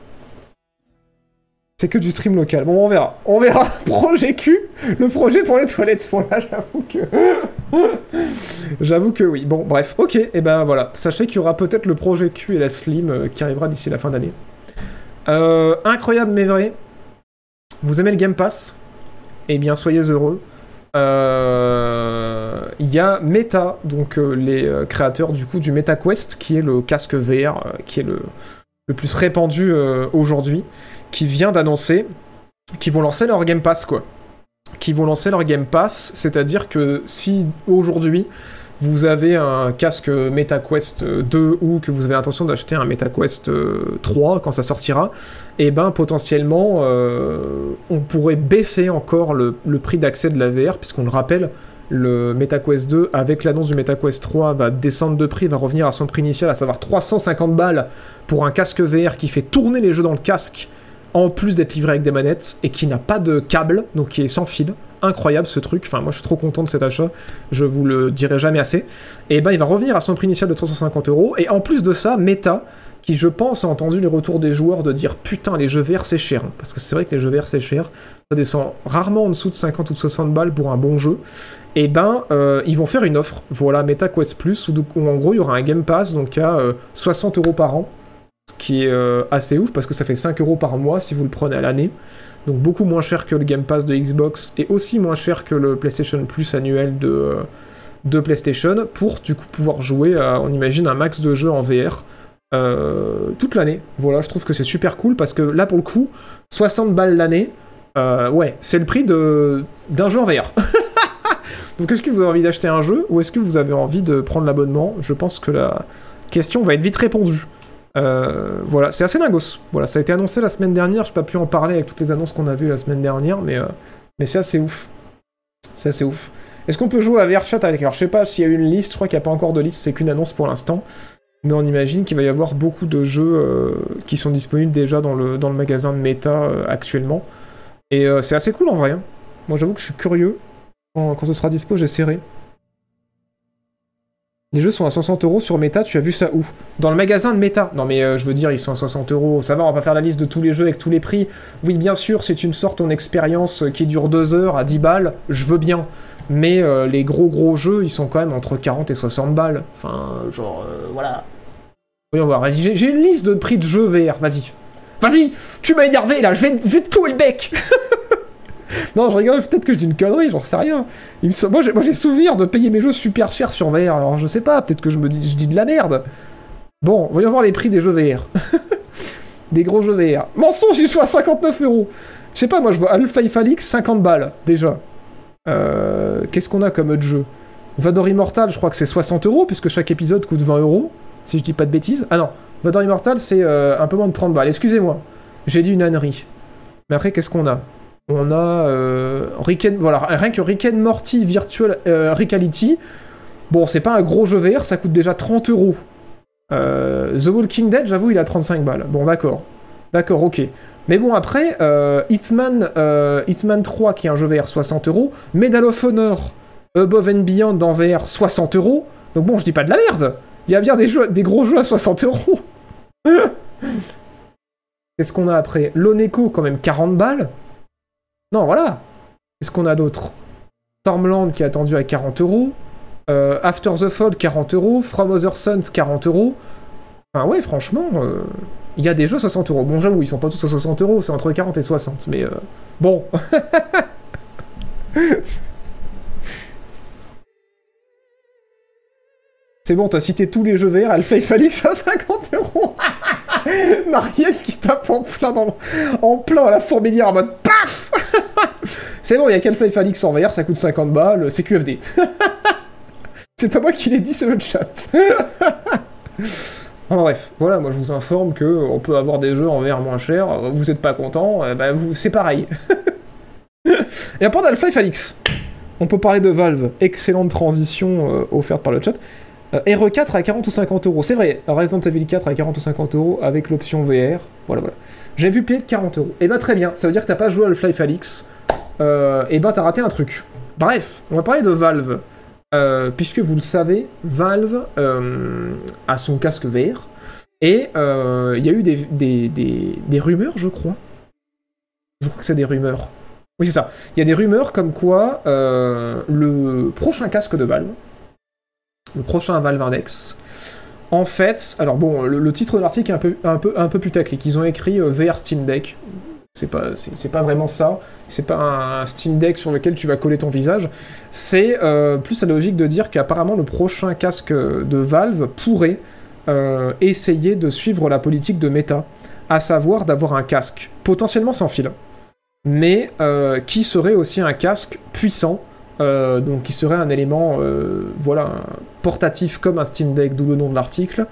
C'est que du stream local. Bon, on verra. On verra. Projet Q, le projet pour les toilettes. Bon, j'avoue que... j'avoue que oui. Bon, bref. Ok, et eh ben voilà. Sachez qu'il y aura peut-être le projet Q et la Slim euh, qui arrivera d'ici la fin d'année. Euh, incroyable mais vrai. Vous aimez le Game Pass? Eh bien, soyez heureux. Euh, il y a Meta, donc les créateurs du coup du MetaQuest, qui est le casque VR, qui est le plus répandu aujourd'hui, qui vient d'annoncer qu'ils vont lancer leur Game Pass, quoi. Qui vont lancer leur Game Pass, c'est-à-dire que si aujourd'hui vous avez un casque MetaQuest 2 ou que vous avez l'intention d'acheter un MetaQuest 3 euh, quand ça sortira, et eh ben potentiellement euh, on pourrait baisser encore le, prix d'accès de la VR, puisqu'on le rappelle, le MetaQuest 2 avec l'annonce du MetaQuest 3 va descendre de prix, va revenir à son prix initial, à savoir 350 balles pour un casque VR qui fait tourner les jeux dans le casque en plus d'être livré avec des manettes et qui n'a pas de câble, donc qui est sans fil incroyable ce truc. Enfin, moi je suis trop content de cet achat, je vous le dirai jamais assez. Et ben il va revenir à son prix initial de 350 euros. Et en plus de ça, Meta, qui je pense a entendu les retours des joueurs de dire putain, les jeux verts c'est cher. Parce que c'est vrai que les jeux verts c'est cher. Ça descend rarement en dessous de 50 ou de 60 balles pour un bon jeu. Et ben euh, ils vont faire une offre. Voilà, Meta Quest Plus, où, en gros il y aura un Game Pass donc à 60 euh, euros par an. Ce qui est euh, assez ouf parce que ça fait 5 euros par mois si vous le prenez à l'année donc beaucoup moins cher que le Game Pass de Xbox et aussi moins cher que le PlayStation Plus annuel de, euh, de PlayStation pour du coup pouvoir jouer on imagine, un max de jeux en VR euh, toute l'année. Voilà, je trouve que c'est super cool parce que là, pour le coup, 60 balles l'année, ouais, c'est le prix de d'un jeu en VR. Donc, est-ce que vous avez envie d'acheter un jeu ou est-ce que vous avez envie de prendre l'abonnement? Je pense que la question va être vite répondue. Euh, voilà, c'est assez dingos. Voilà, ça a été annoncé la semaine dernière. Je n'ai pas pu en parler avec toutes les annonces qu'on a vues la semaine dernière, mais, euh, mais c'est assez ouf. C'est assez ouf. Est-ce qu'on peut jouer à VRChat avec Alors, je sais pas s'il y a une liste. Je crois qu'il n'y a pas encore de liste. C'est qu'une annonce pour l'instant. Mais on imagine qu'il va y avoir beaucoup de jeux euh, qui sont disponibles déjà dans le, dans le magasin de Meta actuellement. Et c'est assez cool en vrai. Hein. Moi, j'avoue que je suis curieux. Quand, quand ce sera dispo, j'essaierai. Les jeux sont à 60 euros sur Meta, tu as vu ça où? Dans le magasin de Meta. Non mais euh, je veux dire, ils sont à 60 euros. Ça va, on va pas faire la liste de tous les jeux avec tous les prix. Oui, bien sûr, si tu me sors ton expérience qui dure 2 heures à 10 balles, je veux bien. Mais euh, les gros gros jeux, ils sont quand même entre 40 et 60 balles. Enfin, genre, euh, voilà. Voyons voir, vas-y, j'ai une liste de prix de jeux VR, vas-y. Vas-y, tu m'as énervé là, je vais, je vais te clouer le bec non, je rigole, peut-être que je dis une connerie, j'en sais rien. Moi, j'ai souvenir de payer mes jeux super chers sur VR, alors je sais pas, peut-être que je me dis, de la merde. Bon, voyons voir les prix des jeux VR. des gros jeux VR. Mensonge, je suis à 59 euros. Je sais pas, moi je vois Alpha Falix 50 balles, déjà. Euh, Qu'est-ce qu'on a comme jeu? Vador Immortal, je crois que c'est 60 euros, puisque chaque épisode coûte 20 euros, si je dis pas de bêtises. Ah non, Vador Immortal, c'est euh, un peu moins de 30 balles. Excusez-moi, j'ai dit une ânerie. Mais après, qu'est-ce qu'on a? On a euh, voilà, rien que Rick Morty Virtual euh, Reality. Bon, c'est pas un gros jeu VR, ça coûte déjà 30 euros. Euh, The Walking Dead, j'avoue, il a 35 balles. Bon, d'accord. D'accord, ok. Mais bon, après, Hitman, Hitman 3, qui est un jeu VR, 60 euros. Medal of Honor, Above and Beyond dans VR, 60 euros. Donc bon, je dis pas de la merde. Il y a bien des gros jeux à 60 euros. Qu'est-ce qu'on a après? L'Oneco, quand même, 40 balles. Non, voilà. Qu'est-ce qu'on a d'autre? Stormland qui est attendu à 40 euros. Euh, After the Fall, 40 euros. From Other Suns, 40 euros. Enfin, ouais, franchement, euh, il y a des jeux 60 euros. Bon, j'avoue, ils sont pas tous à 60 euros, c'est entre 40 et 60, mais euh, bon. c'est bon, t'as cité tous les jeux Alpha et Falix à 50 euros. Marielle qui tape en plein, dans en plein à la fourmilière en mode PAF C'est bon, il y a qu'Alpha Falix en VR, ça coûte 50 balles, c'est QFD. c'est pas moi qui l'ai dit, c'est le chat. Enfin bref, voilà, moi je vous informe que on peut avoir des jeux en VR moins cher, vous êtes pas content, eh ben vous, c'est pareil. Et à part d'Alpha et Falix, on peut parler de Valve, excellente transition euh, offerte par le chat. Euh, RE4 à 40 ou 50 euros, c'est vrai, Resident Evil 4 à 40 ou 50 euros avec l'option VR, voilà voilà. J'ai vu payer de 40 euros. Et bah très bien, ça veut dire que t'as pas joué à Half-Life Alix. Euh, et bah t'as raté un truc. Bref, on va parler de Valve. Euh, puisque vous le savez, Valve euh, a son casque VR. Et il y a eu des, des, rumeurs, je crois. Je crois que c'est des rumeurs. Oui, c'est ça. Il y a des rumeurs comme quoi le prochain casque de Valve, le prochain Valve Index, en fait, alors bon, le, titre de l'article est un peu, un peu, un. Ils ont écrit euh, VR Steam Deck. C'est pas, c'est, pas vraiment ça. C'est pas un, Steam Deck sur lequel tu vas coller ton visage. C'est euh, plus la logique de dire qu'apparemment le prochain casque de Valve pourrait euh, essayer de suivre la politique de Meta, à savoir d'avoir un casque potentiellement sans fil, mais qui serait aussi un casque puissant euh, donc qui serait un élément euh, voilà, portatif comme un Steam Deck, d'où le nom de l'article,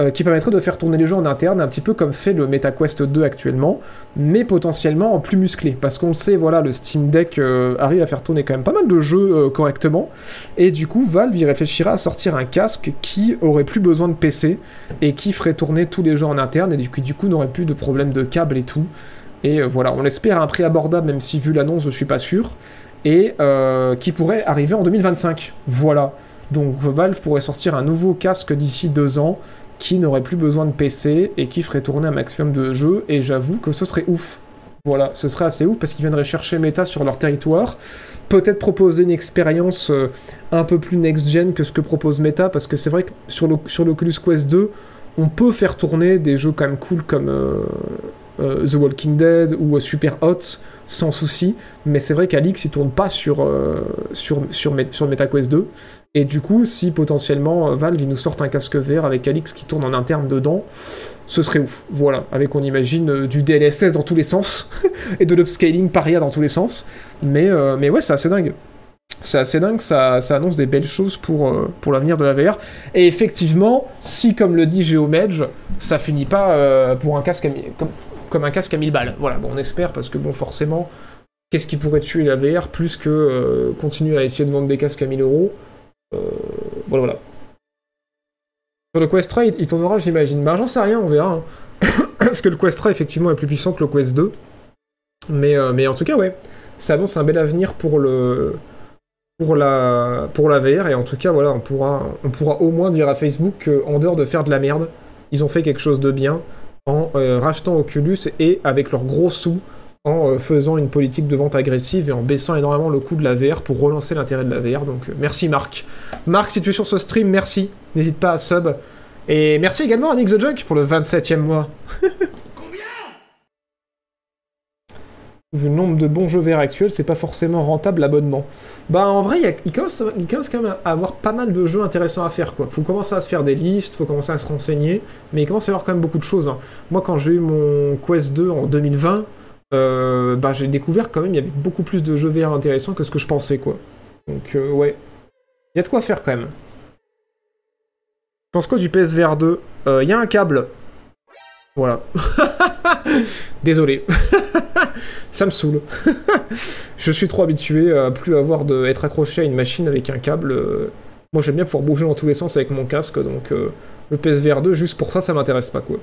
euh, qui permettrait de faire tourner les jeux en interne, un petit peu comme fait le MetaQuest 2 actuellement, mais potentiellement en plus musclé. Parce qu'on sait, voilà, le Steam Deck arrive à faire tourner quand même pas mal de jeux correctement, et du coup, Valve y réfléchira à sortir un casque qui aurait plus besoin de PC, et qui ferait tourner tous les jeux en interne, et coup, du coup n'aurait plus de problème de câble et tout. Et voilà, on l'espère à un prix abordable, même si vu l'annonce, je suis pas sûr et euh, qui pourrait arriver en 2025. Voilà. Donc Valve pourrait sortir un nouveau casque d'ici deux ans qui n'aurait plus besoin de PC et qui ferait tourner un maximum de jeux et j'avoue que ce serait ouf. Voilà, ce serait assez ouf parce qu'ils viendraient chercher Meta sur leur territoire, peut-être proposer une expérience euh, un peu plus next-gen que ce que propose Meta parce que c'est vrai que sur l'Oculus Quest 2, on peut faire tourner des jeux quand même cool comme, euh, The Walking Dead ou Super Hot sans souci, mais c'est vrai qu'Alix il tourne pas sur, sur, sur, sur MetaQuest 2, et du coup, si potentiellement Valve il nous sort un casque vert avec Alix qui tourne en interne dedans, ce serait ouf. Voilà, avec on imagine du DLSS dans tous les sens, et de l'upscaling paria dans tous les sens, mais, mais ouais, c'est assez dingue. C'est assez dingue, ça, ça, annonce des belles choses pour, euh, pour l'avenir de la VR. Et effectivement, si, comme le dit Geomedge, ça finit pas euh, pour un casque comme, un casque à 1000 balles. Voilà, bon, on espère, parce que bon, forcément, qu'est-ce qui pourrait tuer la VR plus que euh, continuer à essayer de vendre des casques à 1000 euros Voilà, voilà. Sur le Quest 3, il, tournera, j'imagine. Ben, j'en sais rien, on verra. Hein. parce que le Quest 3, effectivement, est plus puissant que le Quest 2. Mais, mais en tout cas, ouais, ça annonce un bel avenir pour le pour la, pour VR, et en tout cas, voilà, on pourra, on pourra au moins dire à Facebook qu'en dehors de faire de la merde, ils ont fait quelque chose de bien en euh, rachetant Oculus et avec leurs gros sous en euh, faisant une politique de vente agressive et en baissant énormément le coût de la VR pour relancer l'intérêt de la VR. Donc euh, merci Marc. Marc, si tu es sur ce stream, merci. N'hésite pas à sub. Et merci également à Nick the Junk pour le 27e mois. vu le nombre de bons jeux VR actuels, c'est pas forcément rentable l'abonnement. Bah en vrai, il, commence, quand même à avoir pas mal de jeux intéressants à faire quoi. Faut commencer à se faire des listes, faut commencer à se renseigner, mais il commence à y avoir quand même beaucoup de choses. Hein. Moi quand j'ai eu mon Quest 2 en 2020, euh, bah j'ai découvert quand même il y avait beaucoup plus de jeux VR intéressants que ce que je pensais quoi. Donc euh, ouais, il y a de quoi faire quand même. Je pense quoi du PSVR 2 euh, Il y a un câble. Voilà. Désolé. ça me saoule. je suis trop habitué à plus avoir de être accroché à une machine avec un câble. Moi j'aime bien pouvoir bouger dans tous les sens avec mon casque, donc euh, le PSVR 2, juste pour ça, ça m'intéresse pas quoi.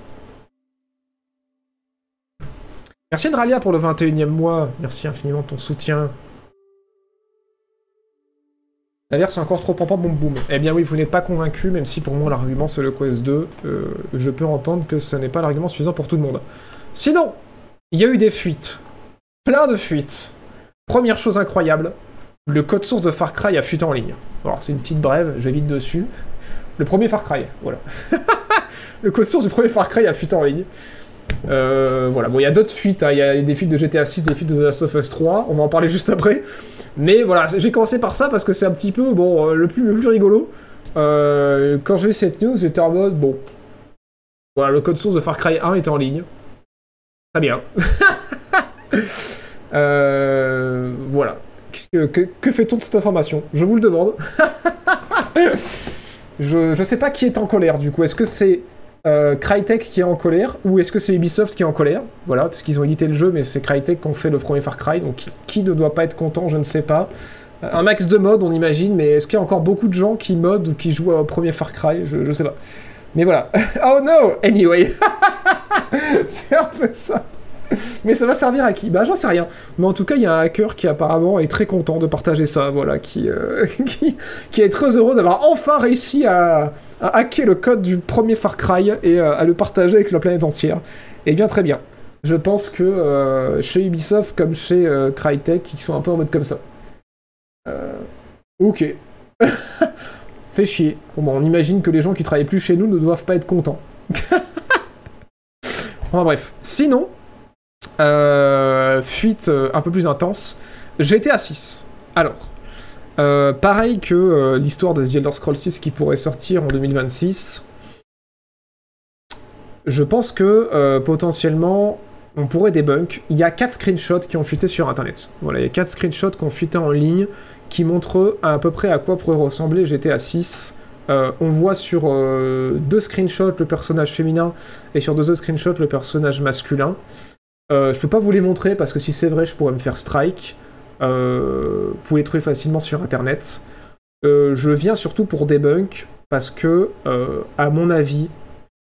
Merci Nralia pour le 21 e mois, merci infiniment de ton soutien. VR c'est encore trop pam boum boum. Eh bien oui, vous n'êtes pas convaincu, même si pour moi l'argument c'est le Quest 2, euh, je peux entendre que ce n'est pas l'argument suffisant pour tout le monde. Sinon, il y a eu des fuites. Plein de fuites. Première chose incroyable, le code source de Far Cry a fuité en ligne. Alors c'est une petite brève, je vais vite dessus. Le premier Far Cry, voilà. le code source du premier Far Cry a fuité en ligne. Euh, voilà, bon, il y a d'autres fuites, hein. il y a des fuites de GTA 6, des fuites de The Last of Us 3, on va en parler juste après. Mais voilà, j'ai commencé par ça parce que c'est un petit peu, bon, euh, le plus, rigolo. Euh, quand j'ai vu cette news, j'étais en mode, bon, voilà, le code source de Far Cry 1 était en ligne. Très bien. Euh, voilà. Que, que, fait-on de cette information? Je vous le demande. je, je sais pas qui est en colère du coup. Est-ce que c'est euh, Crytek qui est en colère ou est-ce que c'est Ubisoft qui est en colère? Voilà, parce qu'ils ont édité le jeu, mais c'est Crytek qui ont fait le premier Far Cry. Donc qui, ne doit pas être content Je ne sais pas. Un max de mode, on imagine, mais est-ce qu'il y a encore beaucoup de gens qui modent ou qui jouent au premier Far Cry? Je, je sais pas. Mais voilà. oh no Anyway C'est un peu ça mais ça va servir à qui? Bah j'en sais rien. Mais en tout cas, il y a un hacker qui apparemment est très content de partager ça, voilà, qui, euh, est très heureux d'avoir enfin réussi à, hacker le code du premier Far Cry et euh, à le partager avec la planète entière. Et bien très bien. Je pense que euh, chez Ubisoft comme chez Crytek, ils sont un peu en mode comme ça. ok. Fait chier. Bon, on imagine que les gens qui travaillent plus chez nous ne doivent pas être contents. enfin bref. Sinon, fuite euh, un peu plus intense. GTA 6. Alors, euh, pareil que l'histoire de The Elder Scrolls 6 qui pourrait sortir en 2026. Je pense que potentiellement on pourrait débunk. Il y a 4 screenshots qui ont fuité sur internet. Voilà, il y a 4 screenshots qui ont fuité en ligne qui montrent à peu près à quoi pourrait ressembler GTA 6. on voit sur deux screenshots le personnage féminin et sur deux autres screenshots le personnage masculin. Euh, je peux pas vous les montrer parce que si c'est vrai, je pourrais me faire strike. Euh, vous pouvez les trouver facilement sur internet. Euh, je viens surtout pour debunk parce que, à mon avis,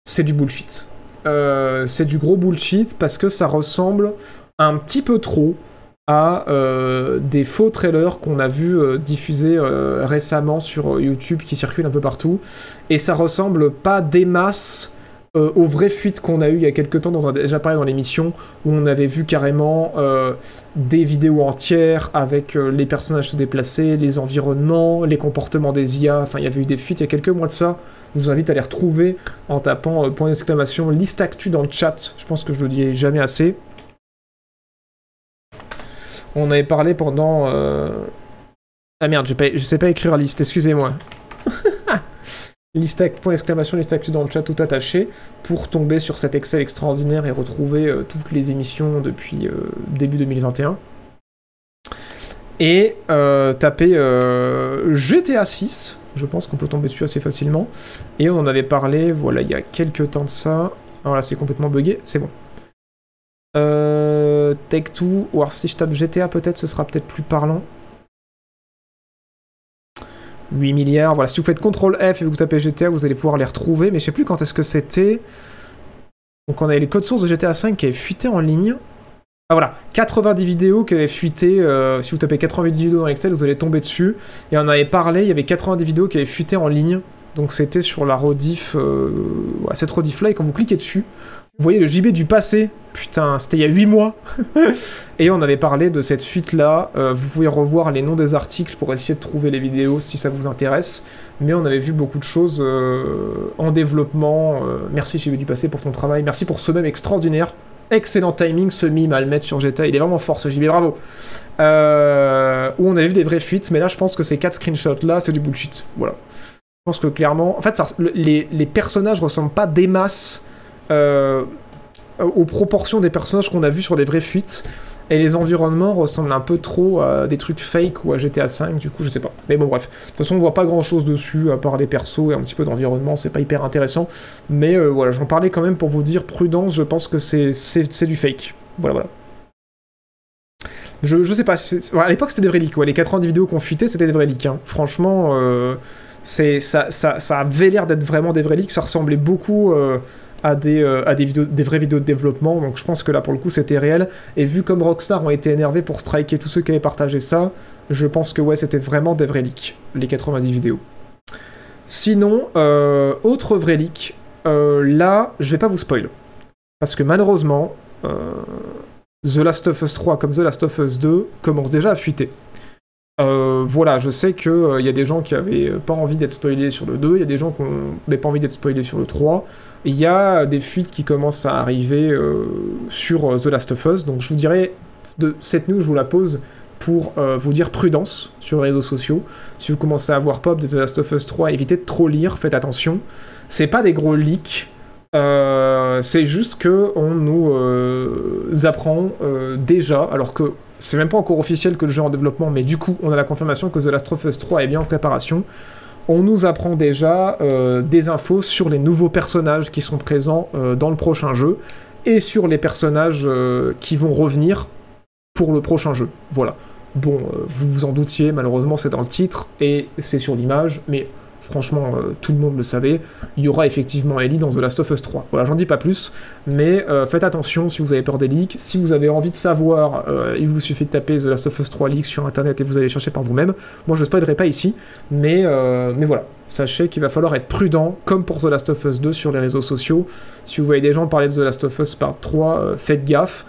c'est du bullshit. c'est du gros bullshit parce que ça ressemble un petit peu trop à des faux trailers qu'on a vu diffuser récemment sur YouTube qui circulent un peu partout. Et ça ressemble pas des masses euh, aux vraies fuites qu'on a eues il y a quelques temps, dont on a déjà parlé dans l'émission, où on avait vu carrément euh, des vidéos entières avec euh, les personnages se déplacer, les environnements, les comportements des IA. Enfin, il y avait eu des fuites il y a quelques mois de ça. Je vous invite à les retrouver en tapant point d'exclamation liste actu dans le chat. Je pense que je le dis jamais assez. On avait parlé pendant. Ah merde, je sais pas écrire liste, excusez-moi. Liste point d'exclamation, liste actu dans le chat tout attaché pour tomber sur cet Excel extraordinaire et retrouver euh, toutes les émissions depuis euh, début 2021. Et euh, taper GTA 6, je pense qu'on peut tomber dessus assez facilement. Et on en avait parlé, voilà, il y a quelques temps de ça. Alors là, c'est complètement buggé, c'est bon. Take 2, ou alors si je tape GTA peut-être, ce sera peut-être plus parlant. 8 milliards. Voilà, si vous faites CTRL F et vous tapez GTA, vous allez pouvoir les retrouver, mais je sais plus quand est-ce que c'était. Donc on avait les codes sources de GTA 5 qui avaient fuité en ligne. Ah voilà, 90 vidéos qui avaient fuité. Euh, si vous tapez 90 vidéos dans Excel, vous allez tomber dessus. Et on avait parlé, il y avait 90 vidéos qui avaient fuité en ligne. Donc c'était sur la rediff, euh, cette rediff là, et quand vous cliquez dessus, vous voyez le JB du passé. Putain, c'était il y a 8 mois. et on avait parlé de cette fuite-là. Euh, vous pouvez revoir les noms des articles pour essayer de trouver les vidéos si ça vous intéresse. Mais on avait vu beaucoup de choses euh, en développement. Euh, merci JB du passé pour ton travail. Merci pour ce même extraordinaire. Excellent timing, ce mime à le mettre sur GTA. Il est vraiment fort ce JB, bravo. où on avait vu des vraies fuites, mais là je pense que ces 4 screenshots-là, c'est du bullshit. Voilà. Je pense que clairement. En fait, les, les personnages ressemblent pas des masses euh, aux proportions des personnages qu'on a vus sur les vraies fuites. Et les environnements ressemblent un peu trop à des trucs fake ou à GTA 5, du coup, je sais pas. Mais bon, bref. De toute façon, on voit pas grand chose dessus, à part les persos et un petit peu d'environnement, c'est pas hyper intéressant. Mais euh, voilà, j'en parlais quand même pour vous dire, prudence, je pense que c'est du fake. Voilà, voilà. Je, je sais pas, à l'époque c'était des vrais leaks, ouais. les 90 vidéos qu'on fuitait c'était des vrais leaks. Hein. Franchement, euh, ça, ça, avait l'air d'être vraiment des vrais leaks, ça ressemblait beaucoup à des, euh, à des, vidéos, vraies vidéos de développement. Donc je pense que là pour le coup c'était réel. Et vu comme Rockstar ont été énervés pour striker tous ceux qui avaient partagé ça, je pense que ouais c'était vraiment des vrais leaks, les 90 vidéos. Sinon, euh, autre vrai leak, euh, là je vais pas vous spoil. Parce que malheureusement, The Last of Us 3 comme The Last of Us 2 commence déjà à fuiter. Euh, voilà, je sais qu'il il y a des gens qui avaient pas envie d'être spoilés sur le 2, il y a des gens qui n'avaient pas envie d'être spoilés sur le 3. Il y a des fuites qui commencent à arriver euh, sur euh, The Last of Us, donc je vous dirais, de cette news, je vous la pose pour vous dire prudence sur les réseaux sociaux. Si vous commencez à voir pop de The Last of Us 3, évitez de trop lire, faites attention. C'est pas des gros leaks, c'est juste que on nous apprend déjà, alors que c'est même pas encore officiel que le jeu est en développement, mais du coup, on a la confirmation que The Last of Us 3 est bien en préparation. On nous apprend déjà euh, des infos sur les nouveaux personnages qui sont présents euh, dans le prochain jeu et sur les personnages euh, qui vont revenir pour le prochain jeu. Voilà. Bon, vous vous en doutiez, malheureusement c'est dans le titre et c'est sur l'image, mais franchement, euh, tout le monde le savait, il y aura effectivement Ellie dans The Last of Us 3. Voilà, j'en dis pas plus, mais euh, faites attention si vous avez peur des leaks. Si vous avez envie de savoir, euh, il vous suffit de taper The Last of Us 3 leaks sur internet et vous allez chercher par vous-même. Moi, je spoilerai pas ici, mais, voilà. Sachez qu'il va falloir être prudent, comme pour The Last of Us 2 sur les réseaux sociaux. Si vous voyez des gens parler de The Last of Us Part 3, faites gaffe.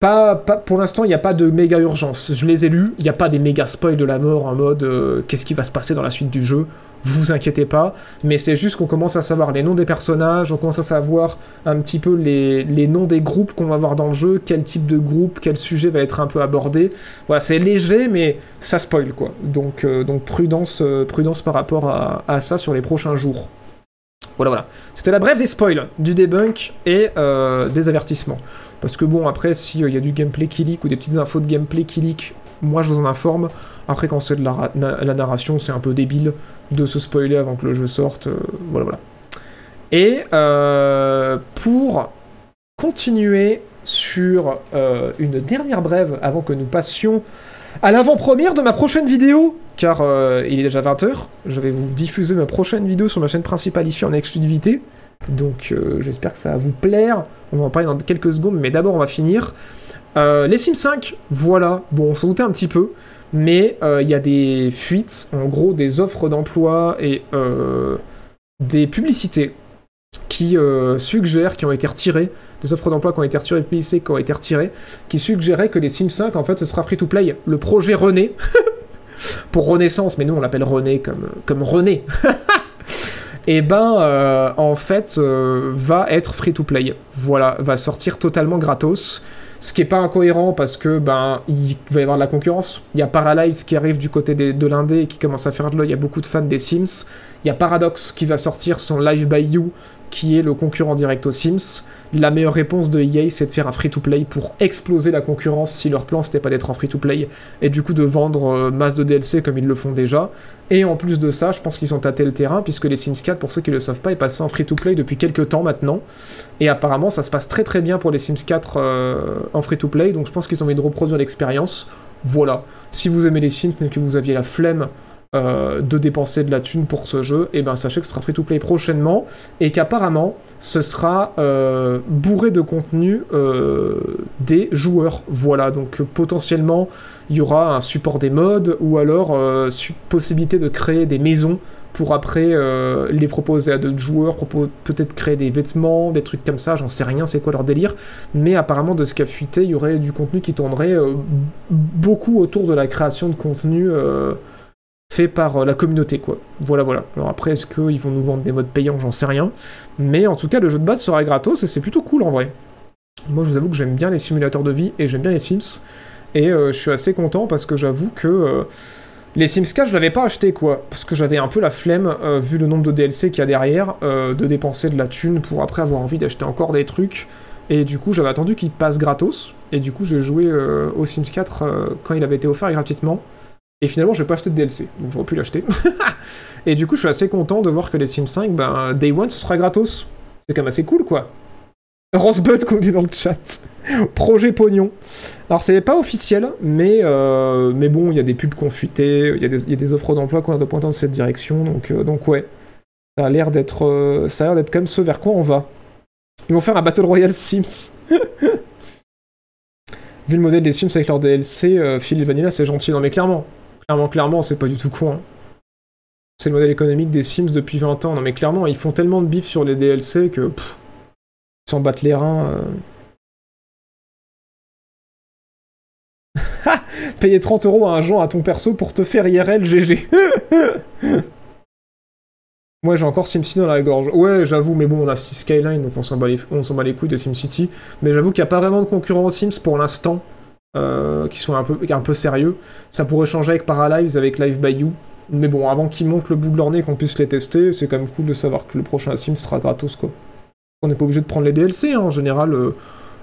Pas, pour l'instant, il n'y a pas de méga urgence. Je les ai lus, il n'y a pas des méga spoils de la mort en mode qu'est-ce qui va se passer dans la suite du jeu vous inquiétez pas, mais c'est juste qu'on commence à savoir les noms des personnages, on commence à savoir un petit peu les, noms des groupes qu'on va voir dans le jeu, quel type de groupe, quel sujet va être un peu abordé. Voilà, c'est léger, mais ça spoil quoi. Donc, euh, prudence, euh, prudence par rapport à, ça sur les prochains jours. Voilà, voilà. C'était la brève des spoils, du debunk et euh, des avertissements. Parce que bon, après, s'il y a du gameplay qui leak ou des petites infos de gameplay qui leak, moi je vous en informe. Après, quand c'est de la, narration, c'est un peu débile de se spoiler avant que le jeu sorte. Euh, voilà, voilà. Et euh, pour continuer sur euh, une dernière brève avant que nous passions à l'avant-première de ma prochaine vidéo, car il est déjà 20h, je vais vous diffuser ma prochaine vidéo sur ma chaîne principale ici en exclusivité. Donc j'espère que ça va vous plaire. On va en parler dans quelques secondes, mais d'abord on va finir. les Sims 5, voilà. Bon, on s'en doutait un petit peu mais euh, il y a des fuites, en gros des offres d'emploi et euh, des publicités qui euh, suggèrent, qui ont été retirés, des offres d'emploi qui ont été retirées depuis qui ont été retirées, qui suggéraient que les Sims 5, en fait, ce sera free-to-play. Le projet René, pour Renaissance, mais nous on l'appelle René comme René, et eh ben, euh, en fait, euh, va être free-to-play. Voilà, va sortir totalement gratos. Ce qui est pas incohérent parce que ben il va y avoir de la concurrence. Il y a Paralyze qui arrive du côté de l'indé et qui commence à faire de l'œil. Il y a beaucoup de fans des Sims. Il y a Paradox qui va sortir son Live by You qui est le concurrent direct aux Sims. La meilleure réponse de EA, c'est de faire un free-to-play pour exploser la concurrence si leur plan c'était pas d'être en free-to-play et du coup de vendre euh, masse de DLC comme ils le font déjà. Et en plus de ça, je pense qu'ils ont tâté le terrain puisque les Sims 4, pour ceux qui le savent pas, est passé en free-to-play depuis quelques temps maintenant. Et apparemment, ça se passe très très bien pour les Sims 4 euh, en free-to-play, donc je pense qu'ils ont envie de reproduire l'expérience. Voilà. Si vous aimez les Sims mais que vous aviez la flemme euh, de dépenser de la thune pour ce jeu, et eh ben sachez que ce sera free to play prochainement et qu'apparemment ce sera euh, bourré de contenu euh, des joueurs. Voilà, donc potentiellement il y aura un support des modes ou alors possibilité de créer des maisons pour après les proposer à d'autres joueurs, peut-être créer des vêtements, des trucs comme ça, j'en sais rien, c'est quoi leur délire, mais apparemment de ce qu'a fuité, il y aurait du contenu qui tournerait beaucoup autour de la création de contenu fait par euh, la communauté, quoi. Voilà, voilà. Alors après, est-ce qu'ils vont nous vendre des modes payants? J'en sais rien. Mais en tout cas, le jeu de base sera gratos et c'est plutôt cool en vrai. Moi, je vous avoue que j'aime bien les simulateurs de vie et j'aime bien les Sims. Et euh, je suis assez content parce que j'avoue que euh, les Sims 4, je l'avais pas acheté, quoi. Parce que j'avais un peu la flemme, vu le nombre de DLC qu'il y a derrière, de dépenser de la thune pour après avoir envie d'acheter encore des trucs. Et du coup, j'avais attendu qu'il passe gratos. Et du coup, j'ai joué au Sims 4 quand il avait été offert gratuitement. Et finalement, je vais pas acheter de DLC, donc j'aurais pu l'acheter. et du coup, je suis assez content de voir que les Sims 5, ben, Day One, ce sera gratos. C'est quand même assez cool, quoi. Rosebud, qu'on dit dans le chat. Projet pognon. Alors, c'est pas officiel, mais, euh, mais bon, il y a des pubs confutés, il y, a des offres d'emploi qu'on a de pointer dans cette direction, donc, euh, donc ouais. Ça a l'air d'être euh, ça a l'air d'être comme ce vers quoi on va. Ils vont faire un Battle Royale Sims. Vu le modèle des Sims avec leur DLC, Phil et Vanilla, c'est gentil. Non, mais clairement, Clairement, clairement, c'est pas du tout con. C'est le modèle économique des Sims depuis 20 ans. Non mais clairement, ils font tellement de bif sur les DLC que... ils s'en battent les reins. Euh... Payer 30 euros à un genre à ton perso pour te faire IRL GG. Moi j'ai encore SimCity dans la gorge. Ouais, j'avoue, mais bon, on a Skyline, donc on s'en bat, les... bat les couilles de SimCity. Mais j'avoue qu'il n'y a pas vraiment de concurrents aux Sims pour l'instant. Euh, qui sont un peu, sérieux. Ça pourrait changer avec Paralives, avec Live by You. Mais bon, avant qu'ils montent le bout de leur nez qu'on puisse les tester, c'est quand même cool de savoir que le prochain Sim sera gratos, quoi. On n'est pas obligé de prendre les DLC, hein. en général, euh,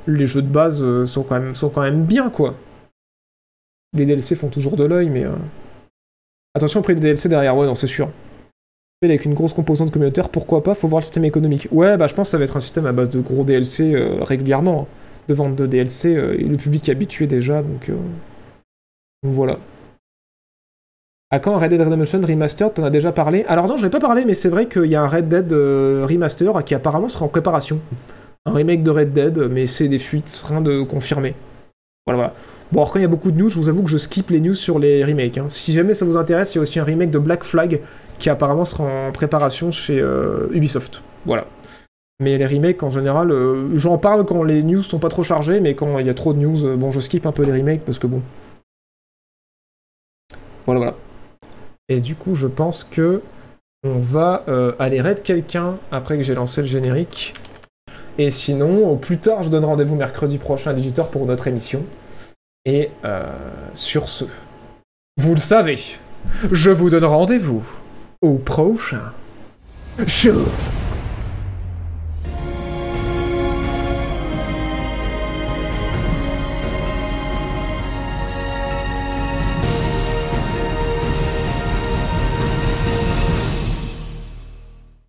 les jeux de base euh, sont, quand même, bien, quoi. Les DLC font toujours de l'œil, mais... Attention, après les DLC derrière, ouais, non, c'est sûr. Avec une grosse composante communautaire, pourquoi pas, faut voir le système économique. Ouais, bah je pense que ça va être un système à base de gros DLC régulièrement. Hein de vente de DLC euh, le public est habitué déjà, donc, euh, donc voilà. À quand Red Dead Redemption Remastered T'en as déjà parlé? Alors non, je n'ai pas parlé, mais c'est vrai qu'il y a un Red Dead euh, Remaster qui apparemment sera en préparation. Un remake de Red Dead, mais c'est des fuites, rien de confirmé. Voilà, voilà. Bon, après, il y a beaucoup de news, je vous avoue que je skip les news sur les remakes. Hein. Si jamais ça vous intéresse, il y a aussi un remake de Black Flag qui apparemment sera en préparation chez Ubisoft. Voilà. Mais les remakes, en général, euh, j'en parle quand les news sont pas trop chargées, mais quand il y a trop de news, euh, bon, je skip un peu les remakes parce que bon. Voilà, voilà. Et du coup, je pense que on va euh, aller raid quelqu'un après que j'ai lancé le générique. Et sinon, au plus tard, je donne rendez-vous mercredi prochain à 18h pour notre émission. Et sur ce, vous le savez, je vous donne rendez-vous au prochain show.